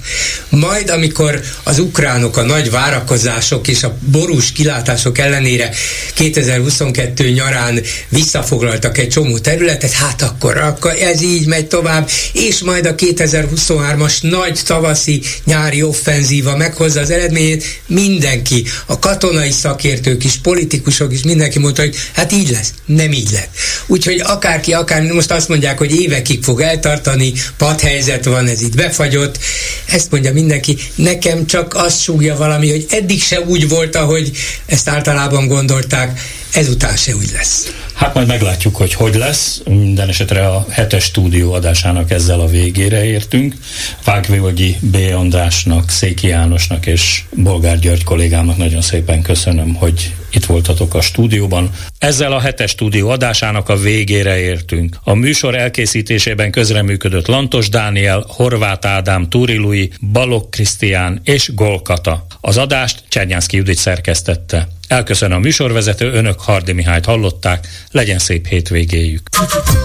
Majd, amikor az ukránok a nagy várakozások és a borús kilátások ellenére 2022 nyarán visszafoglaltak egy csomó területet, hát akkor, akkor ez így megy tovább, és majd a 2023-as nagy tavaszi nyári offenzíva meghozza az eredményt, eredményét mindenki, a katonai szakértők is, politikusok is, mindenki mondta, hogy hát így lesz. Nem így lett. Úgyhogy akárki, akár most azt mondják, hogy évekig fog eltartani, padhelyzet van, ez itt befagyott, ezt mondja mindenki. Nekem csak azt súgja valami, hogy eddig se úgy volt, ahogy ezt általában gondolták, ezután se úgy lesz. Hát majd meglátjuk, hogy hogy lesz. Minden esetre a hetes stúdió adásának ezzel a végére értünk. Vágvölgyi B. Andrásnak, Széki Jánosnak és Bolgár György kollégámnak nagyon szépen köszönöm, hogy itt voltatok a stúdióban. Ezzel a hetes stúdió adásának a végére értünk. A műsor elkészítésében közreműködött Lantos Dániel, Horváth Ádám, Túri Lui, Balok Krisztián és Golkata. Az adást Csernyánszki Judit szerkesztette. Elköszönöm a műsorvezető, önök Hardi Mihályt hallották, legyen szép hétvégéjük.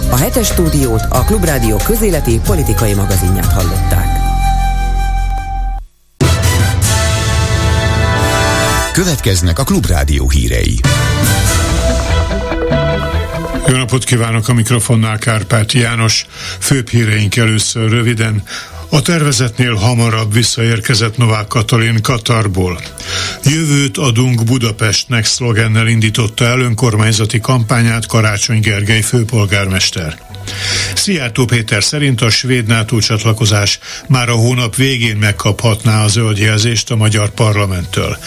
A hetes stúdiót a Klubrádió közéleti politikai magazinját hallották. Következnek a Klubrádió hírei. Jó napot kívánok a mikrofonnál Kárpáti János. Főbb híreink először röviden. A tervezetnél hamarabb visszaérkezett Novák Katalin Katarból. Jövőt adunk Budapestnek szlogennel indította el önkormányzati kampányát Karácsony Gergely főpolgármester. Szijjártó Péter szerint a svéd NATO csatlakozás már a hónap végén megkaphatná a zöld a magyar parlamenttől.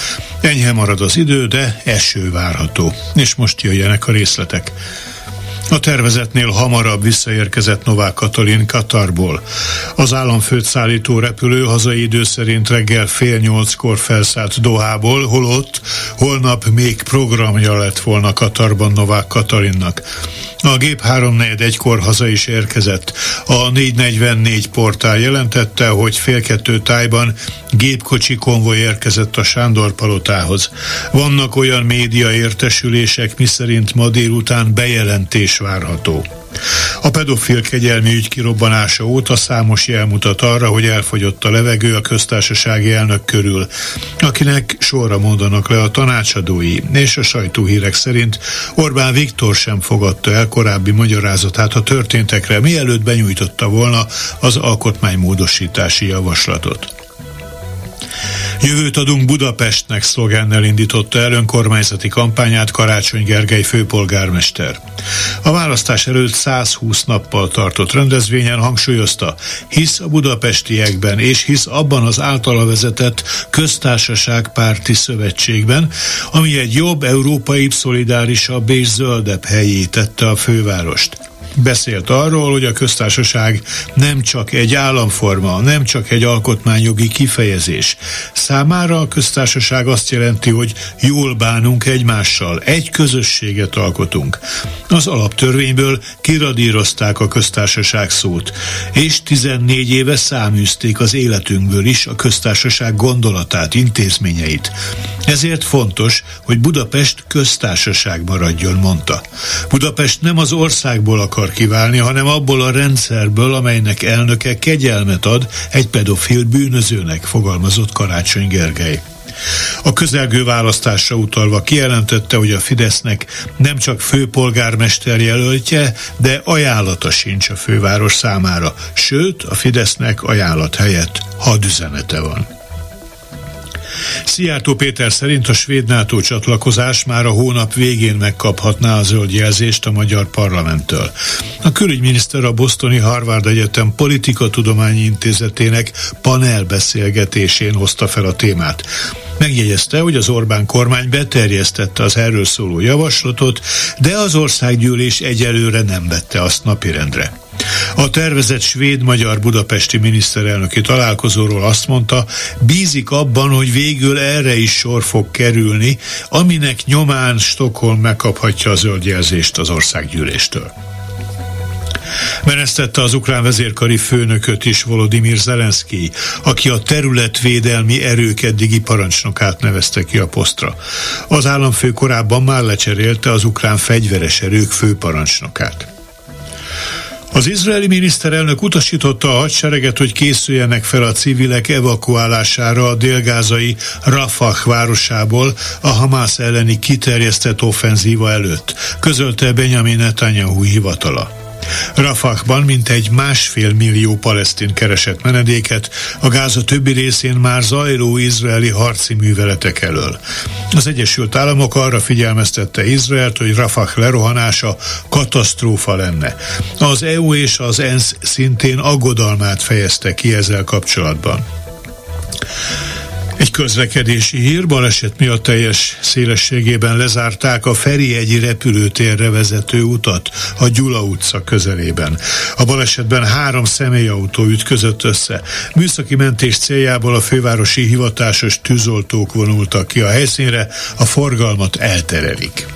Enyhe marad az idő, de eső várható. És most jöjjenek a részletek. A tervezetnél hamarabb visszaérkezett Novák Katalin Katarból. Az államfőt szállító repülő hazai idő szerint reggel fél nyolckor felszállt Dohából, holott holnap még programja lett volna Katarban Novák Katalinnak. A gép 341-kor haza is érkezett. A 444 portál jelentette, hogy fél kettő tájban gépkocsi konvoj érkezett a Sándor palotához. Vannak olyan média értesülések, miszerint ma délután bejelentés várható. A pedofil kegyelmi ügy kirobbanása óta számos jel mutat arra, hogy elfogyott a levegő a köztársasági elnök körül, akinek sorra mondanak le a tanácsadói, és a sajtóhírek szerint Orbán Viktor sem fogadta el korábbi magyarázatát a történtekre, mielőtt benyújtotta volna az alkotmánymódosítási javaslatot. Jövőt adunk Budapestnek szlogennel indította el önkormányzati kampányát Karácsony Gergely főpolgármester. A választás előtt 120 nappal tartott rendezvényen hangsúlyozta, hisz a budapestiekben és hisz abban az általa vezetett köztársaság párti szövetségben, ami egy jobb, európai, szolidárisabb és zöldebb helyé tette a fővárost. Beszélt arról, hogy a köztársaság nem csak egy államforma, nem csak egy alkotmányjogi kifejezés. Számára a köztársaság azt jelenti, hogy jól bánunk egymással, egy közösséget alkotunk. Az alaptörvényből kiradírozták a köztársaság szót, és 14 éve száműzték az életünkből is a köztársaság gondolatát, intézményeit. Ezért fontos, hogy Budapest köztársaság maradjon, mondta. Budapest nem az országból akar akar kiválni, hanem abból a rendszerből, amelynek elnöke kegyelmet ad egy pedofil bűnözőnek, fogalmazott Karácsony Gergely. A közelgő választásra utalva kijelentette, hogy a Fidesznek nem csak főpolgármester jelöltje, de ajánlata sincs a főváros számára, sőt a Fidesznek ajánlat helyett hadüzenete van. Szijjártó Péter szerint a svéd NATO csatlakozás már a hónap végén megkaphatná a zöld jelzést a magyar parlamenttől. A külügyminiszter a Bostoni Harvard Egyetem Tudományi Intézetének panelbeszélgetésén hozta fel a témát. Megjegyezte, hogy az Orbán kormány beterjesztette az erről szóló javaslatot, de az országgyűlés egyelőre nem vette azt napirendre. A tervezett svéd-magyar budapesti miniszterelnöki találkozóról azt mondta, bízik abban, hogy végül erre is sor fog kerülni, aminek nyomán Stockholm megkaphatja a zöldjelzést az országgyűléstől. Menesztette az ukrán vezérkari főnököt is Volodymyr Zelenszky, aki a területvédelmi erők eddigi parancsnokát nevezte ki a posztra. Az államfő korábban már lecserélte az ukrán fegyveres erők főparancsnokát. Az izraeli miniszterelnök utasította a hadsereget, hogy készüljenek fel a civilek evakuálására a délgázai Rafah városából a Hamász elleni kiterjesztett offenzíva előtt, közölte Benjamin Netanyahu hivatala. Rafahban mintegy másfél millió palesztin keresett menedéket, a Gáza többi részén már zajló izraeli harci műveletek elől. Az Egyesült Államok arra figyelmeztette Izraelt, hogy Rafah lerohanása katasztrófa lenne. Az EU és az ENSZ szintén aggodalmát fejezte ki ezzel kapcsolatban. Egy közlekedési hír, baleset miatt teljes szélességében lezárták a Feri egy repülőtérre vezető utat a Gyula utca közelében. A balesetben három személyautó ütközött össze. Műszaki mentés céljából a fővárosi hivatásos tűzoltók vonultak ki a helyszínre, a forgalmat elterelik.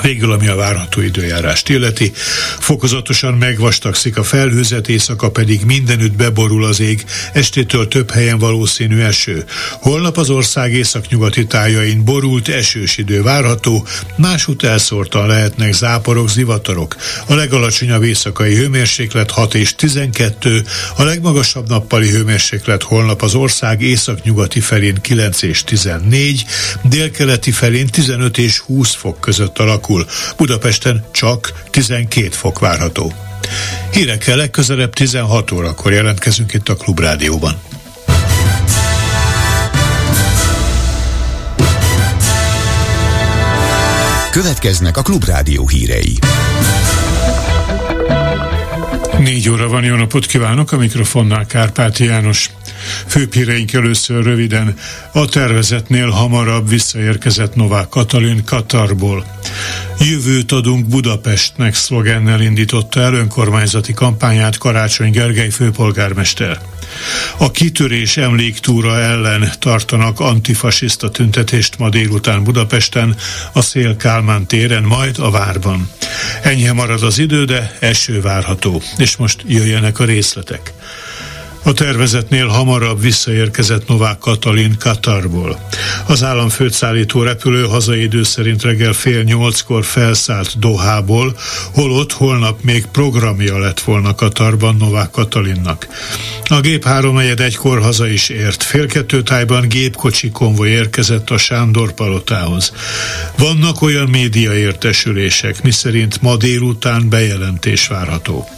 Végül, ami a várható időjárást illeti, fokozatosan megvastagszik a felhőzet, éjszaka pedig mindenütt beborul az ég, estétől több helyen valószínű eső. Holnap az ország északnyugati tájain borult esős idő várható, másút elszórtan lehetnek záporok, zivatarok. A legalacsonyabb éjszakai hőmérséklet 6 és 12, a legmagasabb nappali hőmérséklet holnap az ország északnyugati felén 9 és 14, délkeleti felén 15 és 20 fok között alakul alakul. Budapesten csak 12 fok várható. Hírekkel legközelebb 16 órakor jelentkezünk itt a Klubrádióban. Következnek a Klubrádió hírei. Négy óra van, jó napot kívánok, a mikrofonnál Kárpáti János. Főpíreink először röviden. A tervezetnél hamarabb visszaérkezett Novák Katalin Katarból. Jövőt adunk Budapestnek szlogennel indította el önkormányzati kampányát Karácsony Gergely főpolgármester. A kitörés emléktúra ellen tartanak antifasiszta tüntetést ma délután Budapesten, a Szél Kálmán téren, majd a Várban. Enyhe marad az idő, de eső várható. És most jöjjenek a részletek. A tervezetnél hamarabb visszaérkezett Novák Katalin Katarból. Az államfőtszállító repülő hazai idő szerint reggel fél nyolckor felszállt Dohából, holott holnap még programja lett volna Katarban Novák Katalinnak. A gép három egykor haza is ért. Fél kettő tájban gépkocsi konvoj érkezett a Sándor palotához. Vannak olyan média értesülések, miszerint ma délután bejelentés várható.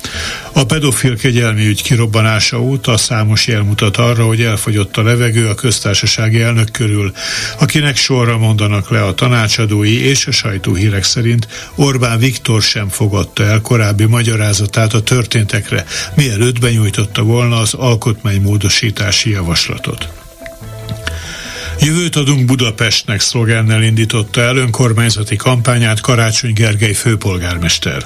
A pedofil kegyelmi ügy kirobbanása óta számos jel mutat arra, hogy elfogyott a levegő a köztársasági elnök körül, akinek sorra mondanak le a tanácsadói és a sajtóhírek szerint Orbán Viktor sem fogadta el korábbi magyarázatát a történtekre, mielőtt benyújtotta volna az alkotmánymódosítási javaslatot. Jövőt adunk Budapestnek szlogennel indította el önkormányzati kampányát Karácsony Gergely főpolgármester.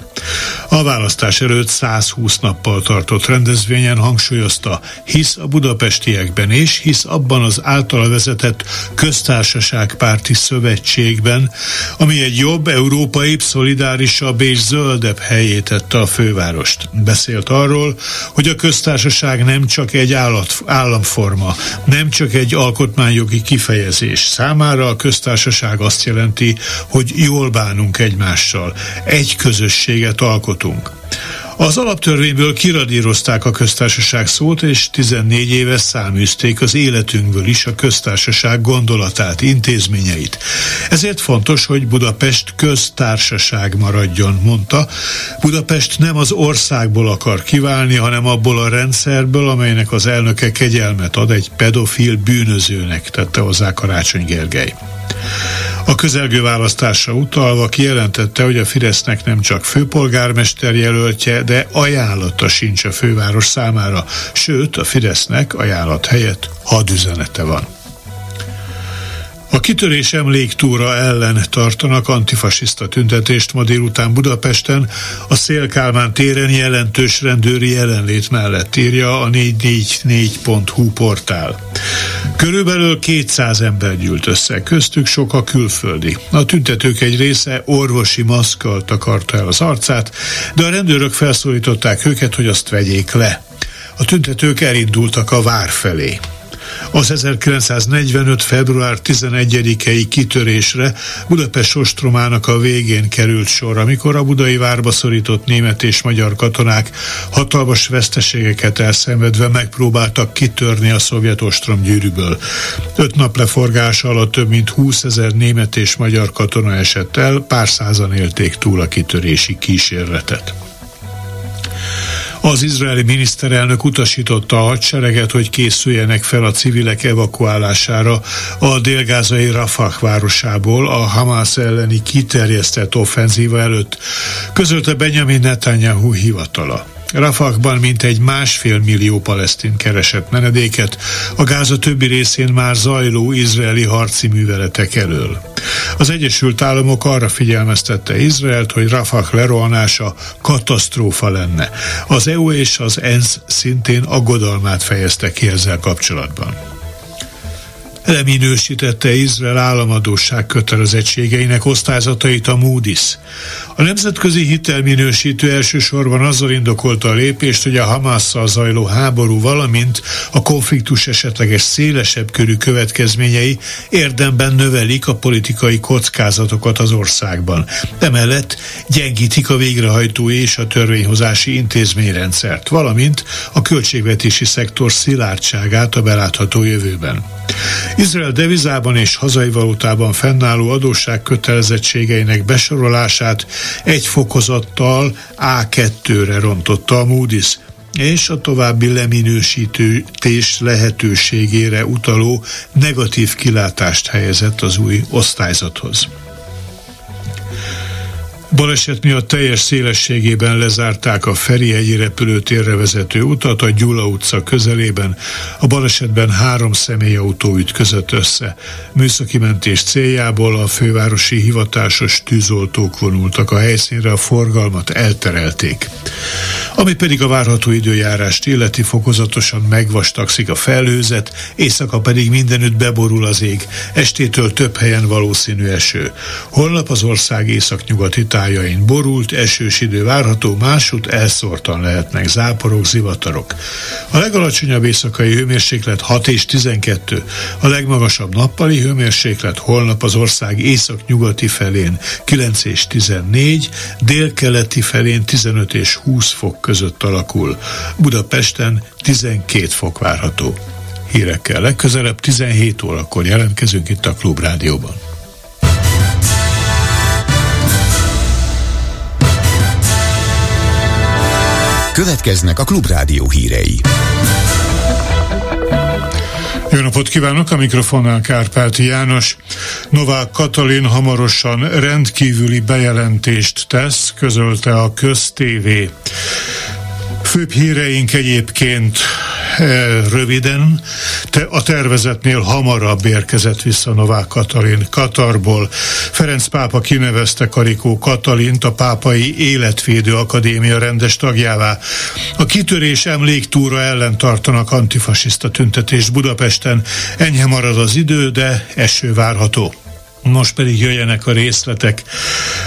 A választás előtt 120 nappal tartott rendezvényen hangsúlyozta, hisz a budapestiekben és hisz abban az általa vezetett köztársaságpárti szövetségben, ami egy jobb, európai, szolidárisabb és zöldebb helyét tette a fővárost. Beszélt arról, hogy a köztársaság nem csak egy állat, államforma, nem csak egy alkotmányjogi kifejezés. Számára a köztársaság azt jelenti, hogy jól bánunk egymással, egy közösséget alkotunk. Az alaptörvényből kiradírozták a köztársaság szót, és 14 éve száműzték az életünkből is a köztársaság gondolatát, intézményeit. Ezért fontos, hogy Budapest köztársaság maradjon, mondta. Budapest nem az országból akar kiválni, hanem abból a rendszerből, amelynek az elnöke kegyelmet ad egy pedofil bűnözőnek, tette hozzá Karácsony Gergely. A közelgő választásra utalva kijelentette, hogy a Fidesznek nem csak főpolgármester jelöltje, de ajánlata sincs a főváros számára, sőt a Fidesznek ajánlat helyett hadüzenete van. A kitörés emléktúra ellen tartanak antifasiszta tüntetést ma délután Budapesten, a Szélkálmán téren jelentős rendőri jelenlét mellett írja a 444.hu portál. Körülbelül 200 ember gyűlt össze, köztük sok a külföldi. A tüntetők egy része orvosi maszkkal takarta el az arcát, de a rendőrök felszólították őket, hogy azt vegyék le. A tüntetők elindultak a vár felé. Az 1945. február 11-i kitörésre Budapest ostromának a végén került sor, amikor a budai várba szorított német és magyar katonák hatalmas veszteségeket elszenvedve megpróbáltak kitörni a szovjet ostrom gyűrűből. Öt nap leforgása alatt több mint 20 ezer német és magyar katona esett el, pár százan élték túl a kitörési kísérletet. Az izraeli miniszterelnök utasította a hadsereget, hogy készüljenek fel a civilek evakuálására a délgázai Rafah városából a Hamász elleni kiterjesztett offenzíva előtt, közölte Benjamin Netanyahu hivatala. Rafakban mintegy másfél millió palesztin keresett menedéket, a Gáza többi részén már zajló izraeli harci műveletek elől. Az Egyesült Államok arra figyelmeztette Izraelt, hogy Rafak lerohanása katasztrófa lenne. Az EU és az ENSZ szintén aggodalmát fejezte ki ezzel kapcsolatban leminősítette Izrael államadóság kötelezettségeinek osztályzatait a Moody's. A nemzetközi hitelminősítő elsősorban azzal indokolta a lépést, hogy a Hamasszal zajló háború, valamint a konfliktus esetleges szélesebb körű következményei érdemben növelik a politikai kockázatokat az országban. Emellett gyengítik a végrehajtó és a törvényhozási intézményrendszert, valamint a költségvetési szektor szilárdságát a belátható jövőben. Izrael devizában és hazai valutában fennálló adósság kötelezettségeinek besorolását egy fokozattal A2-re rontotta a Moody's, és a további leminősítés lehetőségére utaló negatív kilátást helyezett az új osztályzathoz. Baleset miatt teljes szélességében lezárták a Ferihegyi repülőtérre vezető utat a Gyula utca közelében. A balesetben három személyautó ütközött össze. Műszaki mentés céljából a fővárosi hivatásos tűzoltók vonultak a helyszínre, a forgalmat elterelték. Ami pedig a várható időjárást illeti fokozatosan megvastagszik a felhőzet, éjszaka pedig mindenütt beborul az ég. Estétől több helyen valószínű eső. Holnap az ország északnyugati tájain borult, esős idő várható, másút elszórtan lehetnek záporok, zivatarok. A legalacsonyabb éjszakai hőmérséklet 6 és 12, a legmagasabb nappali hőmérséklet holnap az ország északnyugati felén 9 és 14, délkeleti felén 15 és 20 fok között alakul. Budapesten 12 fok várható. Hírekkel legközelebb 17 órakor jelentkezünk itt a Klubrádióban. Következnek a Klubrádió hírei. Jó napot kívánok, a mikrofonnál Kárpáti János. Novák Katalin hamarosan rendkívüli bejelentést tesz, közölte a köztévé. Főbb híreink egyébként röviden. Te, a tervezetnél hamarabb érkezett vissza Novák Katalin Katarból. Ferenc pápa kinevezte Karikó Katalint a Pápai Életvédő Akadémia rendes tagjává. A kitörés emléktúra ellen tartanak antifasiszta tüntetés Budapesten. Enyhe marad az idő, de eső várható. Most pedig jöjjenek a részletek.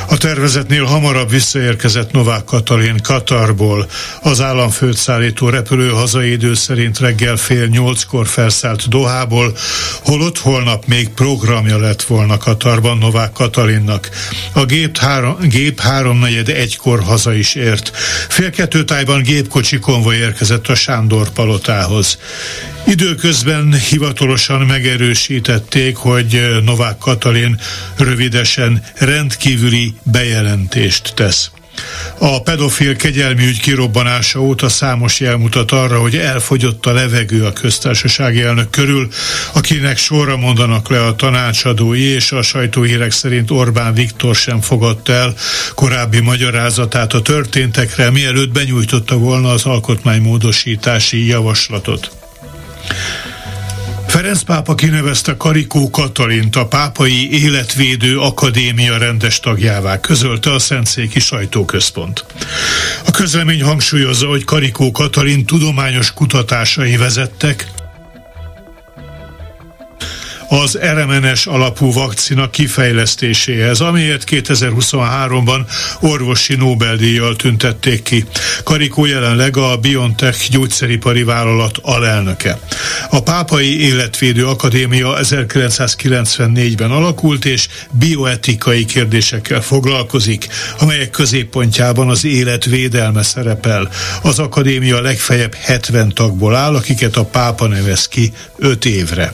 A tervezetnél hamarabb visszaérkezett Novák Katalin Katarból. Az államfőt szállító repülő hazai idő szerint reggel fél nyolckor felszállt Dohából, holott holnap még programja lett volna Katarban Novák Katalinnak. A gép, három, gép háromnegyed egykor haza is ért. Fél kettő tájban gépkocsi konvoj érkezett a Sándor palotához. Időközben hivatalosan megerősítették, hogy Novák Katalin rövidesen rendkívüli bejelentést tesz. A pedofil kegyelmi ügy kirobbanása óta számos jel mutat arra, hogy elfogyott a levegő a köztársasági elnök körül, akinek sorra mondanak le a tanácsadói, és a sajtóhírek szerint Orbán Viktor sem fogadta el korábbi magyarázatát a történtekre, mielőtt benyújtotta volna az alkotmánymódosítási javaslatot. Ferenc pápa kinevezte Karikó Katalint a Pápai Életvédő Akadémia rendes tagjává, közölte a Szentszéki Sajtóközpont. A közlemény hangsúlyozza, hogy Karikó Katalin tudományos kutatásai vezettek az RMNS alapú vakcina kifejlesztéséhez, amiért 2023-ban orvosi Nobel-díjjal tüntették ki. Karikó jelenleg a BioNTech gyógyszeripari vállalat alelnöke. A Pápai Életvédő Akadémia 1994-ben alakult, és bioetikai kérdésekkel foglalkozik, amelyek középpontjában az életvédelme szerepel. Az akadémia legfeljebb 70 tagból áll, akiket a pápa nevez ki 5 évre.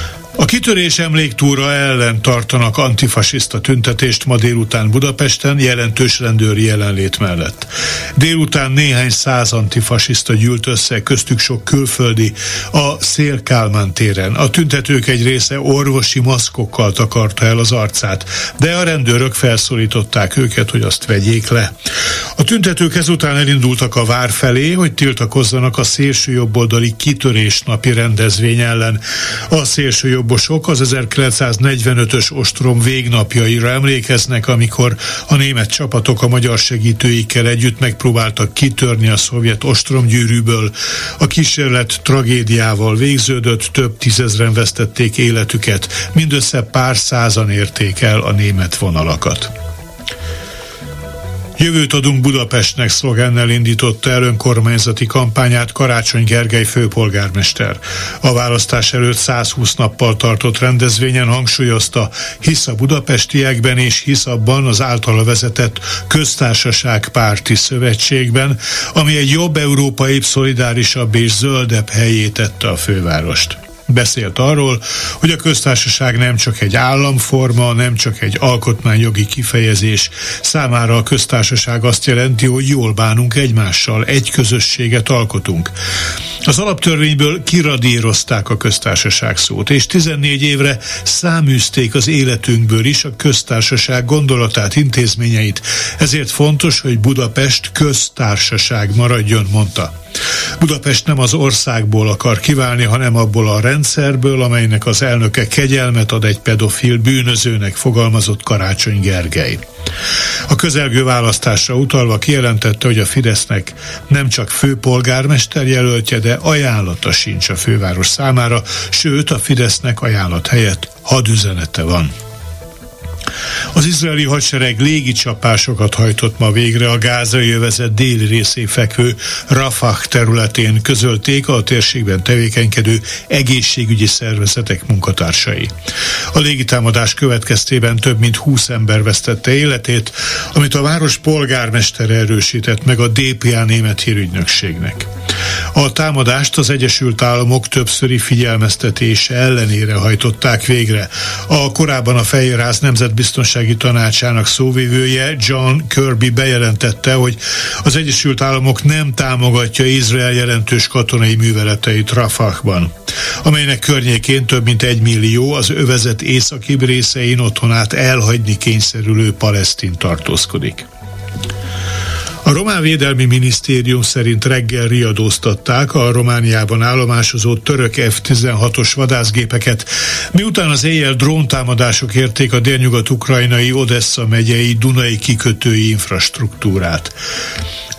A kitörés emléktúra ellen tartanak antifasiszta tüntetést ma délután Budapesten jelentős rendőri jelenlét mellett. Délután néhány száz antifasiszta gyűlt össze, köztük sok külföldi, a Szél Kálmán téren. A tüntetők egy része orvosi maszkokkal takarta el az arcát, de a rendőrök felszólították őket, hogy azt vegyék le. A tüntetők ezután elindultak a vár felé, hogy tiltakozzanak a szélső jobboldali kitörés napi rendezvény ellen. A szélső jobbosok az 1945-ös ostrom végnapjaira emlékeznek, amikor a német csapatok a magyar segítőikkel együtt megpróbáltak kitörni a szovjet ostromgyűrűből. A kísérlet tragédiával végződött, több tízezren vesztették életüket, mindössze pár százan érték el a német vonalakat. Jövőt adunk Budapestnek szlogennel indította el önkormányzati kampányát Karácsony Gergely főpolgármester. A választás előtt 120 nappal tartott rendezvényen hangsúlyozta, hisz a budapestiekben és hisz abban az általa vezetett köztársaság párti szövetségben, ami egy jobb, európai, szolidárisabb és zöldebb helyé tette a fővárost. Beszélt arról, hogy a köztársaság nem csak egy államforma, nem csak egy alkotmányjogi kifejezés. Számára a köztársaság azt jelenti, hogy jól bánunk egymással, egy közösséget alkotunk. Az alaptörvényből kiradírozták a köztársaság szót, és 14 évre száműzték az életünkből is a köztársaság gondolatát, intézményeit. Ezért fontos, hogy Budapest köztársaság maradjon, mondta. Budapest nem az országból akar kiválni, hanem abból a rendszerből, amelynek az elnöke kegyelmet ad egy pedofil bűnözőnek, fogalmazott Karácsony Gergely. A közelgő választásra utalva kijelentette, hogy a Fidesznek nem csak főpolgármester jelöltje, de ajánlata sincs a főváros számára, sőt a Fidesznek ajánlat helyett hadüzenete van. Az izraeli hadsereg légicsapásokat hajtott ma végre a gázai övezet déli részén fekvő Rafah területén, közölték a térségben tevékenykedő egészségügyi szervezetek munkatársai. A légitámadás következtében több mint 20 ember vesztette életét, amit a város polgármestere erősített meg a DPA német hírügynökségnek. A támadást az Egyesült Államok többszöri figyelmeztetése ellenére hajtották végre. A korábban a Fehérház Nemzetbiztonsági Tanácsának szóvivője John Kirby bejelentette, hogy az Egyesült Államok nem támogatja Izrael jelentős katonai műveleteit Rafahban, amelynek környékén több mint egy millió az övezet északi részein otthonát elhagyni kényszerülő palesztin tartózkodik. A Román Védelmi Minisztérium szerint reggel riadóztatták a Romániában állomásozott török F-16-os vadászgépeket, miután az éjjel dróntámadások érték a délnyugat-ukrajnai Odessa megyei Dunai kikötői infrastruktúrát.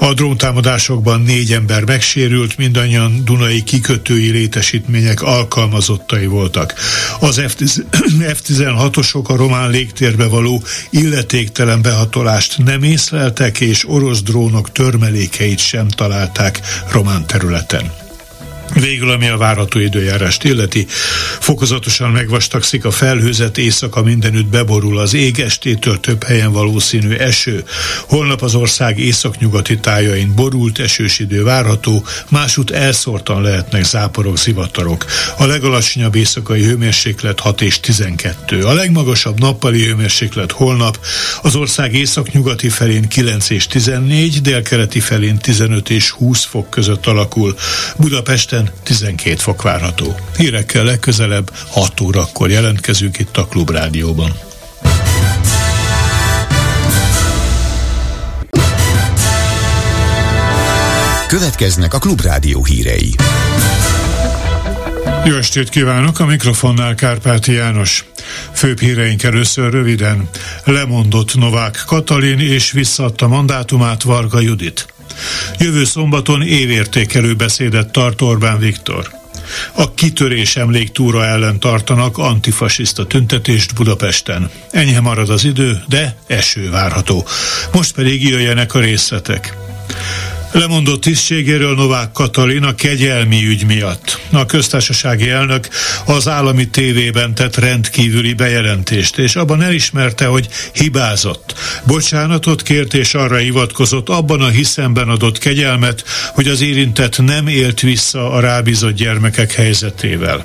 A dróntámadásokban négy ember megsérült, mindannyian Dunai kikötői létesítmények alkalmazottai voltak. Az F-16-osok [clears throat] a román légtérbe való illetéktelen behatolást nem észleltek, és orosz drónok törmelékeit sem találták román területen. Végül, ami a várható időjárást illeti, fokozatosan megvastagszik a felhőzet, éjszaka mindenütt beborul az ég, estétől több helyen valószínű eső. Holnap az ország északnyugati tájain borult esős idő várható, másút elszórtan lehetnek záporok, zivatarok. A legalacsonyabb éjszakai hőmérséklet 6 és 12. A legmagasabb nappali hőmérséklet holnap az ország északnyugati felén 9 és 14, délkeleti felén 15 és 20 fok között alakul. Budapesten Budapesten 12 fok várható. Hírekkel legközelebb 6 órakor jelentkezünk itt a Klubrádióban. Következnek a Klubrádió hírei. Jó estét kívánok, a mikrofonnál Kárpáti János. Főbb híreink először röviden. Lemondott Novák Katalin és visszaadta mandátumát Varga Judit. Jövő szombaton évértékelő beszédet tart Orbán Viktor. A kitörés emléktúra ellen tartanak antifasiszta tüntetést Budapesten. Enyhe marad az idő, de eső várható. Most pedig jöjjenek a részletek. Lemondott tisztségéről Novák Katalin a kegyelmi ügy miatt. A köztársasági elnök az állami tévében tett rendkívüli bejelentést, és abban elismerte, hogy hibázott. Bocsánatot kért és arra hivatkozott abban a hiszemben adott kegyelmet, hogy az érintett nem élt vissza a rábízott gyermekek helyzetével.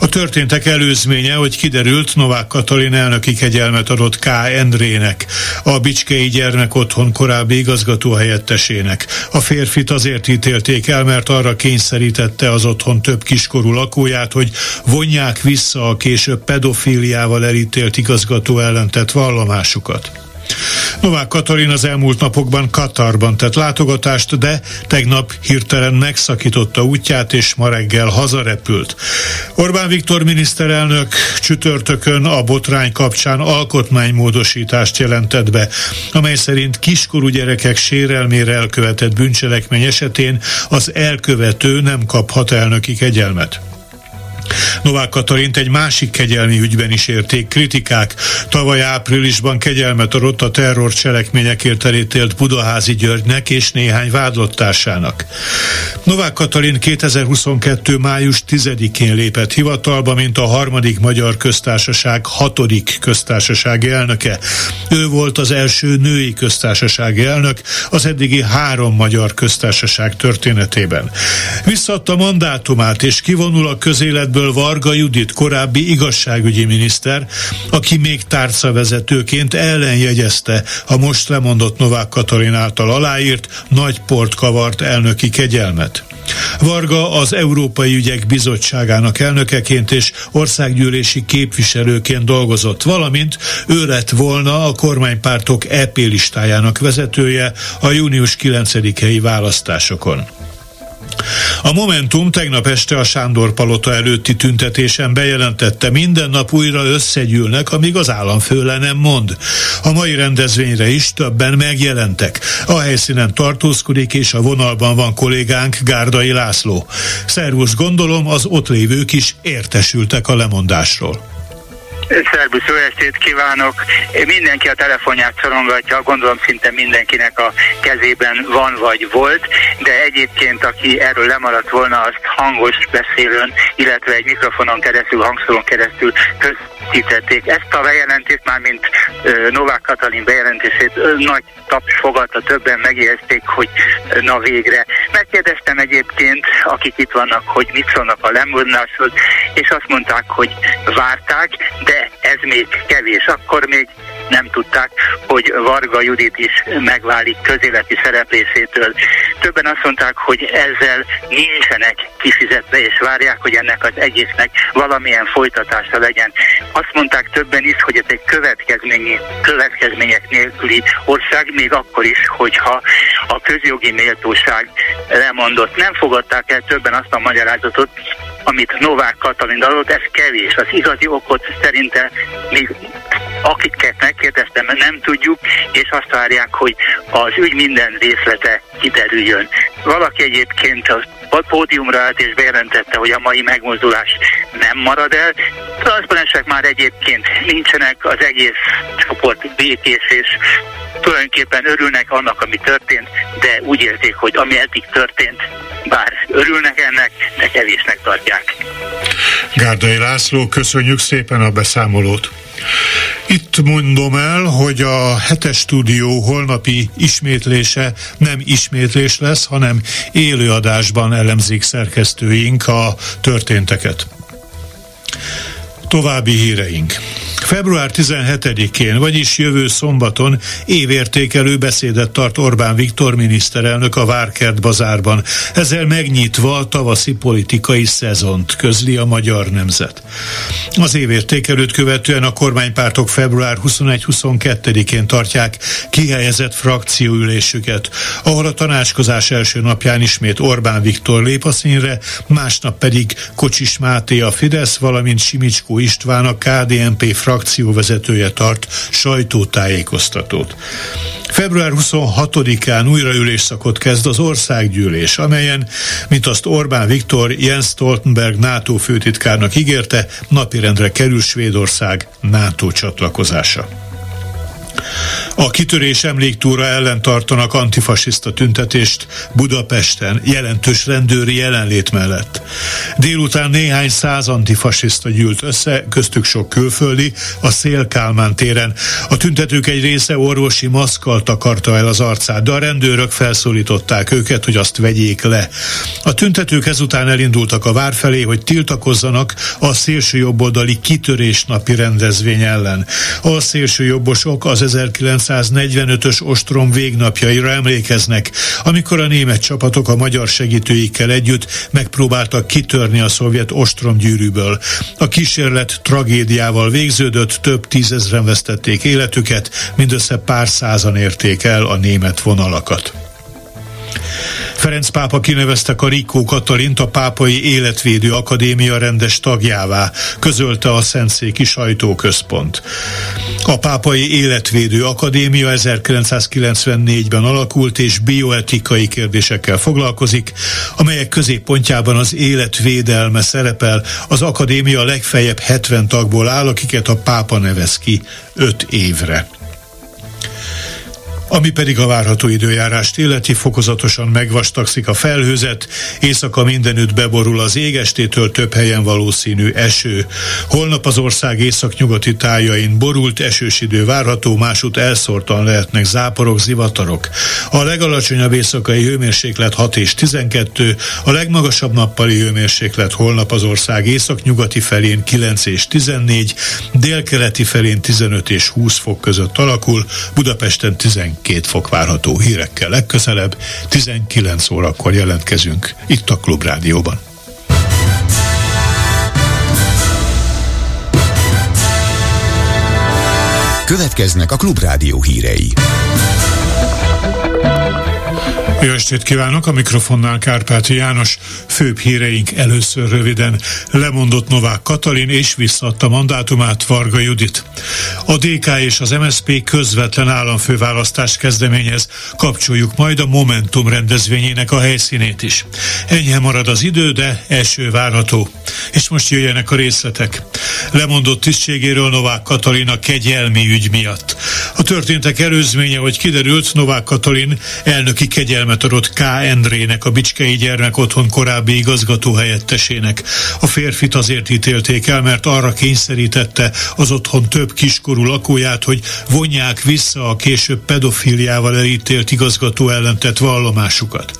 A történtek előzménye, hogy kiderült, Novák Katalin elnöki kegyelmet adott K. Endrének, a Bicskei Gyermek Otthon korábbi igazgató helyettesének. A férfit azért ítélték el, mert arra kényszerítette az otthon több kiskorú lakóját, hogy vonják vissza a később pedofíliával elítélt igazgató ellentett vallomásukat. Novák Katalin az elmúlt napokban Katarban tett látogatást, de tegnap hirtelen megszakította útját, és ma reggel hazarepült. Orbán Viktor miniszterelnök csütörtökön a botrány kapcsán alkotmánymódosítást jelentett be, amely szerint kiskorú gyerekek sérelmére elkövetett bűncselekmény esetén az elkövető nem kaphat elnöki kegyelmet. Novák Katalint egy másik kegyelmi ügyben is érték kritikák. Tavaly áprilisban kegyelmet adott a terror cselekményekért elítélt Budaházi Györgynek és néhány vádlottársának. Novák Katalin 2022. május 10-én lépett hivatalba, mint a harmadik magyar köztársaság hatodik köztársasági elnöke. Ő volt az első női köztársasági elnök az eddigi három magyar köztársaság történetében. Visszadta mandátumát és kivonul a közéletből Varga Judit, korábbi igazságügyi miniszter, aki még tárcavezetőként ellenjegyezte a most lemondott Novák Katalin által aláírt nagy port kavart elnöki kegyelmet. Varga az Európai Ügyek Bizottságának elnökeként és országgyűlési képviselőként dolgozott, valamint ő lett volna a kormánypártok EP listájának vezetője a június 9-i választásokon. A Momentum tegnap este a Sándor Palota előtti tüntetésen bejelentette, minden nap újra összegyűlnek, amíg az államfő le nem mond. A mai rendezvényre is többen megjelentek. A helyszínen tartózkodik, és a vonalban van kollégánk Gárdai László. Szervusz, gondolom az ott lévők is értesültek a lemondásról. Szerbusz, jó estét kívánok! Mindenki a telefonját szorongatja, gondolom szinte mindenkinek a kezében van vagy volt, de egyébként aki erről lemaradt volna, azt hangos beszélőn, illetve egy mikrofonon keresztül, hangszoron keresztül köztítették. Ezt a bejelentést már, mint Novák Katalin bejelentését nagy taps fogadta, többen megérezték, hogy na végre. Megkérdeztem egyébként, akik itt vannak, hogy mit szólnak a lemondáshoz, és azt mondták, hogy várták, de ez még kevés. Akkor még nem tudták, hogy Varga Judit is megválik közéleti szereplésétől. Többen azt mondták, hogy ezzel nincsenek kifizetve, és várják, hogy ennek az egésznek valamilyen folytatása legyen. Azt mondták többen is, hogy ez egy következmény, következmények nélküli ország, még akkor is, hogyha a közjogi méltóság lemondott. Nem fogadták el többen azt a magyarázatot, amit Novák Katalin adott, ez kevés. Az igazi okot szerinte még akiket megkérdeztem, nem tudjuk, és azt várják, hogy az ügy minden részlete kiderüljön. Valaki egyébként a pódiumra állt és bejelentette, hogy a mai megmozdulás nem marad el. Transzparensek már egyébként nincsenek, az egész csoport békés és tulajdonképpen örülnek annak, ami történt, de úgy érzik, hogy ami eddig történt, bár örülnek ennek, de kevésnek tartják. Gárdai László, köszönjük szépen a beszámolót. Itt mondom el, hogy a hetes stúdió holnapi ismétlése nem ismétlés lesz, hanem élőadásban elemzik szerkesztőink a történteket. További híreink. Február 17-én, vagyis jövő szombaton évértékelő beszédet tart Orbán Viktor miniszterelnök a Várkert bazárban, ezzel megnyitva a tavaszi politikai szezont, közli a magyar nemzet. Az évértékelőt követően a kormánypártok február 21-22-én tartják kihelyezett frakcióülésüket, ahol a tanácskozás első napján ismét Orbán Viktor lép a színre, másnap pedig Kocsis Máté a Fidesz, valamint Simicskó István a KDNP frakcióvezetője tart sajtótájékoztatót. Február 26-án újraülésszakot kezd az országgyűlés, amelyen, mint azt Orbán Viktor Jens Stoltenberg NATO főtitkárnak ígérte, napirendre kerül Svédország NATO csatlakozása. A kitörés emléktúra ellen tartanak antifasiszta tüntetést Budapesten jelentős rendőri jelenlét mellett. Délután néhány száz antifasiszta gyűlt össze, köztük sok külföldi, a Szél Kálmán téren. A tüntetők egy része orvosi maszkkal takarta el az arcát, de a rendőrök felszólították őket, hogy azt vegyék le. A tüntetők ezután elindultak a vár felé, hogy tiltakozzanak a szélső jobboldali kitörés napi rendezvény ellen. A szélső jobbosok az 1945-ös ostrom végnapjaira emlékeznek, amikor a német csapatok a magyar segítőikkel együtt megpróbáltak kitörni a szovjet ostromgyűrűből. A kísérlet tragédiával végződött, több tízezren vesztették életüket, mindössze pár százan érték el a német vonalakat. Ferenc pápa kinevezte Karikó Katalint a Pápai Életvédő Akadémia rendes tagjává, közölte a Szentszéki Sajtóközpont. A Pápai Életvédő Akadémia 1994-ben alakult és bioetikai kérdésekkel foglalkozik, amelyek középpontjában az életvédelme szerepel. Az akadémia legfeljebb 70 tagból áll, akiket a pápa nevez ki 5 évre. Ami pedig a várható időjárást illeti, fokozatosan megvastagszik a felhőzet, éjszaka mindenütt beborul az égestétől több helyen valószínű eső. Holnap az ország északnyugati tájain borult esős idő várható, másút elszórtan lehetnek záporok, zivatarok. A legalacsonyabb éjszakai hőmérséklet 6 és 12, a legmagasabb nappali hőmérséklet holnap az ország északnyugati felén 9 és 14, délkeleti felén 15 és 20 fok között alakul, Budapesten 12 két fok várható hírekkel legközelebb, 19 órakor jelentkezünk itt a Klubrádióban. Következnek a Klubrádió hírei. Jó estét kívánok, a mikrofonnál Kárpáti János. Főbb híreink először röviden. Lemondott Novák Katalin és visszaadta mandátumát Varga Judit. A DK és az MSP közvetlen államfőválasztást kezdeményez. Kapcsoljuk majd a Momentum rendezvényének a helyszínét is. Enyhe marad az idő, de eső várható. És most jöjjenek a részletek. Lemondott tisztségéről Novák Katalin a kegyelmi ügy miatt. A történtek előzménye, hogy kiderült, Novák Katalin elnöki kegyelmi adott K. Endrének, a Bicskei Gyermek Otthon korábbi igazgató helyettesének. A férfit azért ítélték el, mert arra kényszerítette az otthon több kiskorú lakóját, hogy vonják vissza a később pedofiliával elítélt igazgató ellen tett vallomásukat.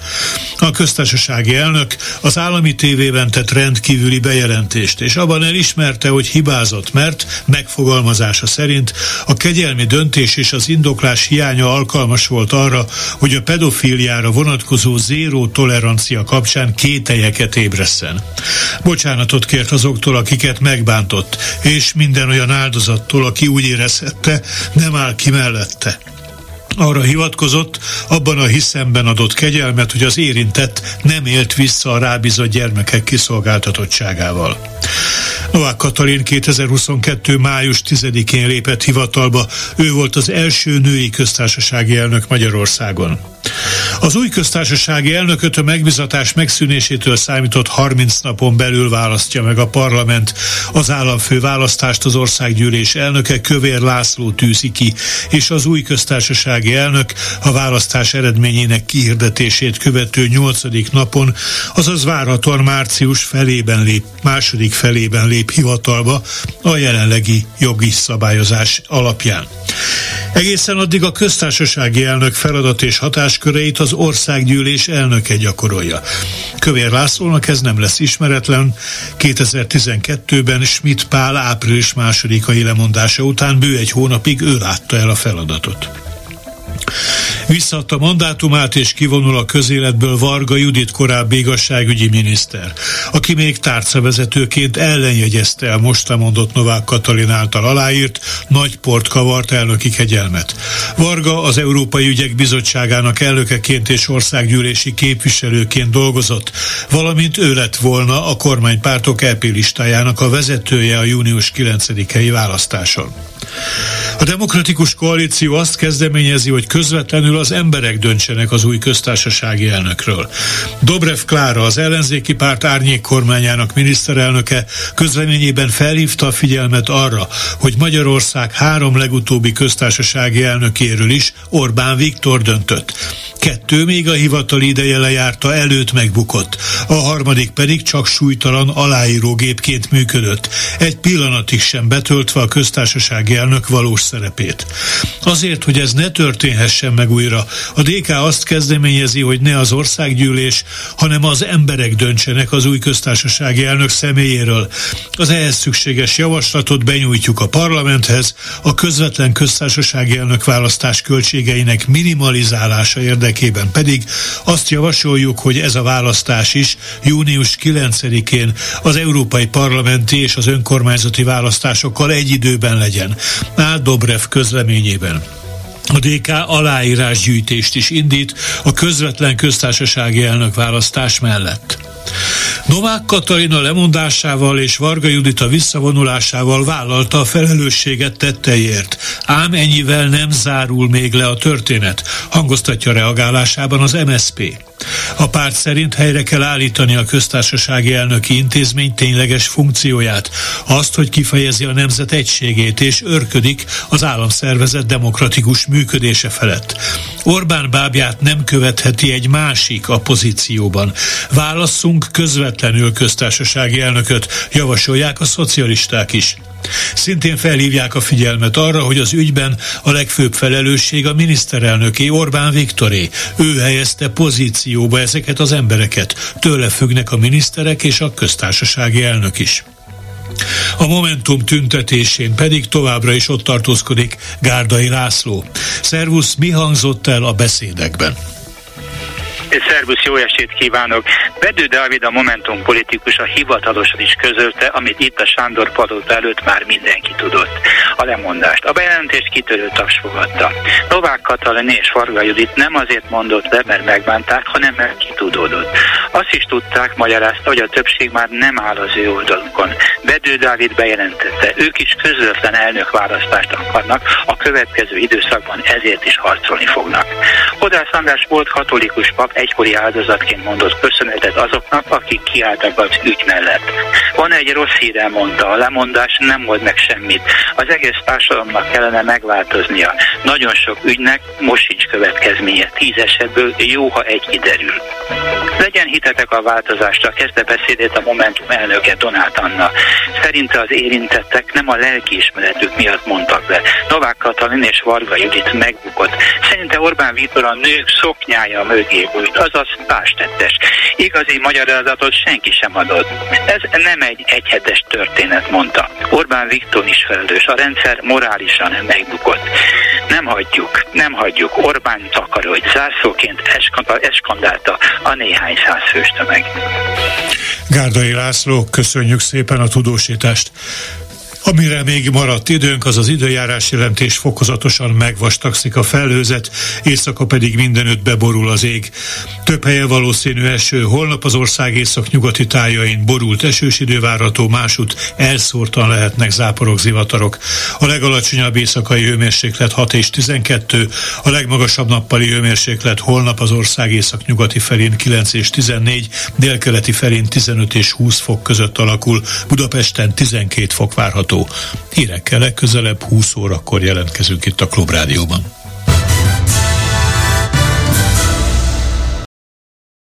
A köztársasági elnök az állami tévében tett rendkívüli bejelentést, és abban elismerte, hogy hibázott, mert megfogalmazása szerint a kegyelmi döntés és az indoklás hiánya alkalmas volt arra, hogy a pedofiliá Romániára vonatkozó zéró tolerancia kapcsán kételyeket ébresszen. Bocsánatot kért azoktól, akiket megbántott, és minden olyan áldozattól, aki úgy érezhette, nem áll ki mellette arra hivatkozott, abban a hiszemben adott kegyelmet, hogy az érintett nem élt vissza a rábízott gyermekek kiszolgáltatottságával. Novák Katalin 2022. május 10-én lépett hivatalba, ő volt az első női köztársasági elnök Magyarországon. Az új köztársasági elnököt a megbizatás megszűnésétől számított 30 napon belül választja meg a parlament. Az államfő választást az országgyűlés elnöke Kövér László tűzi ki, és az új köztársasági elnök a választás eredményének kihirdetését követő 8. napon, azaz várhatóan március felében lép, második felében lép hivatalba a jelenlegi jogi szabályozás alapján. Egészen addig a köztársasági elnök feladat és hatásköreit az országgyűlés elnöke gyakorolja. Kövér Lászlónak ez nem lesz ismeretlen. 2012-ben Schmidt Pál április másodikai lemondása után bő egy hónapig ő látta el a feladatot. Visszadta mandátumát és kivonul a közéletből Varga Judit korábbi igazságügyi miniszter, aki még tárcavezetőként ellenjegyezte el most mondott Novák Katalin által aláírt nagy port kavart elnöki kegyelmet. Varga az Európai Ügyek Bizottságának elnökeként és országgyűlési képviselőként dolgozott, valamint ő lett volna a kormánypártok EP listájának a vezetője a június 9-i választáson. A demokratikus koalíció azt kezdeményezi, hogy közvetlenül az emberek döntsenek az új köztársasági elnökről. Dobrev Klára, az ellenzéki párt árnyék kormányának miniszterelnöke közleményében felhívta a figyelmet arra, hogy Magyarország három legutóbbi köztársasági elnökéről is Orbán Viktor döntött. Kettő még a hivatali ideje lejárta előtt megbukott, a harmadik pedig csak súlytalan aláírógépként működött, egy pillanatig sem betöltve a köztársasági elnök valós szerepét. Azért, hogy ez ne történhessen meg újra, a DK azt kezdeményezi, hogy ne az országgyűlés, hanem az emberek döntsenek az új köztársasági elnök személyéről. Az ehhez szükséges javaslatot benyújtjuk a parlamenthez, a közvetlen köztársasági elnök választás költségeinek minimalizálása érdekében pedig azt javasoljuk, hogy ez a választás is június 9-én az európai parlamenti és az önkormányzati választásokkal egy időben legyen. Áll Dobrev közleményében. A DK aláírásgyűjtést is indít a közvetlen köztársasági elnök választás mellett. Novák Katalina lemondásával és Varga Judita visszavonulásával vállalta a felelősséget tetteiért. Ám ennyivel nem zárul még le a történet, hangoztatja reagálásában az MSP. A párt szerint helyre kell állítani a köztársasági elnöki intézmény tényleges funkcióját, azt, hogy kifejezi a nemzet egységét és örködik az államszervezet demokratikus működése felett. Orbán bábját nem követheti egy másik a pozícióban. Válasszunk közvetlenül köztársasági elnököt, javasolják a szocialisták is. Szintén felhívják a figyelmet arra, hogy az ügyben a legfőbb felelősség a miniszterelnöké Orbán Viktoré. Ő helyezte pozícióba ezeket az embereket. Tőle függnek a miniszterek és a köztársasági elnök is. A Momentum tüntetésén pedig továbbra is ott tartózkodik Gárdai László. Szervusz, mi hangzott el a beszédekben? Szervusz, jó estét kívánok! Bedő Dávid a Momentum politikus a hivatalosan is közölte, amit itt a Sándor Palota előtt már mindenki tudott. A lemondást. A bejelentést kitörő taps fogadta. Novák Katalin és Varga Judit nem azért mondott le, mert megbánták, hanem mert kitudódott. Azt is tudták, magyarázta, hogy a többség már nem áll az ő oldalukon. Bedő Dávid bejelentette, ők is közvetlen elnök választást akarnak, a következő időszakban ezért is harcolni fognak. Kodász András volt katolikus pap, egykori áldozatként mondott köszönetet azoknak, akik kiálltak az ügy mellett. Van egy rossz híre, mondta, a lemondás nem volt meg semmit. Az egész társadalomnak kellene megváltoznia. Nagyon sok ügynek most sincs következménye. Tíz esetből jó, ha egy kiderül. Legyen hitetek a változásra, kezdte beszédét a Momentum elnöke Donát Anna. Szerinte az érintettek nem a lelkiismeretük miatt mondtak be. Novák Katalin és Varga Judit megbukott. Szerinte Orbán Viktor a nők szoknyája mögé bújt, azaz tástettes. Igazi magyarázatot senki sem adott. Ez nem egy egyhetes történet, mondta. Orbán Viktor is felelős, a rendszer morálisan megbukott. Nem hagyjuk, nem hagyjuk. Orbán takarodj, zászlóként eskandálta a néhány száz fős tömeg. Gárdai László, köszönjük szépen a tudósítást. Amire még maradt időnk, az az időjárás jelentés fokozatosan megvastagszik a felhőzet, éjszaka pedig mindenütt beborul az ég. Több helyen valószínű eső, holnap az ország észak-nyugati tájain borult esős idő várható, másút elszórtan lehetnek záporok, zivatarok. A legalacsonyabb éjszakai hőmérséklet 6 és 12, a legmagasabb nappali hőmérséklet holnap az ország észak-nyugati felén 9 és 14, délkeleti felén 15 és 20 fok között alakul, Budapesten 12 fok várható hallgató. Hírekkel legközelebb 20 órakor jelentkezünk itt a Klubrádióban.